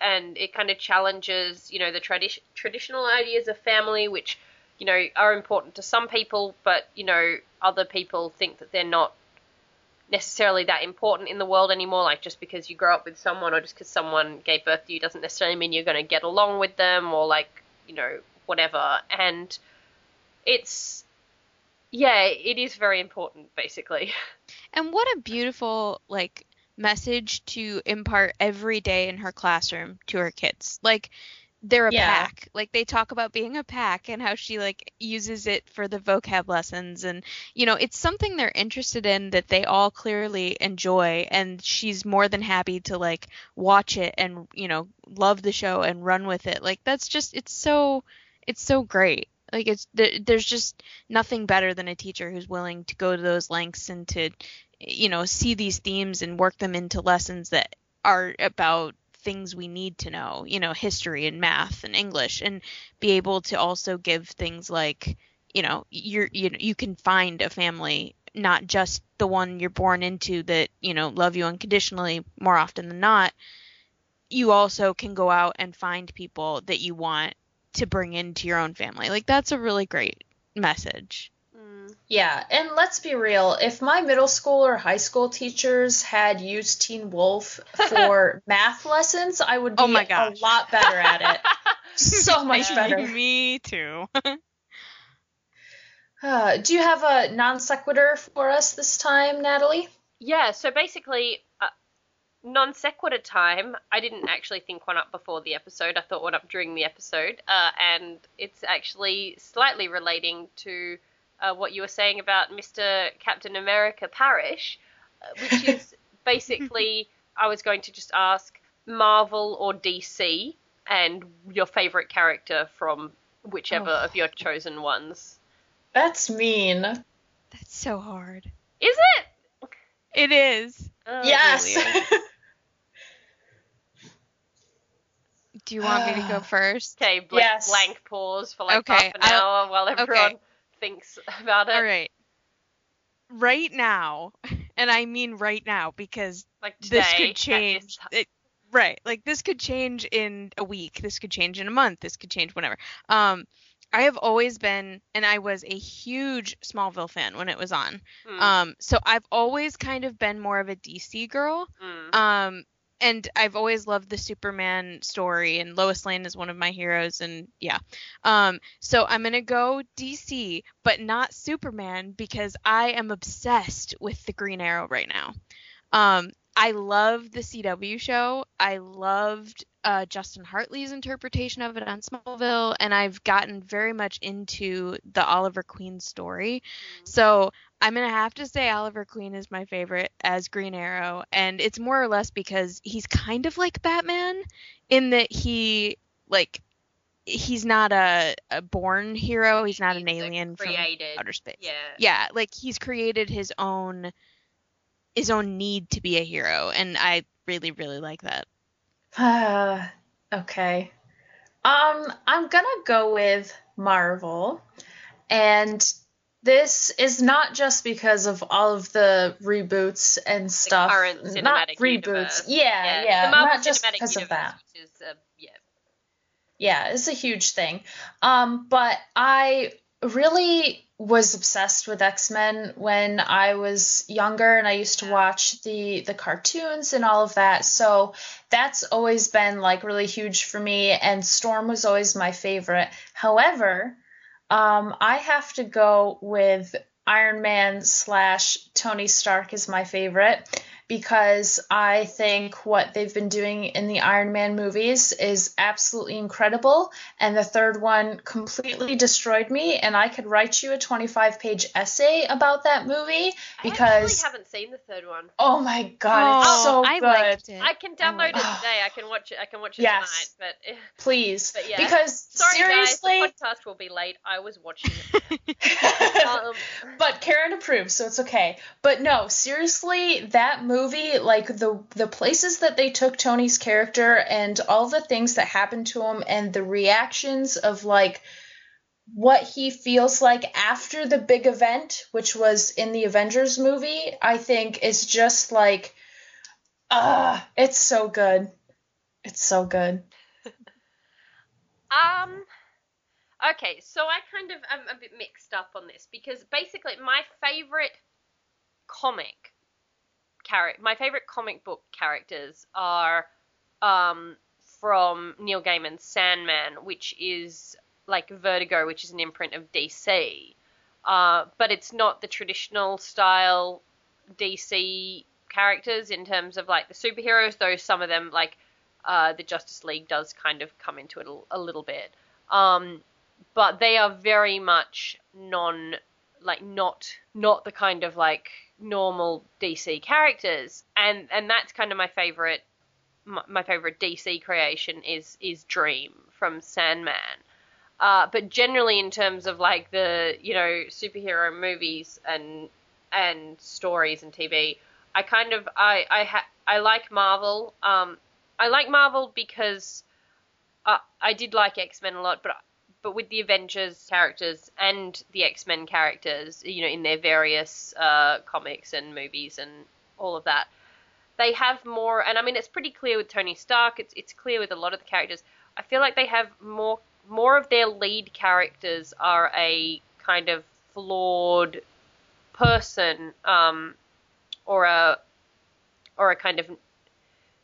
Speaker 1: and it kind of challenges you know the tradi- traditional ideas of family which you know are important to some people but you know other people think that they're not necessarily that important in the world anymore like just because you grow up with someone or just because someone gave birth to you doesn't necessarily mean you're going to get along with them or like you know whatever and it's yeah it is very important basically
Speaker 3: And what a beautiful like message to impart every day in her classroom to her kids. Like they're a
Speaker 2: Yeah.
Speaker 3: pack. Like they talk about being a pack and how she like uses it for the vocab lessons and you know, it's something they're interested in that they all clearly enjoy and she's more than happy to like watch it and, you know, love the show and run with it. Like that's just it's so it's so great. Like it's there, there's just nothing better than a teacher who's willing to go to those lengths and to you know see these themes and work them into lessons that are about things we need to know you know history and math and english and be able to also give things like you know you're you know you can find a family not just the one you're born into that you know love you unconditionally more often than not you also can go out and find people that you want to bring into your own family like that's a really great message
Speaker 2: Yeah, and let's be real. If my middle school or high school teachers had used Teen Wolf for math lessons, I would be
Speaker 3: Oh my
Speaker 2: a lot better at it. so much better.
Speaker 3: me too
Speaker 2: Uh, do you have a non sequitur for us this time, Natalie?
Speaker 1: Yeah, so basically, non sequitur time. I didn't actually think one up before the episode. I thought one up during the episode, uh, and it's actually slightly relating to uh, what you were saying about Mr. Captain America Parrish, uh, which is basically I was going to just ask Marvel or DC and your favorite character from whichever
Speaker 2: Oh.
Speaker 1: of your chosen ones.
Speaker 2: That's mean.
Speaker 3: That's so hard.
Speaker 1: Is it?
Speaker 3: It is.
Speaker 1: Oh,
Speaker 2: yes.
Speaker 3: really Do you want me to go first?
Speaker 1: Okay, blank,
Speaker 2: Yes.
Speaker 1: blank pause for like
Speaker 3: Okay,
Speaker 1: half an
Speaker 3: I'll-
Speaker 1: hour while everyone thinks about it.
Speaker 3: All right. Right now, and I mean right now because
Speaker 1: Like today,
Speaker 3: this could change. It, right, like this could change in a week. This could change in a month. This could change whenever. Um, I have always been, and I was a huge Smallville fan when it was on.
Speaker 1: Mm,
Speaker 3: Um, so I've always kind of been more of a DC girl.
Speaker 1: mm.
Speaker 3: Um, and I've always loved the Superman story, and Lois Lane is one of my heroes, and yeah. Um, so I'm gonna go DC, but not Superman because I am obsessed with the Green Arrow right now. Um, I love the CW show. I loved uh, Justin Hartley's interpretation of it on Smallville, and I've gotten very much into the Oliver Queen story. So I'm gonna have to say Oliver Queen is my favorite as Green Arrow, and it's more or less because he's kind of like Batman in that he like he's not a, a born hero. He's not an
Speaker 1: He's a
Speaker 3: alien from
Speaker 1: created.
Speaker 3: outer space.
Speaker 1: Yeah.
Speaker 3: Yeah, like he's created his own his own need to be a hero, and I really really like that.
Speaker 2: Uh, okay. Um, I'm gonna go with Marvel, and this is not just because of all of the reboots and stuff. not reboots.
Speaker 1: universe.
Speaker 2: Yeah, yeah,
Speaker 1: the
Speaker 2: not just because of that.
Speaker 1: Is, uh, yeah.
Speaker 2: Yeah, it's a huge thing. Um, but I really was obsessed with X-Men when I was younger and I used to watch the the cartoons and all of that. So that's always been like really huge for me and Storm was always my favorite. However, um, I have to go with Iron Man slash Tony Stark is my favorite because I think what they've been doing in the Iron Man movies is absolutely incredible. And the third one completely destroyed me. And I could write you a 25 page essay about that movie
Speaker 1: I
Speaker 2: because,
Speaker 1: actually haven't seen the third one.
Speaker 2: oh my God, it's so
Speaker 3: Oh, I
Speaker 2: good.
Speaker 3: liked it.
Speaker 1: I can download it
Speaker 2: Oh.
Speaker 1: today. I can watch it. I can watch it
Speaker 2: Yes.
Speaker 1: tonight. But eh,
Speaker 2: Please.
Speaker 1: But yeah.
Speaker 2: Because
Speaker 1: sorry,
Speaker 2: seriously.
Speaker 1: guys, the podcast will be late. I was watching it. Um,
Speaker 2: but Karen approves, so it's okay. But no, seriously, that movie, like the the places that they took Tony's character and all the things that happened to him and the reactions of like what he feels like after the big event, which was in the Avengers movie, I think is just like ah, it's so good. It's so good.
Speaker 1: Um. Okay, so I kind of am a bit mixed up on this because basically my favorite comic character, my favorite comic book characters are um from Neil Gaiman's Sandman, which is like Vertigo, which is an imprint of DC. Uh, but it's not the traditional style DC characters in terms of like the superheroes, though some of them like uh, the Justice League does kind of come into it a, a little bit. Um, but they are very much non, like not not the kind of like normal DC characters, and and that's kind of my favorite. My, my favorite DC creation is is Dream from Sandman. Uh, but generally, in terms of like the you know superhero movies and and stories and TV, I kind of I I ha- I like Marvel. Um, I like Marvel because uh, I did like X Men a lot, but but with the Avengers characters and the X Men characters, you know, in their various uh, comics and movies and all of that, they have more. And I mean, it's pretty clear with Tony Stark. It's it's clear with a lot of the characters. I feel like they have more more of their lead characters are a kind of flawed person, um, or a or a kind of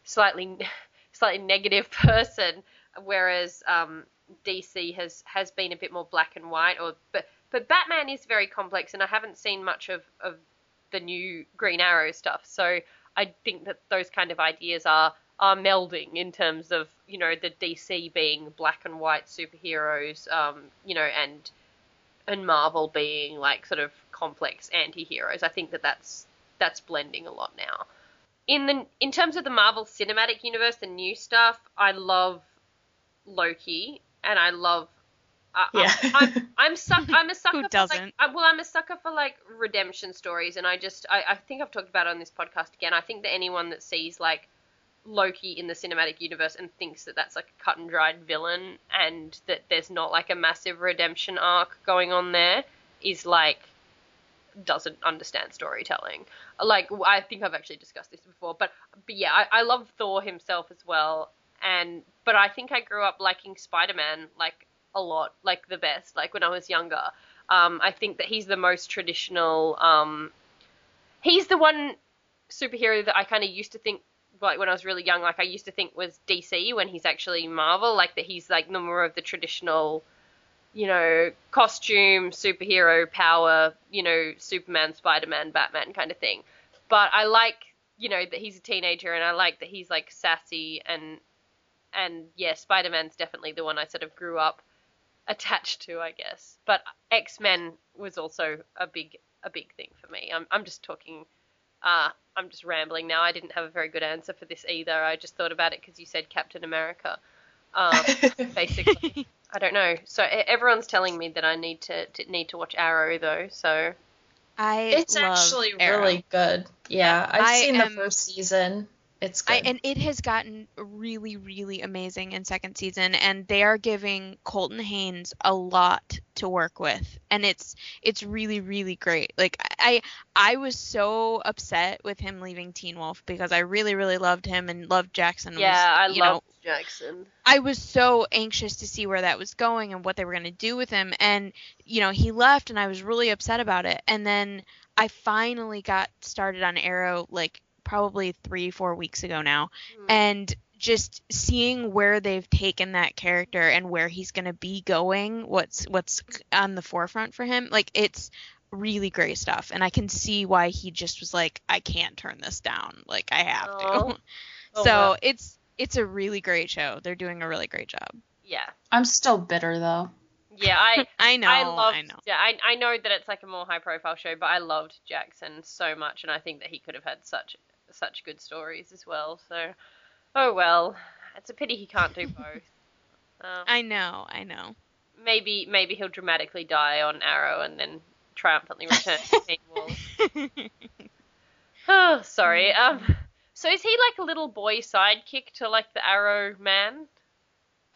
Speaker 1: slightly slightly negative person, whereas um, DC has has been a bit more black and white, or but but Batman is very complex, and I haven't seen much of of the new Green Arrow stuff, so I think that those kind of ideas are are melding in terms of you know the DC being black and white superheroes, um, you know, and and Marvel being like sort of complex anti-heroes. I think that that's that's blending a lot now. In the in terms of the Marvel Cinematic Universe, the new stuff, I love Loki and I love. Uh,
Speaker 2: Yeah.
Speaker 1: I'm, I'm, I'm, suck, I'm a sucker
Speaker 3: Who doesn't?
Speaker 1: like. I, well, I'm a sucker for like redemption stories, and I just I, I think I've talked about it on this podcast again. I think that anyone that sees like Loki in the cinematic universe and thinks that that's like a cut and dried villain and that there's not like a massive redemption arc going on there is like doesn't understand storytelling. Like I think I've actually discussed this before, but but yeah, I, I love Thor himself as well, and but I think I grew up liking Spider Man like a lot, like the best, like when I was younger. Um, I think that he's the most traditional. Um, he's the one superhero that I kind of used to think like when I was really young, like I used to think was DC when he's actually Marvel, like that he's like the more of the traditional, you know, costume, superhero, power, you know, Superman, Spider Man, Batman kind of thing. But I like, you know, that he's a teenager and I like that he's like sassy and and yeah, Spider Man's definitely the one I sort of grew up attached to, I guess. But X Men was also a big a big thing for me. I'm I'm just talking uh, I'm just rambling now. I didn't have a very good answer for this either. I just thought about it because you said Captain America. Um, basically, I don't know. So e- everyone's telling me that I need to, to need to watch Arrow though. So
Speaker 3: I
Speaker 2: it's
Speaker 3: love
Speaker 2: actually
Speaker 3: Arrow.
Speaker 2: really good. Yeah, I've
Speaker 3: I
Speaker 2: seen
Speaker 3: am-
Speaker 2: the first season. It's good.
Speaker 3: I, and it has gotten really, really amazing in second season, and they are giving Colton Haynes a lot to work with, and it's it's really, really great. Like I I was so upset with him leaving Teen Wolf because I really, really loved him and loved Jackson. was,
Speaker 1: yeah, I love
Speaker 3: know,
Speaker 1: Jackson.
Speaker 3: I was so anxious to see where that was going and what they were going to do with him. And, you know, he left and I was really upset about it. And then I finally got started on Arrow like probably three, four weeks ago now.
Speaker 1: Hmm.
Speaker 3: And just seeing where they've taken that character and where he's going to be going, what's what's on the forefront for him, like it's really great stuff. And I can see why he just was like, I can't turn this down. Like I have
Speaker 1: Oh.
Speaker 3: to.
Speaker 1: Oh,
Speaker 3: so
Speaker 1: wow.
Speaker 3: it's it's a really great show. They're doing a really great job.
Speaker 1: Yeah,
Speaker 2: I'm still bitter though.
Speaker 1: yeah. I
Speaker 3: I know.
Speaker 1: I loved.
Speaker 3: I know.
Speaker 1: Yeah, I I know that it's like a more high profile show, but I loved Jackson so much, and I think that he could have had such such good stories as well. So, oh well, it's a pity he can't do both. Um,
Speaker 3: I know. I know.
Speaker 1: maybe maybe he'll dramatically die on Arrow and then triumphantly return to Teen Wolf. Oh, sorry. Um, so is he like a little boy sidekick to like the Arrow man?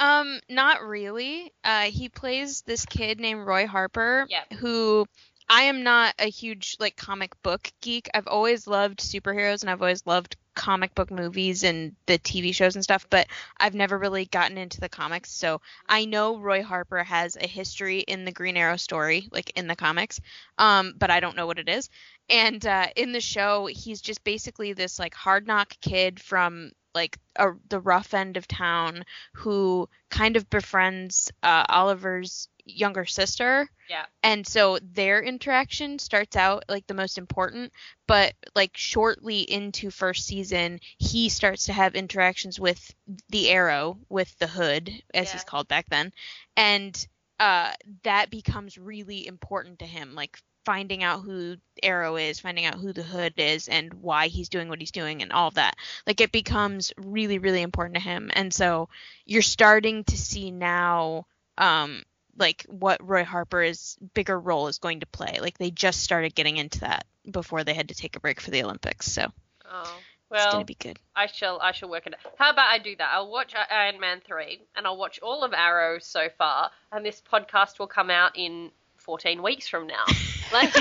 Speaker 3: um, not really. Uh, he plays this kid named Roy Harper,
Speaker 1: Yep.
Speaker 3: who I am not a huge like comic book geek. I've always loved superheroes and I've always loved comic book movies and the TV shows and stuff, but I've never really gotten into the comics. So I know Roy Harper has a history in the Green Arrow story, like in the comics, um, but I don't know what it is. And uh, in the show, he's just basically this like hard knock kid from like a, the rough end of town who kind of befriends uh, Oliver's younger sister.
Speaker 1: Yeah.
Speaker 3: And so their interaction starts out like the most important, but like shortly into first season, he starts to have interactions with the Arrow, with the Hood, as he's called back then, and uh, that becomes really important to him. Like finding out who Arrow is, finding out who the Hood is, and why he's doing what he's doing, and all of that. Like it becomes really, really important to him, and so you're starting to see now. Um, like what Roy Harper's bigger role is going to play. Like they just started getting into that before they had to take a break for the Olympics, so
Speaker 1: Oh,
Speaker 3: it's gonna be good.
Speaker 1: I shall I shall work it out. How about I do that? I'll watch Iron Man 3 and I'll watch all of Arrow so far and this podcast will come out in 14 weeks from now. Like,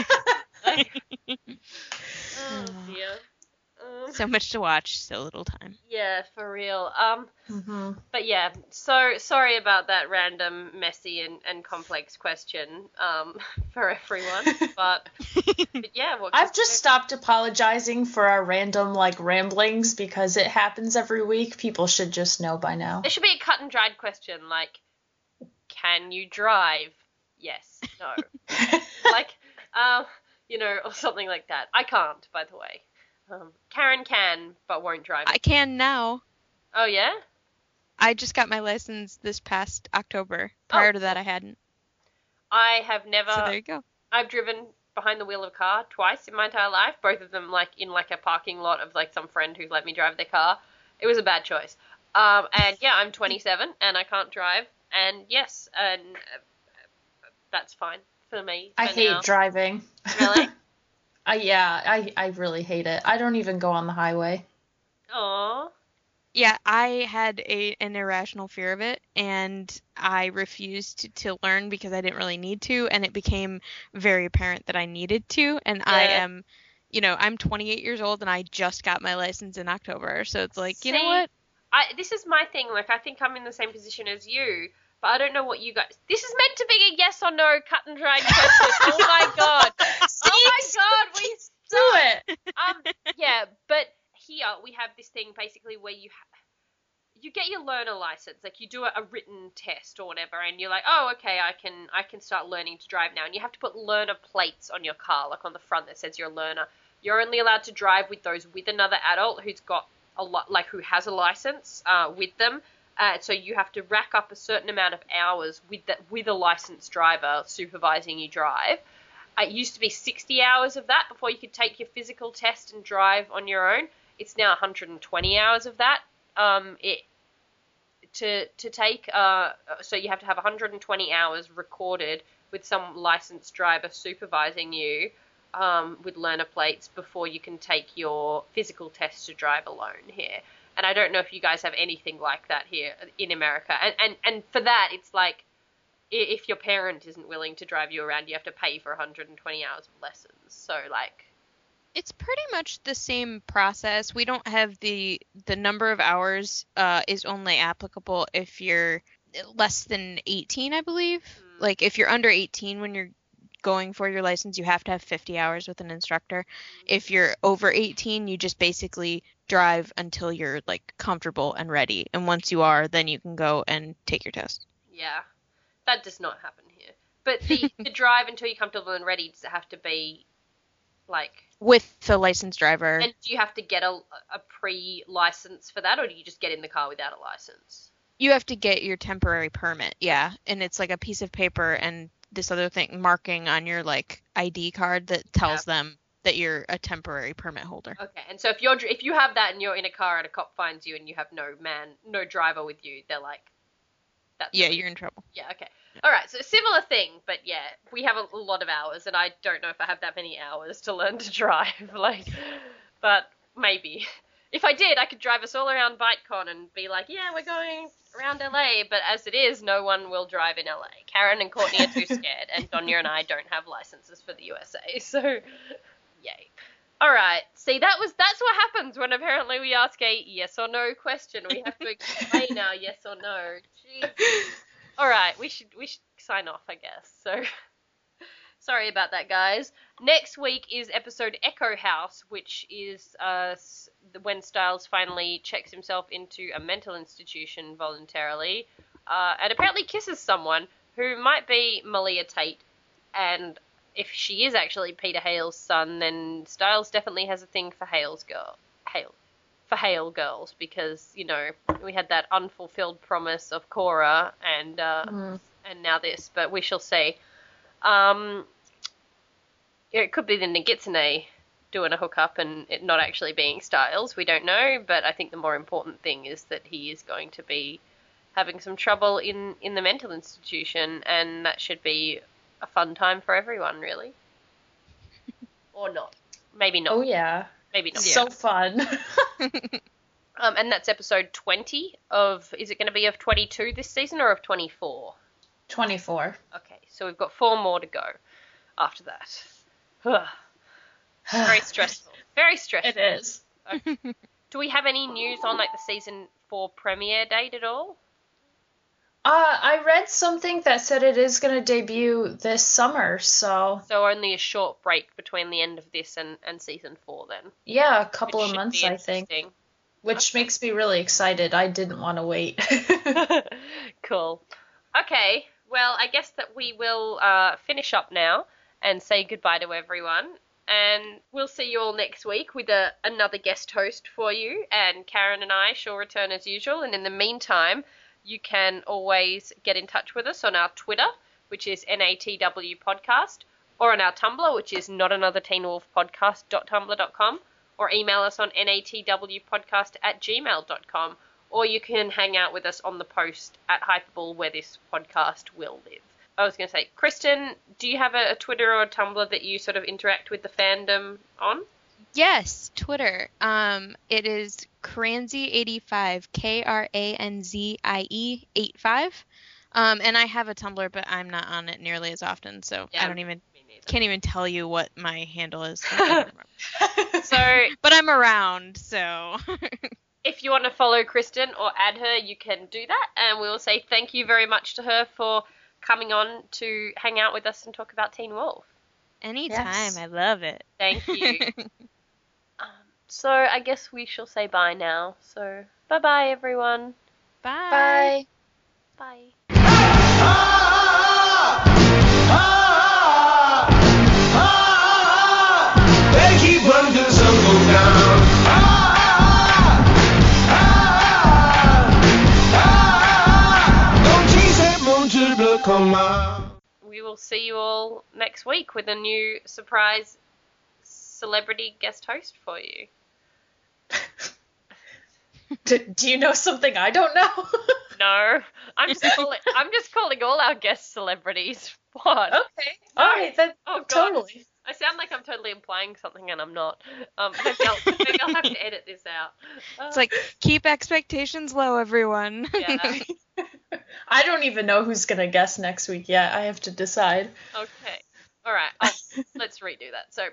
Speaker 1: like oh dear. Um,
Speaker 3: So much to watch, so little time.
Speaker 1: yeah, for real. Um
Speaker 2: hmm
Speaker 1: but yeah, so sorry about that random, messy and, and complex question um for everyone. But, but yeah, what
Speaker 2: I've just stopped apologizing for our random like ramblings because it happens every week. People should just know by now.
Speaker 1: There should be a cut and dried question like, can you drive? yes, no. like, um, you know, or something like that. I can't, by the way. Um, Karen can, but won't drive.
Speaker 3: I can now.
Speaker 1: Oh yeah.
Speaker 3: I just got my license this past October. Prior to that, I hadn't.
Speaker 1: I have never.
Speaker 3: So there you go.
Speaker 1: I've driven behind the wheel of a car twice in my entire life. Both of them like in like a parking lot of like some friend who let me drive their car. It was a bad choice. Um, and yeah, I'm 27 and I can't drive. And yes, and uh, that's fine for me.
Speaker 2: I hate
Speaker 1: now.
Speaker 2: driving.
Speaker 1: Really?
Speaker 2: I yeah, I I really hate it. I don't even go on the highway.
Speaker 1: Oh.
Speaker 3: Yeah, I had a an irrational fear of it, and I refused to, to learn because I didn't really need to, and it became very apparent that I needed to. And I am, you know, I'm 28 years old, and I just got my license in October, so it's like, you know what?
Speaker 1: I this is my thing. Like I think I'm in the same position as you, but I don't know what you guys. This is meant to be a yes or no cut and dried question. oh my god. Oh my god. We
Speaker 2: do it.
Speaker 1: um yeah, but here we have this thing basically where you ha- you get your learner license, like you do a, a written test or whatever, and you're like, oh, okay, I can I can start learning to drive now, and you have to put learner plates on your car, like on the front that says you're a learner. You're only allowed to drive with those with another adult who's got a lot, like who has a license uh, with them. Uh, so you have to rack up a certain amount of hours with that with a licensed driver supervising you drive. It used to be 60 hours of that before you could take your physical test and drive on your own. It's now 120 hours of that. Um, it to to take. Uh, so you have to have 120 hours recorded with some licensed driver supervising you um, with learner plates before you can take your physical test to drive alone here. And I don't know if you guys have anything like that here in America. And and, and for that, it's like if your parent isn't willing to drive you around, you have to pay for 120 hours of lessons. So like,
Speaker 3: It's pretty much the same process. We don't have the the number of hours uh, is only applicable if you're less than 18, I believe.
Speaker 1: Mm.
Speaker 3: Like if you're under 18 when you're going for your license, you have to have 50 hours with an instructor. If you're over 18, you just basically drive until you're like comfortable and ready. And once you are, then you can go and take your test.
Speaker 1: yeah, that does not happen here. But the, the drive until you're comfortable and ready does it have to be like
Speaker 3: With the licensed driver.
Speaker 1: And do you have to get a, a pre license for that, or do you just get in the car without a license?
Speaker 3: You have to get your temporary permit, yeah, and it's like a piece of paper and this other thing marking on your like ID card that tells them that you're a temporary permit holder.
Speaker 1: Okay, and so if you're if you have that and you're in a car and a cop finds you and you have no man, no driver with you, they're like, that's
Speaker 3: Yeah, you're in trouble.
Speaker 1: Yeah, okay. All right, so similar thing, but yeah, we have a, a lot of hours, and I don't know if I have that many hours to learn to drive. Like, but maybe if I did, I could drive us all around BiteCon and be like, yeah, we're going around LA. But as it is, no one will drive in LA. Karen and Courtney are too scared, and Donya and I don't have licenses for the USA. So, yay. All right. See, that was that's what happens when apparently we ask a yes or no question. We have to explain our yes or no. Jeez. All right, we should we should sign off, I guess. So sorry about that, guys. Next week is episode Echo House, which is uh when Stiles finally checks himself into a mental institution voluntarily, uh, and apparently kisses someone who might be Malia Tate, and if she is actually Peter Hale's son, then Stiles definitely has a thing for Hale's girl. Hale for Hale girls because you know we had that unfulfilled promise of Cora and uh,
Speaker 2: Mm.
Speaker 1: and now this, but we shall see. Um, yeah, it could be the Nogitsune doing a hookup and it not actually being Stiles. We don't know, but I think the more important thing is that he is going to be having some trouble in in the mental institution, and that should be a fun time for everyone, really. or not. Maybe not.
Speaker 2: Oh yeah,
Speaker 1: Maybe not.
Speaker 2: so fun.
Speaker 1: Um, and that's episode 20 of, is it going to be of 22 this season or of 24?
Speaker 2: Twenty four.
Speaker 1: Okay, so we've got four more to go after that. Ugh, Very stressful. Very stressful.
Speaker 2: It is.
Speaker 1: Do we have any news on like the season four premiere date at all?
Speaker 2: Uh, I read something that said it is going to debut this summer, so
Speaker 1: So only a short break between the end of this and, and season four then.
Speaker 2: yeah, a
Speaker 1: which
Speaker 2: couple of months, I think,
Speaker 1: interesting.
Speaker 2: which makes me really excited. I didn't want to wait.
Speaker 1: cool. Okay, well, I guess that we will uh, finish up now and say goodbye to everyone. And we'll see you all next week with a, another guest host for you. And Karen and I shall return as usual. And in the meantime, you can always get in touch with us on our Twitter, which is NATW Podcast, or on our Tumblr, which is not another Teen Wolf Podcast.tumblr.com, or email us on natwpodcast at gmail.com, or you can hang out with us on the post at Hypable where this podcast will live. I was going to say, Kristen, do you have a, a Twitter or a Tumblr that you sort of interact with the fandom on?
Speaker 3: Yes, Twitter. Um, it is Kranzie85, K R A N Z I E 85. Um, and I have a Tumblr, but I'm not on it nearly as often, so
Speaker 1: Yeah,
Speaker 3: I don't even can't even tell you what my handle is.
Speaker 1: So
Speaker 3: but I'm around, so
Speaker 1: if you want to follow Kristen or add her, you can do that. And we will say thank you very much to her for coming on to hang out with us and talk about Teen Wolf.
Speaker 3: anytime,
Speaker 2: Yes.
Speaker 3: I love it.
Speaker 1: Thank you. um, so I guess we shall say bye now. So bye bye, everyone.
Speaker 3: Bye.
Speaker 2: Bye.
Speaker 1: Bye. Will see you all next week with a new surprise celebrity guest host for you.
Speaker 2: Do, do you know something I don't know?
Speaker 1: No, I'm just calling. I'm just calling all our guest celebrities. What?
Speaker 2: okay. All right. Then
Speaker 1: Oh, God.
Speaker 2: totally.
Speaker 1: I sound like I'm totally implying something and I'm not. Um, maybe I'll, maybe I'll have to edit this out. Uh,
Speaker 3: It's like keep expectations low, everyone.
Speaker 1: yeah.
Speaker 2: I don't even know who's gonna guess next week yet. I have to decide.
Speaker 1: Okay. All right. Let's redo that. So,